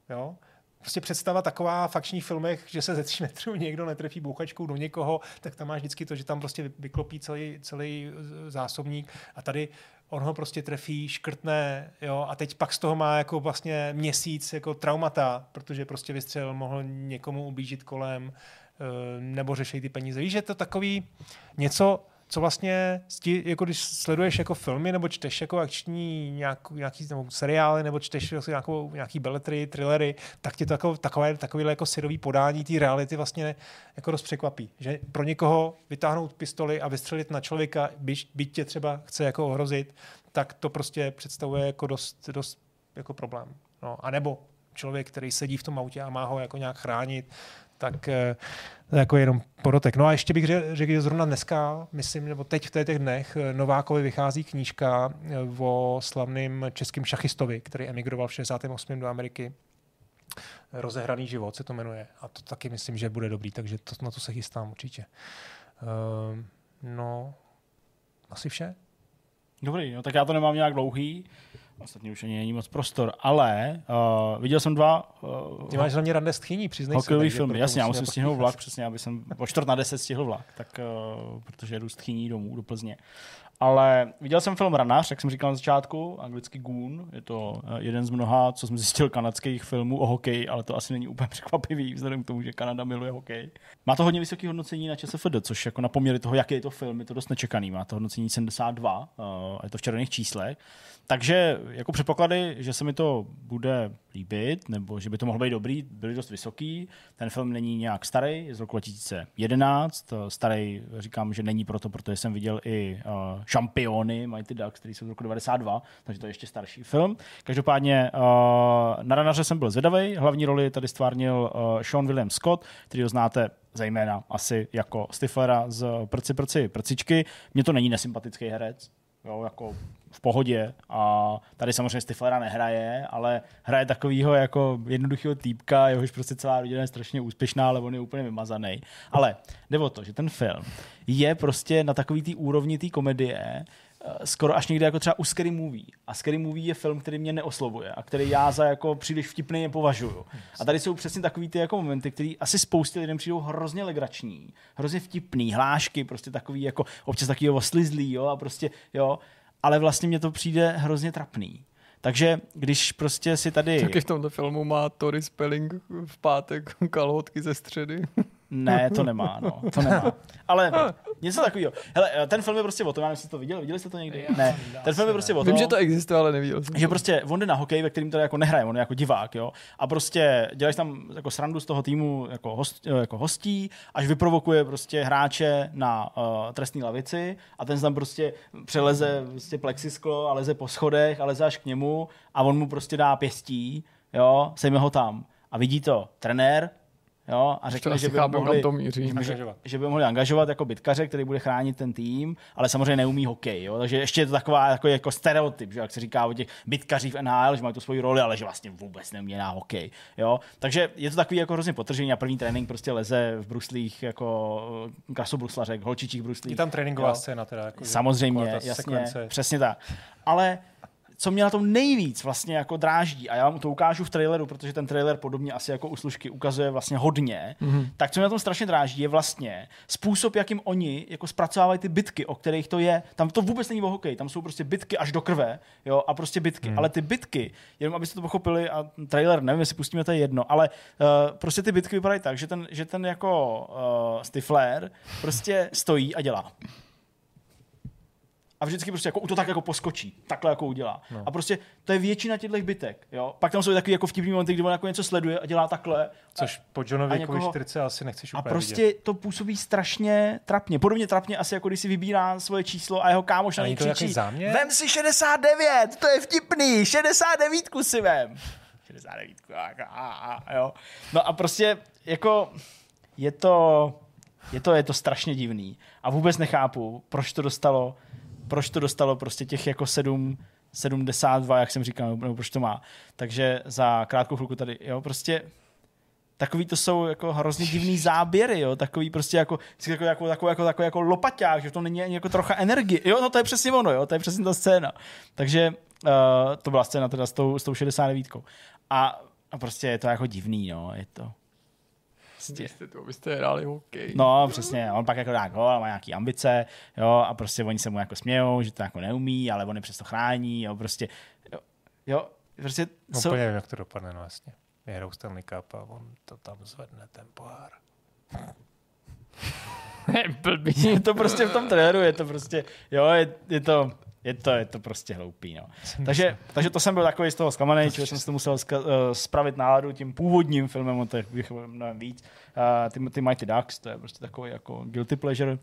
Jo? Prostě představa taková v akčních filmech, že se ze tří metrů někdo netrefí bouchačkou do někoho, tak tam máš vždycky to, že tam prostě vyklopí celý, celý zásobník a tady on ho prostě trefí, škrtne, jo, a teď pak z toho má jako vlastně měsíc jako traumata, protože prostě vystřel mohl někomu ublížit kolem, eh, nebo řešit ty peníze. Víš, že to takový něco, co vlastně, jako když sleduješ jako filmy nebo čteš jako akční nějaký, nějaký nebo seriály nebo čteš jako nějakou, nějaký beletry, thrillery, tak tě to jako, takové, takové jako syrový podání té reality vlastně jako dost překvapí. Že pro někoho vytáhnout pistoli a vystřelit na člověka, byť, byť tě třeba chce jako ohrozit, tak to prostě představuje jako dost, dost jako problém. No, a nebo člověk, který sedí v tom autě a má ho jako nějak chránit, tak eh, jako jenom podotek. No a ještě bych řekl, že zrovna dneska, myslím, nebo teď v těch dnech, eh, Novákovi vychází knížka eh, o slavným českým šachistovi, který emigroval v 68. do Ameriky. Rozehraný život se to jmenuje. A to taky myslím, že bude dobrý, takže to, na to se chystám určitě. Uh, no, asi vše. Dobrý, no tak já to nemám nějak dlouhý. Ostatně už ani není moc prostor, ale uh, viděl jsem dva... Uh, Ty máš hlavně rande stchyní, přiznej hokejový se. film, jasně, já musím stihnout [LAUGHS] vlak, přesně, aby jsem o čtvrt na deset stihl vlak, tak, uh, protože jedu stchyní domů do Plzně. Ale viděl jsem film Ranař, jak jsem říkal na začátku, anglicky Goon. Je to eh, jeden z mnoha, co jsem zjistil, kanadských filmů o hokeji, ale to asi není úplně [LAUGHS] překvapivý, vzhledem k tomu, že Kanada miluje hokej. Má to hodně vysoké hodnocení na ČSFD, což jako na poměry toho, jaký je to film, je to dost nečekaný. Má to hodnocení 72, eh, je to v červených číslech. Takže jako předpoklady, že se mi to bude líbit, nebo že by to mohlo být dobrý, byly dost vysoký. Ten film není nějak starý, je z roku 2011. Starý říkám, že není proto, protože jsem viděl i Šampiony Mighty Ducks, který jsou z roku 92, takže to je ještě starší film. Každopádně uh, na ranaře jsem byl zvědavý. Hlavní roli tady stvárnil uh, Sean William Scott, který ho znáte zejména asi jako Stiflera z Prci, prci, prcičky. Mně to není nesympatický herec, jo, jako v pohodě a tady samozřejmě Stiflera nehraje, ale hraje takovýho jako jednoduchého týpka, jehož prostě celá rodina je strašně úspěšná, ale on je úplně vymazaný. Ale jde o to, že ten film je prostě na takový té úrovni té komedie, skoro až někde jako třeba u Scary Movie. A Scary Movie je film, který mě neoslovuje a který já za jako příliš vtipný nepovažuju. A tady jsou přesně takový ty jako momenty, které asi spoustě lidem přijdou hrozně legrační, hrozně vtipný, hlášky, prostě takový jako občas takový oslizlý, jo, a prostě, jo, ale vlastně mě to přijde hrozně trapný. Takže když prostě si tady... Taky v tomto filmu má Tori Spelling v pátek [LAUGHS] kalhotky ze středy. Ne, to nemá, no, to nemá. Ale něco takového. Hele, ten film je prostě o tom, já nevím, jestli to viděl, viděli jste to někdy? Ne, ten film je prostě o tom. Vím, že to existuje, ale neviděl jsem. Že prostě on jde na hokej, ve kterým to jako nehraje, on je jako divák, jo. A prostě děláš tam jako srandu z toho týmu jako, host, jako hostí, až vyprovokuje prostě hráče na uh, trestní lavici a ten tam prostě přeleze prostě plexisklo a leze po schodech a leze až k němu a on mu prostě dá pěstí, jo, sejme ho tam. A vidí to trenér, Jo, a řekne, že by, mohli, to míří. Že, že by mohli angažovat jako bitkaře, který bude chránit ten tým, ale samozřejmě neumí hokej. Jo? Takže ještě je to taková jako, jako stereotyp, že jak se říká o těch bitkařích v NHL, že mají tu svoji roli, ale že vlastně vůbec neumí na hokej. Jo? Takže je to takový jako hrozně potržení a první trénink prostě leze v bruslích jako krasobruslařek, holčičích bruslích. Je tam tréninková jo? scéna teda. Jako, samozřejmě, jasně, sekvence. přesně tak. Ale co mě na tom nejvíc vlastně jako dráždí, a já vám to ukážu v traileru, protože ten trailer podobně asi jako u služky ukazuje vlastně hodně, mm-hmm. tak co mě na tom strašně dráždí je vlastně způsob, jakým oni jako zpracovávají ty bitky, o kterých to je. Tam to vůbec není o hokej, tam jsou prostě bitky až do krve, jo, a prostě bitky. Mm. Ale ty bitky, jenom abyste to pochopili, a trailer, nevím, jestli pustíme to jedno, ale uh, prostě ty bitky vypadají tak, že ten, že ten jako uh, Stifler prostě stojí a dělá a vždycky prostě jako to tak jako poskočí, takhle jako udělá. No. A prostě to je většina těchto bytek. Jo? Pak tam jsou takový jako vtipný momenty, kdy on jako něco sleduje a dělá takhle. Což po Johnovi někoho... 40 asi nechceš úplně A prostě vidět. to působí strašně trapně. Podobně trapně asi jako když si vybírá svoje číslo a jeho kámoš na něj křičí. Vem si 69, to je vtipný, 69 si vem. [LAUGHS] 69. A, a, a, jo. No a prostě jako je to, je to, je to strašně divný. A vůbec nechápu, proč to dostalo, proč to dostalo prostě těch jako sedm, 72, jak jsem říkal, nebo proč to má. Takže za krátkou chvilku tady, jo, prostě takový to jsou jako hrozně divný záběry, jo, takový prostě jako, jako, jako, jako, jako, jako, jako lopaťák, že to není ani jako trocha energie. Jo, no to je přesně ono, jo, to je přesně ta scéna. Takže uh, to byla scéna teda s tou, s tou 69. A, a prostě je to jako divný, no, je to. Prostě. Jste to, byste hráli hokej. No, přesně, on pak jako dá gol, má nějaký ambice, jo, a prostě oni se mu jako smějou, že to jako neumí, ale on je přesto chrání, jo, prostě, jo, jo prostě... No, co... úplně jak to dopadne, no jasně vyhrou Stanley Cup a on to tam zvedne ten pohár. [LAUGHS] je to prostě v tom tréru, je to prostě, jo, je, je to, je to, je to prostě hloupý. No. Takže, takže to jsem byl takový z toho zklamaný, že jsem si to musel ska, uh, spravit náladu tím původním filmem, o těch bych mnohem víc. Uh, ty, ty Mighty Ducks, to je prostě takový jako guilty pleasure.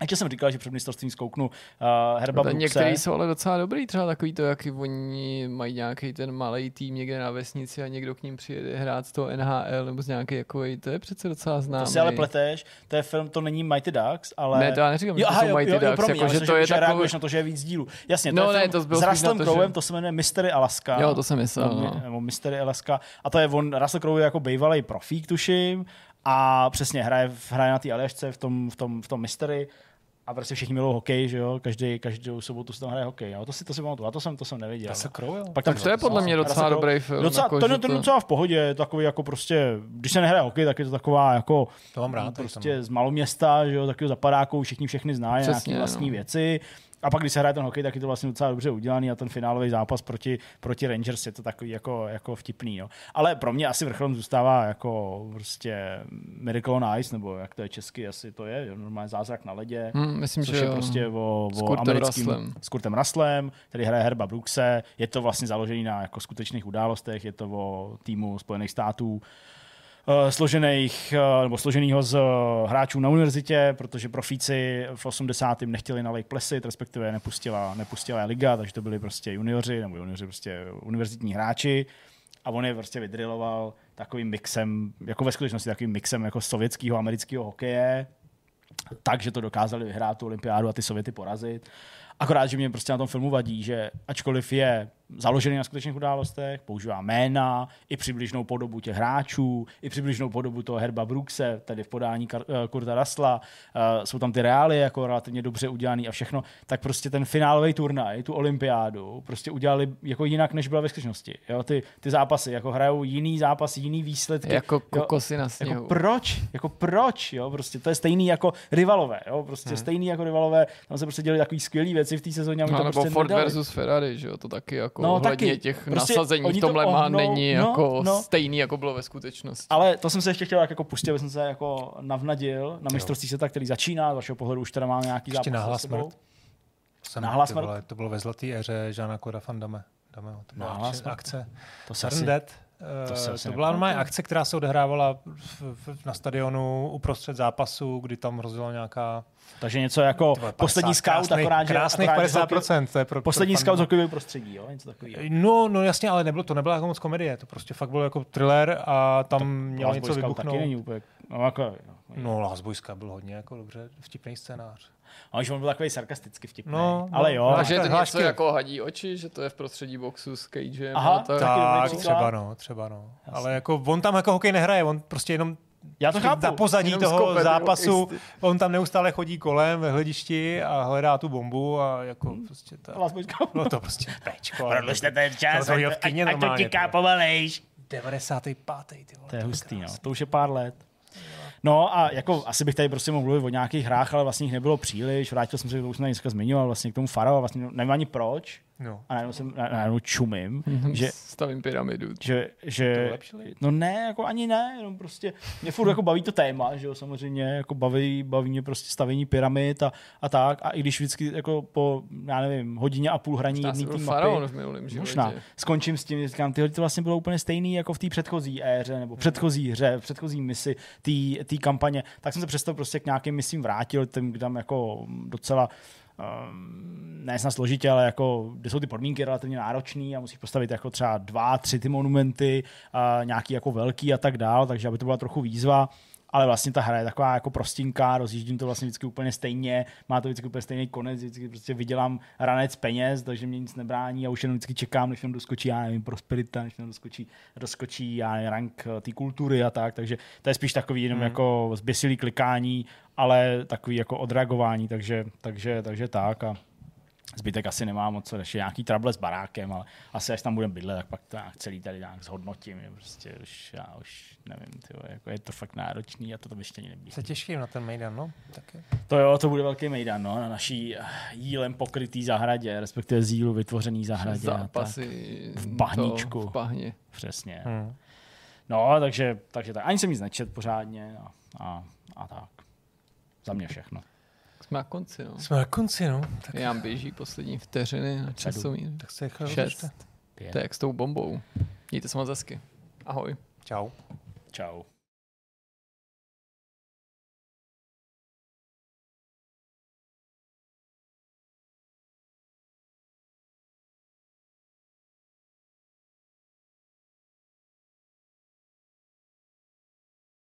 Ještě jsem říkal, že před mistrovstvím zkouknu uh, Herba no, Některý jsou ale docela dobrý, třeba takový to, jaký oni mají nějaký ten malý tým někde na vesnici a někdo k ním přijede hrát z toho NHL nebo z nějaký jako, to je přece docela známý. To si ale pleteš, to je film, to není Mighty Ducks, ale... Ne, to já neříkám, jo, že to jsou Mighty jo, jo, Ducks, promiň, jako, že to je že takový... na to, že je víc dílů. Jasně, to no, je ne, film to s Russellem Crowem, to se jmenuje Mystery Alaska. Jo, to jsem myslel. No. Nebo Mystery Alaska. A to je on, Russell Crowe jako bývalý profík, tuším, a přesně hraje, hraje na té Aljašce v tom, v tom, v tom Mystery a prostě všichni milují hokej, že jo, každý, každou sobotu se tam hraje hokej. A to si to si pamatuju, a to jsem, to jsem neviděl. se Pak tak to je podle mě docela dobrý film. Docela, jako, ten, ten docela v pohodě, takový jako prostě, když se nehraje hokej, tak je to taková jako to mám rád, prostě z maloměsta, že jo, takového zapadáku, všichni všechny znají, nějaké vlastní no. věci. A pak, když se hraje ten hokej, tak je to vlastně docela dobře udělaný a ten finálový zápas proti, proti Rangers je to takový jako, jako vtipný. Jo. Ale pro mě asi vrcholem zůstává jako prostě Miracle on Ice, nebo jak to je česky, asi to je, normálně zázrak na ledě. Hmm, myslím, což že je prostě o, o s americkým Ruslem. s Kurtem Ruslem, který hraje Herba Brookse. Je to vlastně založený na jako skutečných událostech, je to o týmu Spojených států složených, eh, nebo složenýho z eh, hráčů na univerzitě, protože profíci v 80. nechtěli na Lake Placid, respektive nepustila, nepustila liga, takže to byli prostě junioři, nebo junioři prostě univerzitní hráči a on je prostě vydriloval takovým mixem, jako ve skutečnosti takovým mixem jako sovětského, amerického hokeje, takže to dokázali vyhrát tu olympiádu a ty Sověty porazit. Akorát, že mě prostě na tom filmu vadí, že ačkoliv je založený na skutečných událostech, používá jména, i přibližnou podobu těch hráčů, i přibližnou podobu toho Herba Brookse, tedy v podání uh, Kurta Rasla, uh, jsou tam ty reály jako relativně dobře udělaný a všechno, tak prostě ten finálový turnaj, tu olympiádu, prostě udělali jako jinak, než byla ve skutečnosti. Jo, ty, ty zápasy, jako hrajou jiný zápas, jiný výsledky. Jako kokosy jo, na sněhu. Jako proč? Jako proč? Jo, prostě to je stejný jako rivalové, jo, prostě hmm. stejný jako rivalové, tam se prostě dělali takový skvělé věci v té sezóně. No, to nebo prostě Ford nedali. versus Ferrari, že jo, to taky jako no, ohledně taky. těch prostě nasazení v tomhle má není no, jako no. stejný, jako bylo ve skutečnosti. Ale to jsem se ještě chtěl jako pustit, aby jsem se jako navnadil na mistrovství světa, který začíná, z vašeho pohledu už teda máme nějaký ještě zápas náhlas smrt. Jsem, náhlas smrt. To bylo ve zlaté éře Žána Koda van Damme. Damme to byla akce. To se asi, to, se to byla normálně akce, která se odehrávala v, v, na stadionu uprostřed zápasu, kdy tam rozjela nějaká... Takže něco jako 50, poslední scout, krásný, akorát, že... Krásných akorát, 50%, to je pro, Poslední pro scout hokejového prostředí, jo? Něco takového. No, no jasně, ale nebylo, to nebyla jako moc komedie, to prostě fakt bylo jako thriller a tam to mělo něco vybuchnout. Taky není úplně, no, jako, no, no Last byl hodně jako dobře vtipný scénář. A už on byl takový sarkasticky vtipný. No, ale jo. A že to něco jako hadí oči, že to je v prostředí boxu s cagem. Aha, tak, tak třeba no, třeba no. Jasně. Ale jako on tam jako hokej nehraje, on prostě jenom já to chápu. Na pozadí Jenom toho skopet, zápasu, on tam neustále chodí kolem ve hledišti a hledá tu bombu a jako hmm. prostě ta... No to prostě pečko. Prodlužte ten čas, to ať, ať to tiká pomalejš. 95. Ty vole, to je hustý, no. To už je pár let. No a jako asi bych tady prostě mohl mluvit o nějakých hrách, ale vlastně jich nebylo příliš. Vrátil jsem se, to už jsem dneska zmiňoval, vlastně k tomu Faro a vlastně nevím ani proč. No. A najednou, jsem, najednou čumím, mm-hmm. že... Stavím pyramidu. Že, že no ne, jako ani ne, jenom prostě mě furt jako baví to téma, že jo, samozřejmě, jako baví, baví mě prostě stavění pyramid a, a tak. A i když vždycky jako po, já nevím, hodině a půl hraní jedný tým mapy, v minulým možná, skončím s tím, říkám, tyhle to vlastně bylo úplně stejný jako v té předchozí éře, nebo předchozí hře, v předchozí misi té kampaně, tak jsem se přesto prostě k nějakým misím vrátil, tím, kde tam jako docela um, ne snad složitě, ale jako, kde jsou ty podmínky relativně náročné a musíš postavit jako třeba dva, tři ty monumenty, nějaký jako velký a tak dál, takže aby to byla trochu výzva ale vlastně ta hra je taková jako prostinká, rozjíždím to vlastně vždycky úplně stejně, má to vždycky úplně stejný konec, vždycky prostě vydělám ranec peněz, takže mě nic nebrání a už jenom vždycky čekám, než tam doskočí, já nevím, prosperita, než tam doskočí, doskočí já nevím, rank eh, té kultury a tak, takže to je spíš takový jenom hmm. jako zběsilý klikání, ale takový jako odreagování, takže, takže, takže tak a Zbytek asi nemá moc co ještě nějaký trouble s barákem, ale asi až tam budeme bydlet, tak pak to nějak celý tady nějak zhodnotím. Je prostě už, já už nevím, tyjo, jako je to fakt náročný a to tam ještě ani nebývá. Se těším na ten Mejdan, no. Taky. To jo, to bude velký Mejdan, no, na naší jílem pokrytý zahradě, respektive z jílu vytvořený zahradě. Zápasy v bahníčku. v bahně. Přesně. Hmm. No, takže, takže tak. Ani jsem nic nečet pořádně a, a, a tak. Za mě všechno. Jsme na konci, no. Jsme na konci, no. Tak... Já běží poslední vteřiny na časový. Tak se rychle Šest. To je jak s tou bombou. Mějte se moc hezky. Ahoj. Čau. Čau.